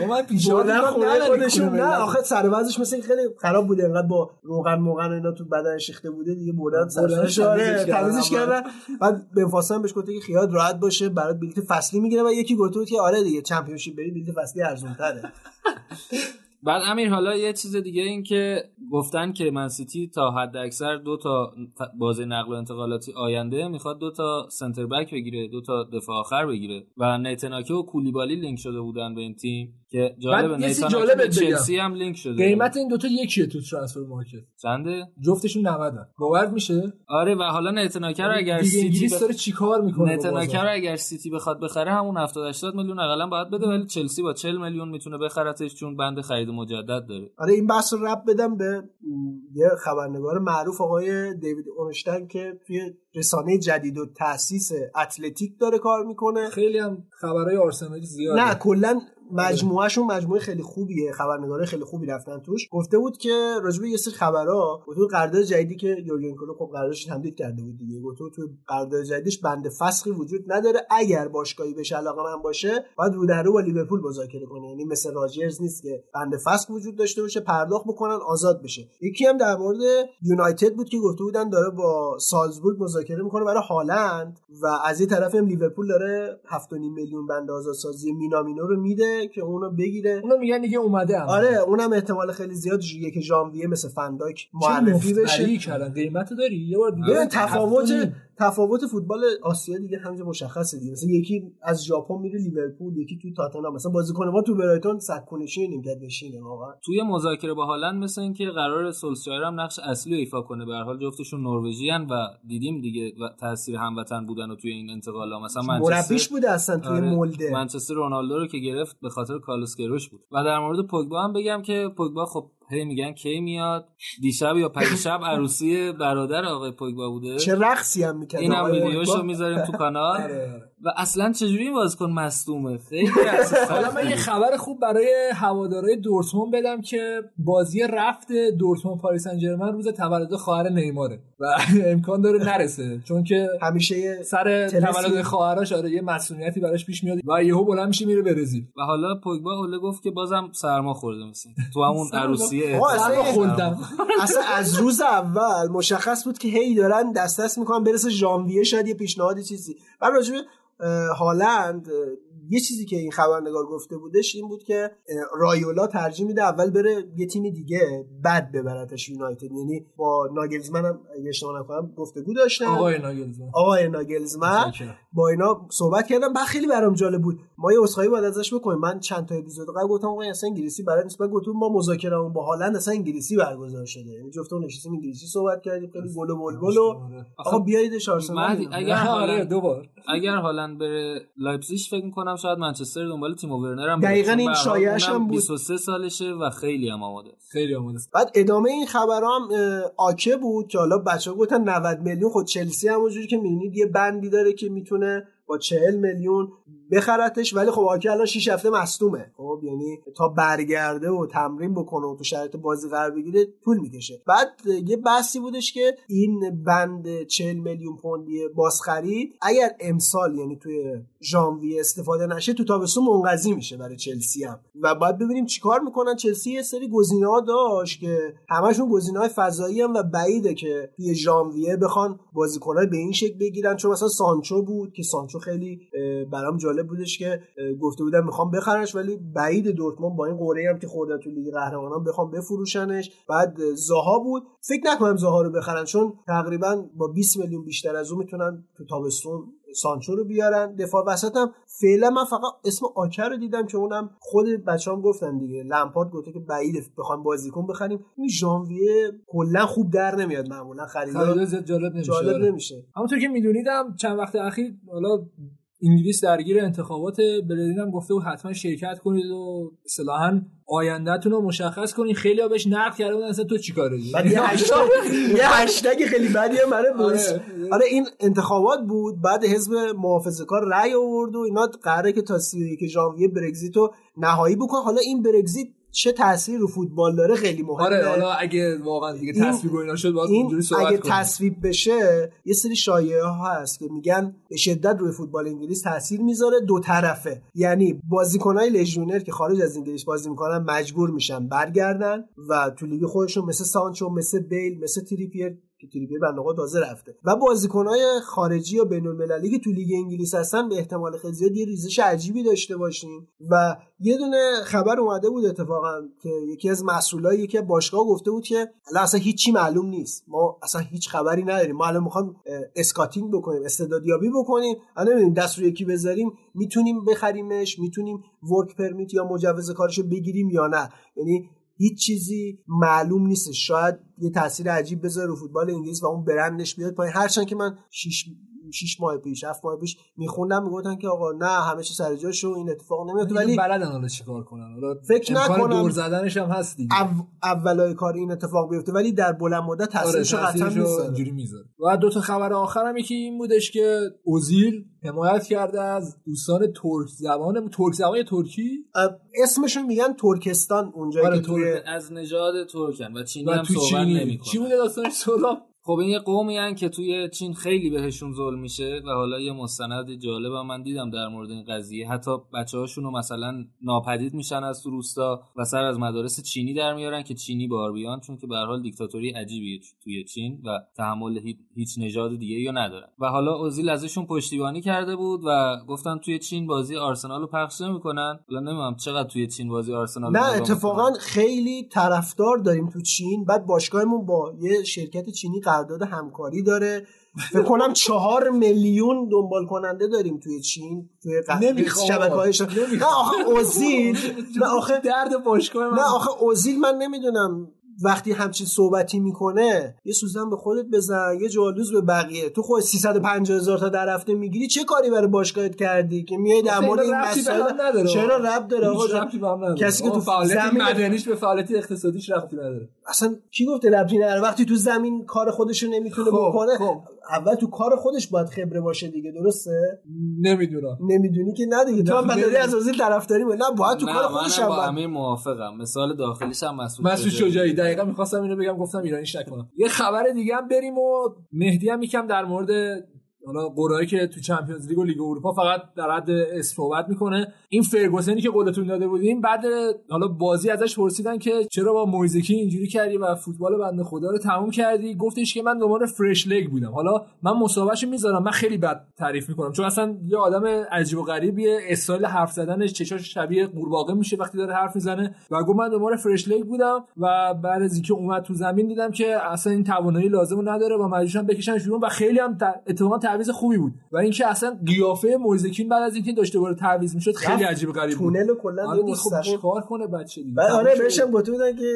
با من پیشنهاد می‌کنم خونه خودشون. نه. آخه سر وضعش مثل خیلی خراب بوده انقدر با روغن موغن اینا تو بدنش ریخته بوده دیگه بردن سرش تمیزش کردن. کردن. بعد بن فاستن بهش گفته که خیال راحت باشه برات بلیت فصلی می‌گیره و یکی گفته بود که آره دیگه چمپیونشیپ بری بلیت فصلی ارزون تره بعد امیر حالا یه چیز دیگه این که گفتن که منسیتی تا حد اکثر دو تا بازه نقل و انتقالاتی آینده می‌خواد دو تا center back بگیره دو تا دفاع آخر بگیره و نیتن آکه و کولیبالی لینک شده بودن به این تیم که جالب بگم. چلسی هم لینک شده. قیمت این دوتا یکیه تو ترانسفر مارکت. چنده؟ جفتشون 90 باورت میشه؟ آره و حالا نیتن آکه رو اگر دیگه سیتی بخ... داره چیکار می‌کنه نیتن آکه رو اگر سیتی بخواد بخره همون 70 80 میلیون اقلا باید بده ولی چلسی با 40 میلیون می‌تونه بخرتش چون بند خرید مجدد داره. آره این بحث رو رب بدم به یه خبرنگار معروف آقای دیوید اونشتن که توی رسانه جدید و تاسیس اتلتیک داره کار می‌کنه. خیلی هم خبرهای آرسنالی زیاده. نه کلا مجموعهشون مجموعه خیلی خوبیه خبرنگاره خیلی خوبی رفتن توش. گفته بود که راجبه یه سری خبرها گفته بود قرارداد جدیدی که یورگن کلوپ خب قراردادش تمدید کرده بود دیگه. گفته تو قرارداد جدیدش بند فسخی وجود نداره. اگر باشگاهی بهش علاقه من باشه باید رو در رو با لیورپول مذاکره کنه. یعنی مثل راجرز نیست که بند فسخ وجود داشته باشه پرداخت بکنن آزاد بشه. یکی هم در مورد یونایتد بود که گفته بودن داره با سالزبورگ مذاکره می‌کنه برای هالند و از این طرف هم لیورپول داره 7.5 میلیون بند آزادسازی مینامینو رو میده. که اونو بگیره. اونا میگن دیگه اومده هم آره اونم احتمال خیلی زیاد یک ژانویه مثل فنداک معرفی بشه. کردن؟ قیمت داری؟ یه بار دیگه تفاوت. تفاوت فوتبال آسیا دیگه همینجا مشخصه دیگه. مثلا یکی از ژاپن میره لیورپول یکی توی تاتنهام. مثلا بازیکن ما تو برایتون سکونشی نیمکت نشینه واقعا. توی مذاکره با هالند مثل اینکه قرار سولشایر هم نقش اصلی رو ایفا کنه. به هر حال جفتشون نروژیان و دیدیم دیگه تاثیر هموطن بودن و توی این انتقالا مثلا مربیش منچستر بوده اصلا توی آره، مولده. منچستر رونالدو رو که گرفت به خاطر کارلوس کروش بود. و در مورد پوگبا هم بگم که پوگبا خب هی میگن کی میاد دیشب یا پریشب عروسی برادر آقای پوگبا بوده چه رقصی هم می‌کرد این هم آقای ویدیوشو. می‌ذاریم تو کانال آره. و اصلا چجوری این بازیکن مصدومه خیلی. حالا من یه خبر خوب برای هوادارهای دورتموند بدم که بازی رفت دورتموند پاریس سن ژرمن روز تولد خواهر نیماره و امکان داره نرسه چون که همیشه سر. تولد خواهرش آره یه مسئولیتی براش پیش میاد و یهو بلند میشه میره برزیل و حالا پوگبا اوله گفت که بازم سرما خورده مثل تو همون عروسی. اصلا سرما خوردم اصلا از روز اول مشخص بود که هی دارن دست دست می‌کنن برسه ژانویه شاید یه پیشنهادی چیزی بعد راجبه هالند اه، یه چیزی که این خبرنگار گفته بودش این بود که رایولا ترجیح میده اول بره یه تیم دیگه بعد ببرتش یونایتد. یعنی با ناگلزمن هم اگه اشتباه نکنم گفتگو داشتن. آقای ناگلزمن. آقای ناگلزمن. با اینا صحبت کردم بعد خیلی برام جالب بود. ما یه اسخایی باید ازش بکنیم. من چند تا اپیزود قبل گفتم آقا این اصلا انگلیسی بلد نیست بعد گفتم ما مذاکرمون با هالند اصلا انگلیسی برگزار شده. یعنی جفتمون نشستیم انگلیسی صحبت کردیم. خیلی گل و بلبل و آقا بیاییدش آرسنال اگر آره دوبار اگر هالند بره لایپزیگ فکر می‌کنم شاید منچستر دنبال تیم ورنر هم. دقیقاً این شایعش هم بود. 23 سالشه و خیلی هم آماده. خیلی آماده است بعد ادامه این خبرام آکه بود که حالا بچه‌ها گفتن 90 میلیون خود چلسی همونجوری که می‌بینید یه بندی داره که می‌تونه با 40 میلیون بخرتش ولی خب آکه الان 6 هفته مصدومه خب یعنی تا برگرده و تمرین بکنه و تو شرایط بازی قرار بگیره طول می‌کشه بعد یه بحثی بودش که این بند 40 میلیون پوندی بازخرید اگر امسال یعنی توی ژانویه استفاده نشه تو تابستون منقضی میشه برای چلسی هم. و باید ببینیم چیکار می‌کنن. چلسی یه سری گزینه ها داشت که همشون گزینه های فضایی هم و بعیده که توی ژانویه بخوان بازیکنای به این شکل بگیرن. چون مثلا سانچو بود که سانچو خیلی برام جالب بودش که گفته بودن می‌خوام بخرنش ولی بعید دورتموند با این قرعه هم که خوردن تو لیگ قهرمانان بخوام بفروشنش. بعد اه، زاها بود. فکر نکنم زاها رو بخرن چون تقریبا با 20 میلیون بیشتر از اون می‌تونن تو تابستون سانچو رو بیارن. دفاع وسط هم فعلا من فقط اسم آکر رو دیدم که اونم خود بچه‌ام گفتن دیگه. لمپارد گفته که بعید بخوام بازیکن بخریم. این ژانویه کلا خوب در نمیاد معمولا. زیاد جالب نمیشه. جالب آره. نمیشه. همونطور که میدونیدم چند وقت اخیر حالا انگلیس درگیر انتخابات برلین هم گفته بود حتما شرکت کنید و اصطلاحا آیندهتون رو مشخص کنید. خیلی ها بهش نقد کرده بودن اصلا تو چیکاره بعد یه هشتگ یه هشتگ خیلی بدی هم برای بوریس. آره. آره این انتخابات بود بعد حزب محافظه کار رأی آورد و اینا قراره که تا 31 ژانویه برگزیت رو نهایی بکنن حالا این برگزیت چه تاثیری رو فوتبال داره خیلی مهمه آره حالا اگه واقعا دیگه و اینا شد باید این اونجوری صحبت اگه. تصویب بشه یه سری شایعه ها هست که میگن به شدت روی فوتبال انگلیس تاثیر می‌ذاره دو طرفه یعنی بازیکنهای لژیونر که خارج از انگلیس بازی می‌کنن مجبور میشن برگردن و تو لیگ خودشون مثل سانچو مثل بیل مثل تریپیر که بنده خدا تازه رفته. و بازیکنهای خارجی یا بین المللی که تو لیگ انگلیس هستن به احتمال خیلی زیاد یه ریزش عجیبی داشته باشیم و یه دونه خبر اومده بود اتفاقا که یکی از مسئولای یکی باشگاه گفته بود که الان اصلا هیچی معلوم نیست. ما اصلا هیچ خبری نداریم. ما الان می‌خوایم scouting بکنیم استعدادیابی بکنیم. الان نمی‌دونیم دست رو یکی بذاریم می‌تونیم بخریمش می‌تونیم work permit یا مجوز کارشو بگیریم یا نه. یعنی هیچ چیزی معلوم نیست. شاید یه تاثیر عجیب بذاره رو فوتبال انگلیس و اون برندش بیاد پایین. هرچند که من شیش شیش ماه پیش هفت ماه پیش میخوندم می‌گفتن که آقا نه همه چی سر جاشه این اتفاق نمیفته ولی بلدن حالا چیکار کنن. حالا فکر نکنم- دور زدنش هم هست دیگه. او اولای کار این اتفاق بیفته ولی در بلند مدت آره تاثیرشو قطعا اینجوری می‌ذاره. و دو تا خبر آخرم یکی این بودش که اوزیل حمایت کرده از دوستان ترک زبان ترک زبان ترکی؟ اسمشون میگن ترکستان اونجایی آره، که توی از نژاد ترکن و چینی هم صحبت نمی‌کنه چی بوده داستانش؟ سلام خب این یه قومی هن که توی چین خیلی بهشون ظلم میشه و حالا یه مستند جالب هم من دیدم در مورد این قضیه. حتی بچه هاشون مثلا ناپدید میشن از تو روستا و سر از مدارس چینی در میارن که چینی بار بیان چون که به حال دیکتاتوری عجیبیه توی چین و تحمل هی- هیچ نژاد دیگه رو ندارن. و حالا اوزیل ازشون پشتیبانی کرده بود و گفتن توی چین بازی آرسنال رو پخش نمی‌کنن. حالا نمی‌دونم چقدر توی چین بازی آرسنال نه اتفاقا. خیلی طرفدار داریم تو چین. بعد باشگاهمون با یه شرکت چینی قرارداد همکاری داره. فکر کنم چهار میلیون دنبال کننده داریم توی چین توی نمی‌خوام. شبکه هایش نه آخه اوزیل نه آخه درد باشگاه من. نه آخه اوزیل من نمی‌دونم وقتی همچین صحبتی می‌کنه یه سوزن به خودت بزن یه جالوز به بقیه تو خود 350 هزار تا در هفته می‌گیری چه کاری برای باشگاهت کردی که میای در مورد این مسائل. چرا ربط داره آقا. کسی که تو فعالیت مدنیش به فعالیت اقتصادیش ربطی نداره اصلا کی گفته ربطی نداره وقتی تو زمین کار خودشو نمی‌تونه خب، بکنه خب. اول تو کار خودش باید خبره باشه دیگه درسته؟ نمی‌دونم. نمی‌دونی که نه دیگه تو هم بداری. از اوزیل طرفداری نه باید تو نه کار خودش هم با باید. امیر موافقم. مثال داخلیش هم مسعود مسعود شجاعی. شجاعی. دقیقا می‌خواستم اینو بگم گفتم ایرانیش نکنم. یه خبر دیگه هم بریم و مهدی هم یکم در مورد حالا قرعه‌ای که تو چمپیونز لیگ و لیگ اروپا فقط در حد اسم صحبت می‌کنه. این فرگوسنی که قولتون داده بودیم بعد حالا بازی ازش پرسیدن که چرا با مویزکی اینجوری کردی و فوتبال بنده خدا رو تموم کردی؟ گفتش که من دنبال فرش لگ بودم. حالا من مصاحبهشو می‌ذارم من خیلی بد تعریف می‌کنم. چون اصلا یه آدم عجیب و غریبیه استایل حرف زدنش چشاش شبیه قورباغه میشه وقتی داره حرف می‌زنه. و گفت من دنبال فرش لگ بودم و بعد از اینکه اومد تو زمین دیدم که اصلا این توانایی لازم نداره و مجبورشم بکشنش بیرون و خیلی هم اتفاقا تعویض خوبی بود. و اینکه اصلا قیافه مویزکین بعد از اینکه داشته دوباره تعویض می‌شد خیلی عجیب غریب بود. تونل کلا آره خب چیکار کنه بچه دیگه؟ آره. بهش هم گفته بودن که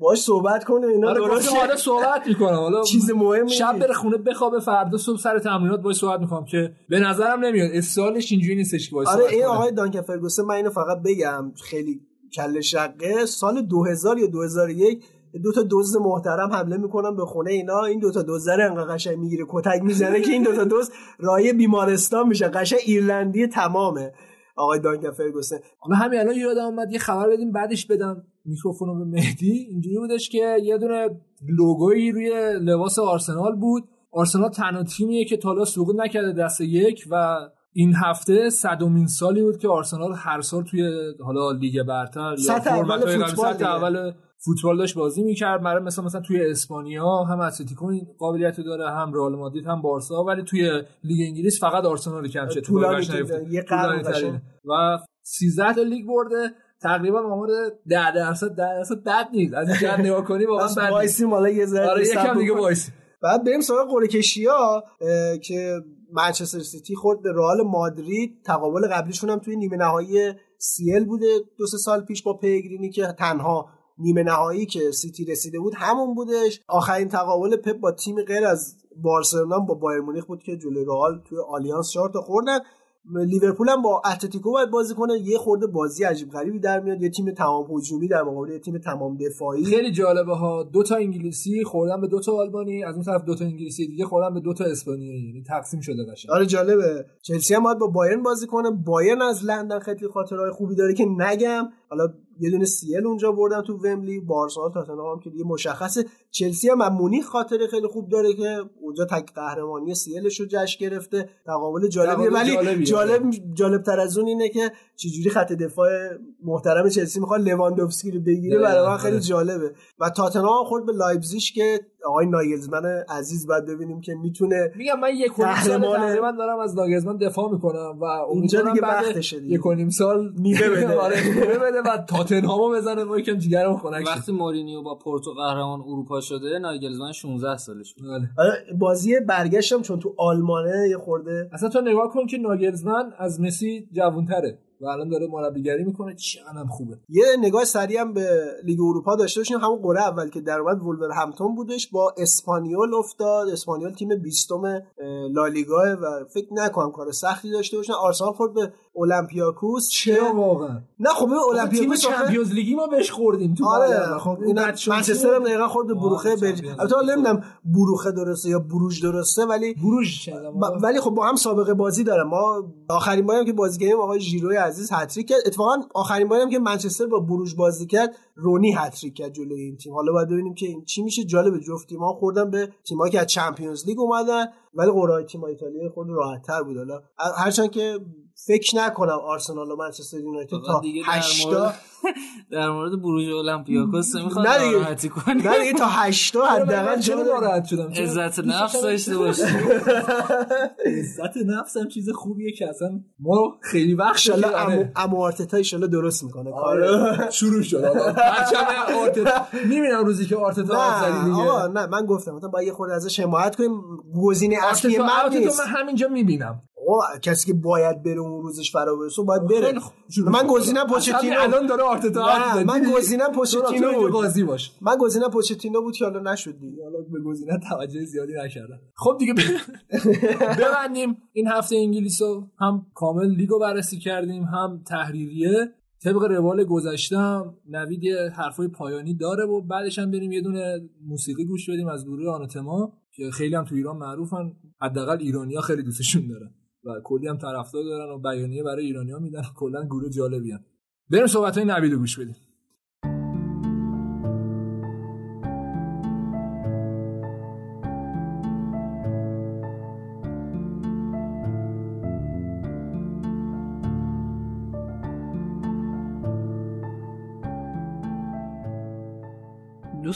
باهاش صحبت کنه اینا آره درست حالا صحبت می‌کنم. حالا چیز مهمی شب. بره خونه بخوابه فردا صبح سر تمرینات باش صحبت می‌کنم که به نظرم نمیاد. استالش اینجوری نیستش که باش آره این. آقای دانکن فرگوسن من اینو فقط بگم خیلی کله شقه سال 2000 یا 2001 دو تا دزد محترم حمله می‌کنن به خونه اینا. این دو تا دزد رو انقدر قشنگ می‌گیره کتک می‌زنه که این دو تا دزد رای بیمارستان میشه. قشنگ ایرلندی تمامه. آقای دانکن فرگوسن. حالا همین الان یادم اومد یه خبر بدیم بعدش بدم میکروفونو به مهدی. اینجوری بودش که یه دونه لوگویی روی لباس آرسنال بود. آرسنال تنها تیمیه که تا حالا سقوط نکرده دست یک و این هفته صدومین سالی بود که آرسنال هر سال توی حالا لیگ برتر سطح اول فوتبال سطح. اول فوتبال داشت بازی می‌کرد. مثلا مثلا توی اسپانیا هم اتلتیکو این قابلیت داره هم رئال مادرید هم بارسا ولی توی لیگ انگلیس فقط آرسنال کم شد. که یه قرن. و 13 تا لیگ برده. تقریبا آمار 10 درصد 10 درصد بد نیست. از این جهت نگاه کنی واقعا بد نیست. وایسیم حالا یه ذره آره یکم دیگه بکنیم. وایس بعد بریم سراغ قرعه کشی ها که منچستر سیتی خورد به رئال مادرید تقابل قبلیشون هم توی نیمه نهایی سیل بوده. دو سه سال پیش با پیگرینی که تنها نیمه نهایی که سیتی رسیده بود همون بودش. آخرین تقابل پپ با تیم غیر از بارسلونا با بایر مونیخ بود که جلوی رئال توی آلیانس چهار تا خوردن. لیورپول هم با اتلتیکو باید بازی کنه. یه خورده بازی عجیب غریبی در میاد. یه تیم تمام هجومی در مقابل یه تیم تمام دفاعی. خیلی جالبه ها. دو تا انگلیسی خوردن به دو تا آلبانی از اون طرف دو تا انگلیسی دیگه خوردن به دو تا اسپانیایی. یعنی تقسیم شده قشنگ. آره جالبه. چلسی هم باید با بایرن بازی کنه. بایرن از لندن خیلی خاطرهای خوبی داره که نگم. حالا یه دونه سیل اونجا بردن تو ومبلی بارسا تاتنهام هم که دیگه مشخصه. چلسی هم مونیخ خاطر خیلی خوب داره که اونجا تک قهرمانی سیلش رو جشن گرفته. تقابل جالبیه. ولی جالبیه. جالب جالب تر از اون اینه که چجوری خط دفاع محترم چلسی می‌خواد لواندوفسکی رو بگیره. برای من خیلی آره. جالبه. و تاتنهام خورد به لایپزیگ که آقای ناگلزمن عزیز باید ببینیم که می‌تونه میگم من یک و نیم سال تقریبا دارم از ناگلزمن دفاع می‌کنم و امیدوارم دیگه بعد وقتشه دیگه. یک و نیم سال میوه بده. آره میوه بده و تاتنهامو بزنه ما یکم جیگرمون خنک. وقتی مورینیو با پورتو قهرمان اروپا شده ناگلزمن 16 سالش بود آره. آره، بازی برگشتم چون تو آلمانه یه خورده اصلا تو نگاه کن که ناگلزمن از مسی جوانتره و الان داره مربیگری می‌کنه. چقدرم خوبه. یه نگاه سریع هم به لیگ اروپا داشته باشیم. همون قرعه اول که در اومد ولورهمپتون بودش. با اسپانیول افتاد. اسپانیول تیم 20 لالیگا و فکر نکنم کار سختی داشته باشن. آرسنال خورد به المپیاکوس چرا واقعا؟ نه خب این تیم المپیاکوس آخه- Champions League ی ما بهش خوردیم تو آره. خب اون این منچستر هم دقیقا خورد به بروخه آره، بلژیک Champions البته حالا. نمی‌دونم بروخه درسته یا بروژ درسته ولی بروژ ب- ولی خب با هم سابقه بازی داره ما آخرین باری هم که بازی کردیم آقای ژیروی عزیز هتریک کرد. اتفاقا آخرین باری هم که منچستر با بروژ بازی کرد رونی هتریک کرد جلوی این تیم. حالا باید ببینیم که این چی میشه. جالب جفت تیم‌ها خوردن به تیمایی که از Champions League اومدن ولی قرعه تیم ایتالیا خود راحت‌تر بود. حالا هرچند که فکر نکنم آرسنال و منچستر یونایتد تا آقا دیگه در 8 مورد در مورد بروژ اولمپیاکوس می‌خواد نه دیگه. ناراحتی کنی. نه دیگه تا 8 حداقل من چرا جا ناراحت شدم؟ عزت نفس داشته باشی. عزت نفس هم چیز خوبیه که اصلا ما خیلی وقت شد انشالله که- امو آره. آرتتا انشالله درست می‌کنه. آره. کارو شروع شد پرچم آرتتا می‌بینم روزی که آرتتا زدی نه دیگه آقا نه من گفتم مثلا باید یه خورده ازش حمایت کنیم. گزینه اصلی من نیست. من همینجا می‌بینم. آقا کسی که باید بره اون روزش فرا برسه باید بره من. گزینم اصلا پوچتینو الان داره آرتتا. من؟ گزینم پوچتینو بود. قاضی باش من گزینم پوچتینو بود که حالا نشد دیگه حالا به گزینه توجه زیادی نکردم خب دیگه ببندیم این هفته انگلیس رو هم کامل لیگ رو بررسی کردیم هم تحریریه طبق روال گذشته هم نوید یه حرفای پایانی داره و بعدش هم بریم یه دونه موسیقی گوش بدیم از گروه آناتما که خیلی هم تو ایران معروفن حداقل ایرانیا خیلی دوستشون دارن و کلی هم طرفدار دارن و بیانیه برای ایرانیا میدن کلا گروه جالبی هم. بریم صحبت های رو گوش بدیم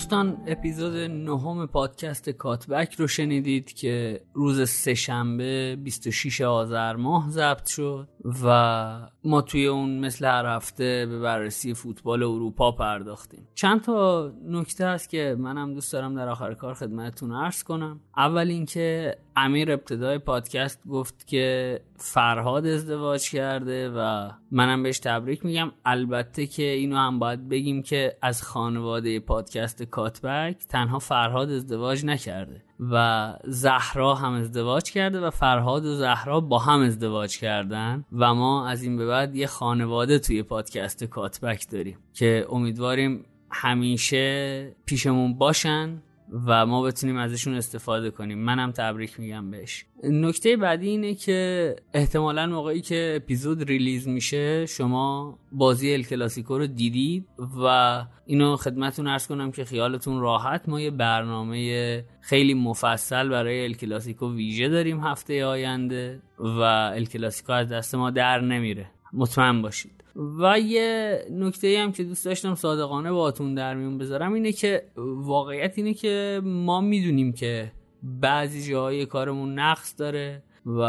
دوستان اپیزود نهم پادکست کاتبک رو شنیدید که روز سهشنبه 26 آذر ماه ضبط شد و ما توی اون مثل هر هفته به بررسی فوتبال اروپا پرداختیم. چند تا نکته هست که منم دوست دارم در آخر کار خدمتتون عرض کنم. اول اینکه امیر ابتدای پادکست گفت که فرهاد ازدواج کرده و منم بهش تبریک میگم. البته که اینو هم باید بگیم که از خانواده پادکست کاتبک تنها فرهاد ازدواج نکرده و زهرا هم ازدواج کرده و فرهاد و زهرا با هم ازدواج کردن و ما از این به بعد یه خانواده توی پادکست کاتبک داریم که امیدواریم همیشه پیشمون باشن. و ما بتونیم ازشون استفاده کنیم. منم تبریک میگم بهش. نکته بعدی اینه که احتمالا موقعی که اپیزود ریلیز میشه شما بازی ال کلاسیکو رو دیدید و اینو خدمتون ارز کنم که خیالتون راحت. ما یه برنامه خیلی مفصل برای ال کلاسیکو ویژه داریم هفته آینده و ال کلاسیکو از دست ما در نمیره. مطمئن باشید. و یه نکته هم که دوست داشتم صادقانه باهاتون در میون بذارم اینه که واقعیت اینه که ما می‌دونیم که بعضی جاهای کارمون نقص داره و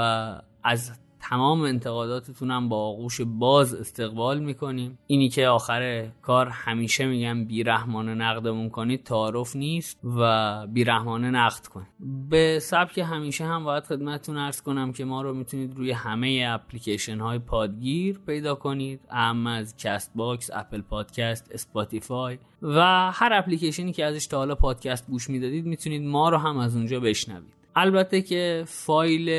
از تمام انتقاداتتون هم با آغوش باز استقبال می‌کنیم. اینی که آخر کار همیشه میگم بیرحمانه نقدمون کنید تعارف نیست و بیرحمانه نقد کنید به سبک همیشه هم باید خدمتتون عرض کنم که ما رو می‌تونید روی همه اپلیکیشن های پادگیر پیدا کنید. اعم از کست باکس اپل پادکست اسپاتیفای و هر اپلیکیشنی که ازش تا حالا پادکست گوش می‌دادید می‌تونید ما رو هم از اونجا بشنوید. البته که فایل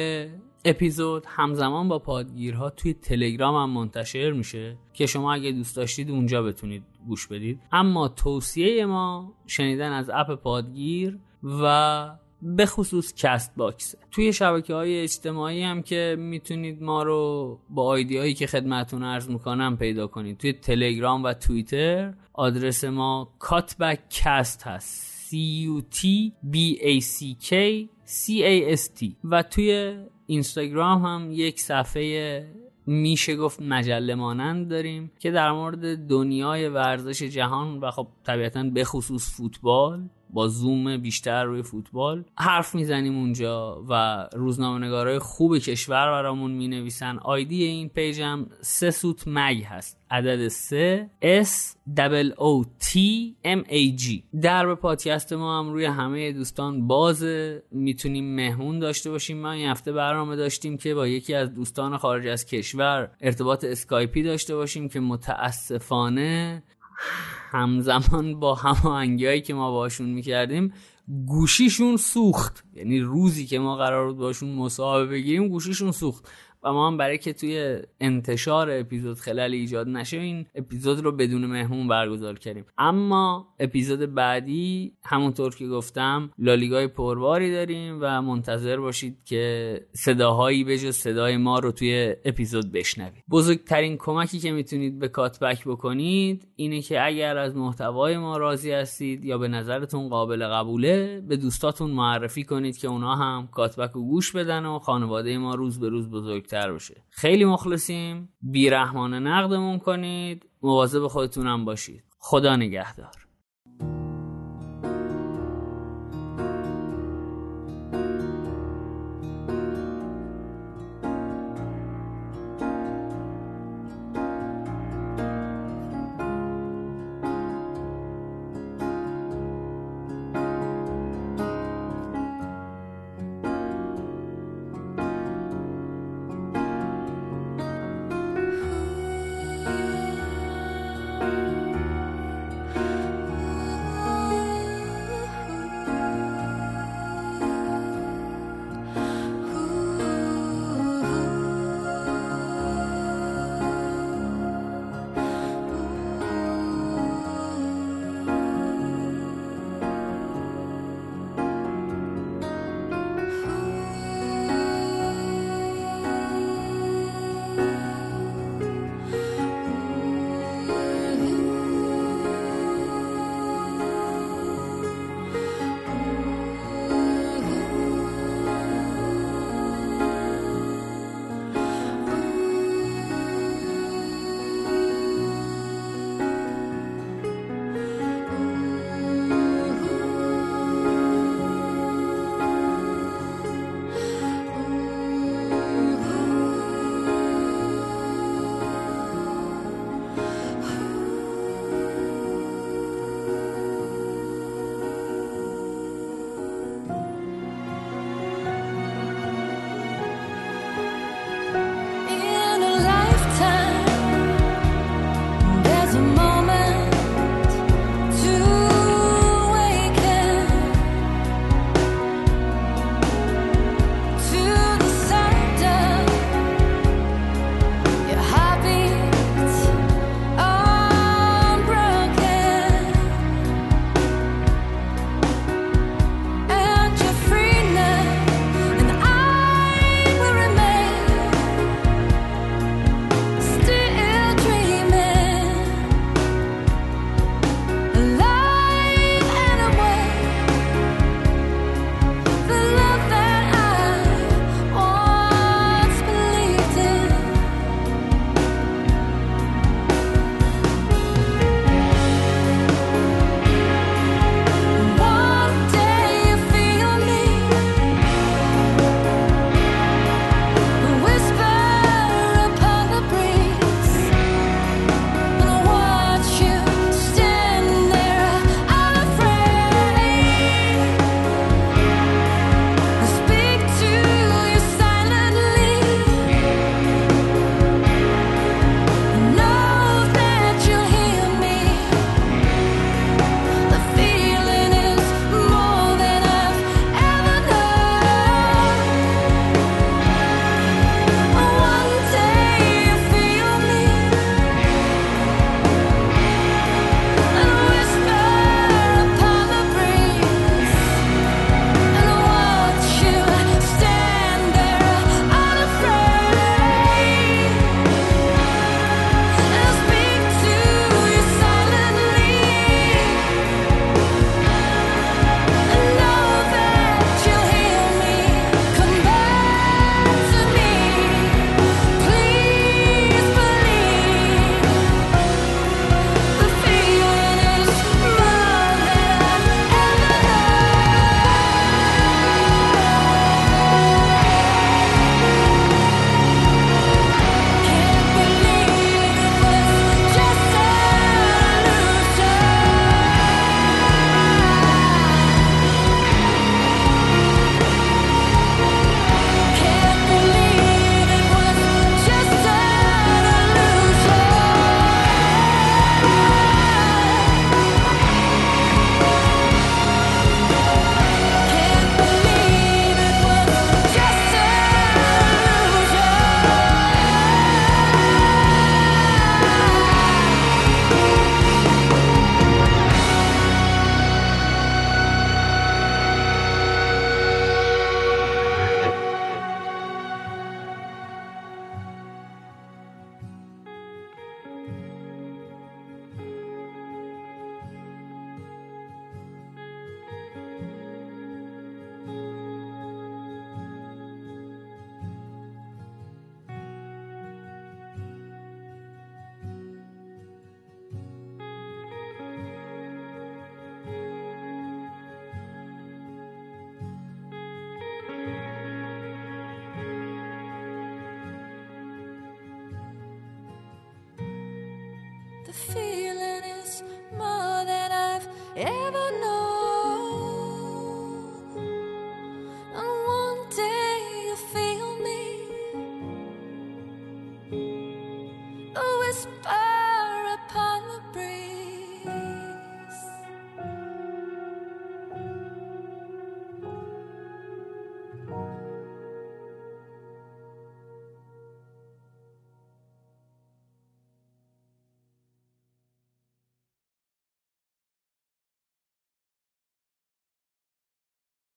اپیزود همزمان با پادگیرها توی تلگرام هم منتشر میشه که شما اگه دوست داشتید اونجا بتونید گوش بدید. اما توصیه ما شنیدن از اپ پادگیر و به خصوص کست باکس توی شبکه های اجتماعی هم که می‌تونید ما رو با آیدی هایی که خدمتتون عرض می‌کنم پیدا کنید. توی تلگرام و توییتر آدرس ما کات‌بک کست هست. C U T B A C K C A S T. و توی اینستاگرام هم یک صفحه میشه گفت مجله مانند داریم که در مورد دنیای ورزش جهان و خب طبیعتا به خصوص فوتبال با زوم بیشتر روی فوتبال حرف می‌زنیم اونجا و روزنامه نگارای خوب کشور برامون می‌نویسن. آیدی این پیج هم سه سوت مگ هست. عدد سه S double O T M A G. در به پادکست ما هم روی همه دوستان بازه. می‌تونیم مهمون داشته باشیم. ما این هفته برنامه داشتیم که با یکی از دوستان خارج از کشور ارتباط اسکایپی داشته باشیم که متاسفانه همزمان با هماهنگی هایی که ما باشون می‌کردیم گوشیشون سوخت. یعنی روزی که ما قرار بود باشون مصاحبه بگیریم گوشیشون سوخت. و ما هم برای که توی انتشار اپیزود خلال ایجاد نشه این اپیزود رو بدون مهمون برگزار کردیم. اما اپیزود بعدی همونطور که گفتم لالیگای پرباری داریم و منتظر باشید که صداهایی به جز صدای ما رو توی اپیزود بشنوید. بزرگترین کمکی که می‌تونید به کاتبک بکنید اینه که اگر از محتوای ما راضی هستید یا به نظرتون قابل قبوله به دوستاتون معرفی کنید که اونا هم کاتبک رو گوش بدن و خانواده ما روز به روز بزرگتر بشه خیلی مخلصیم. بیرحمانه نقدمون کنید. مواظب خودتونم باشید. خدا نگهدار.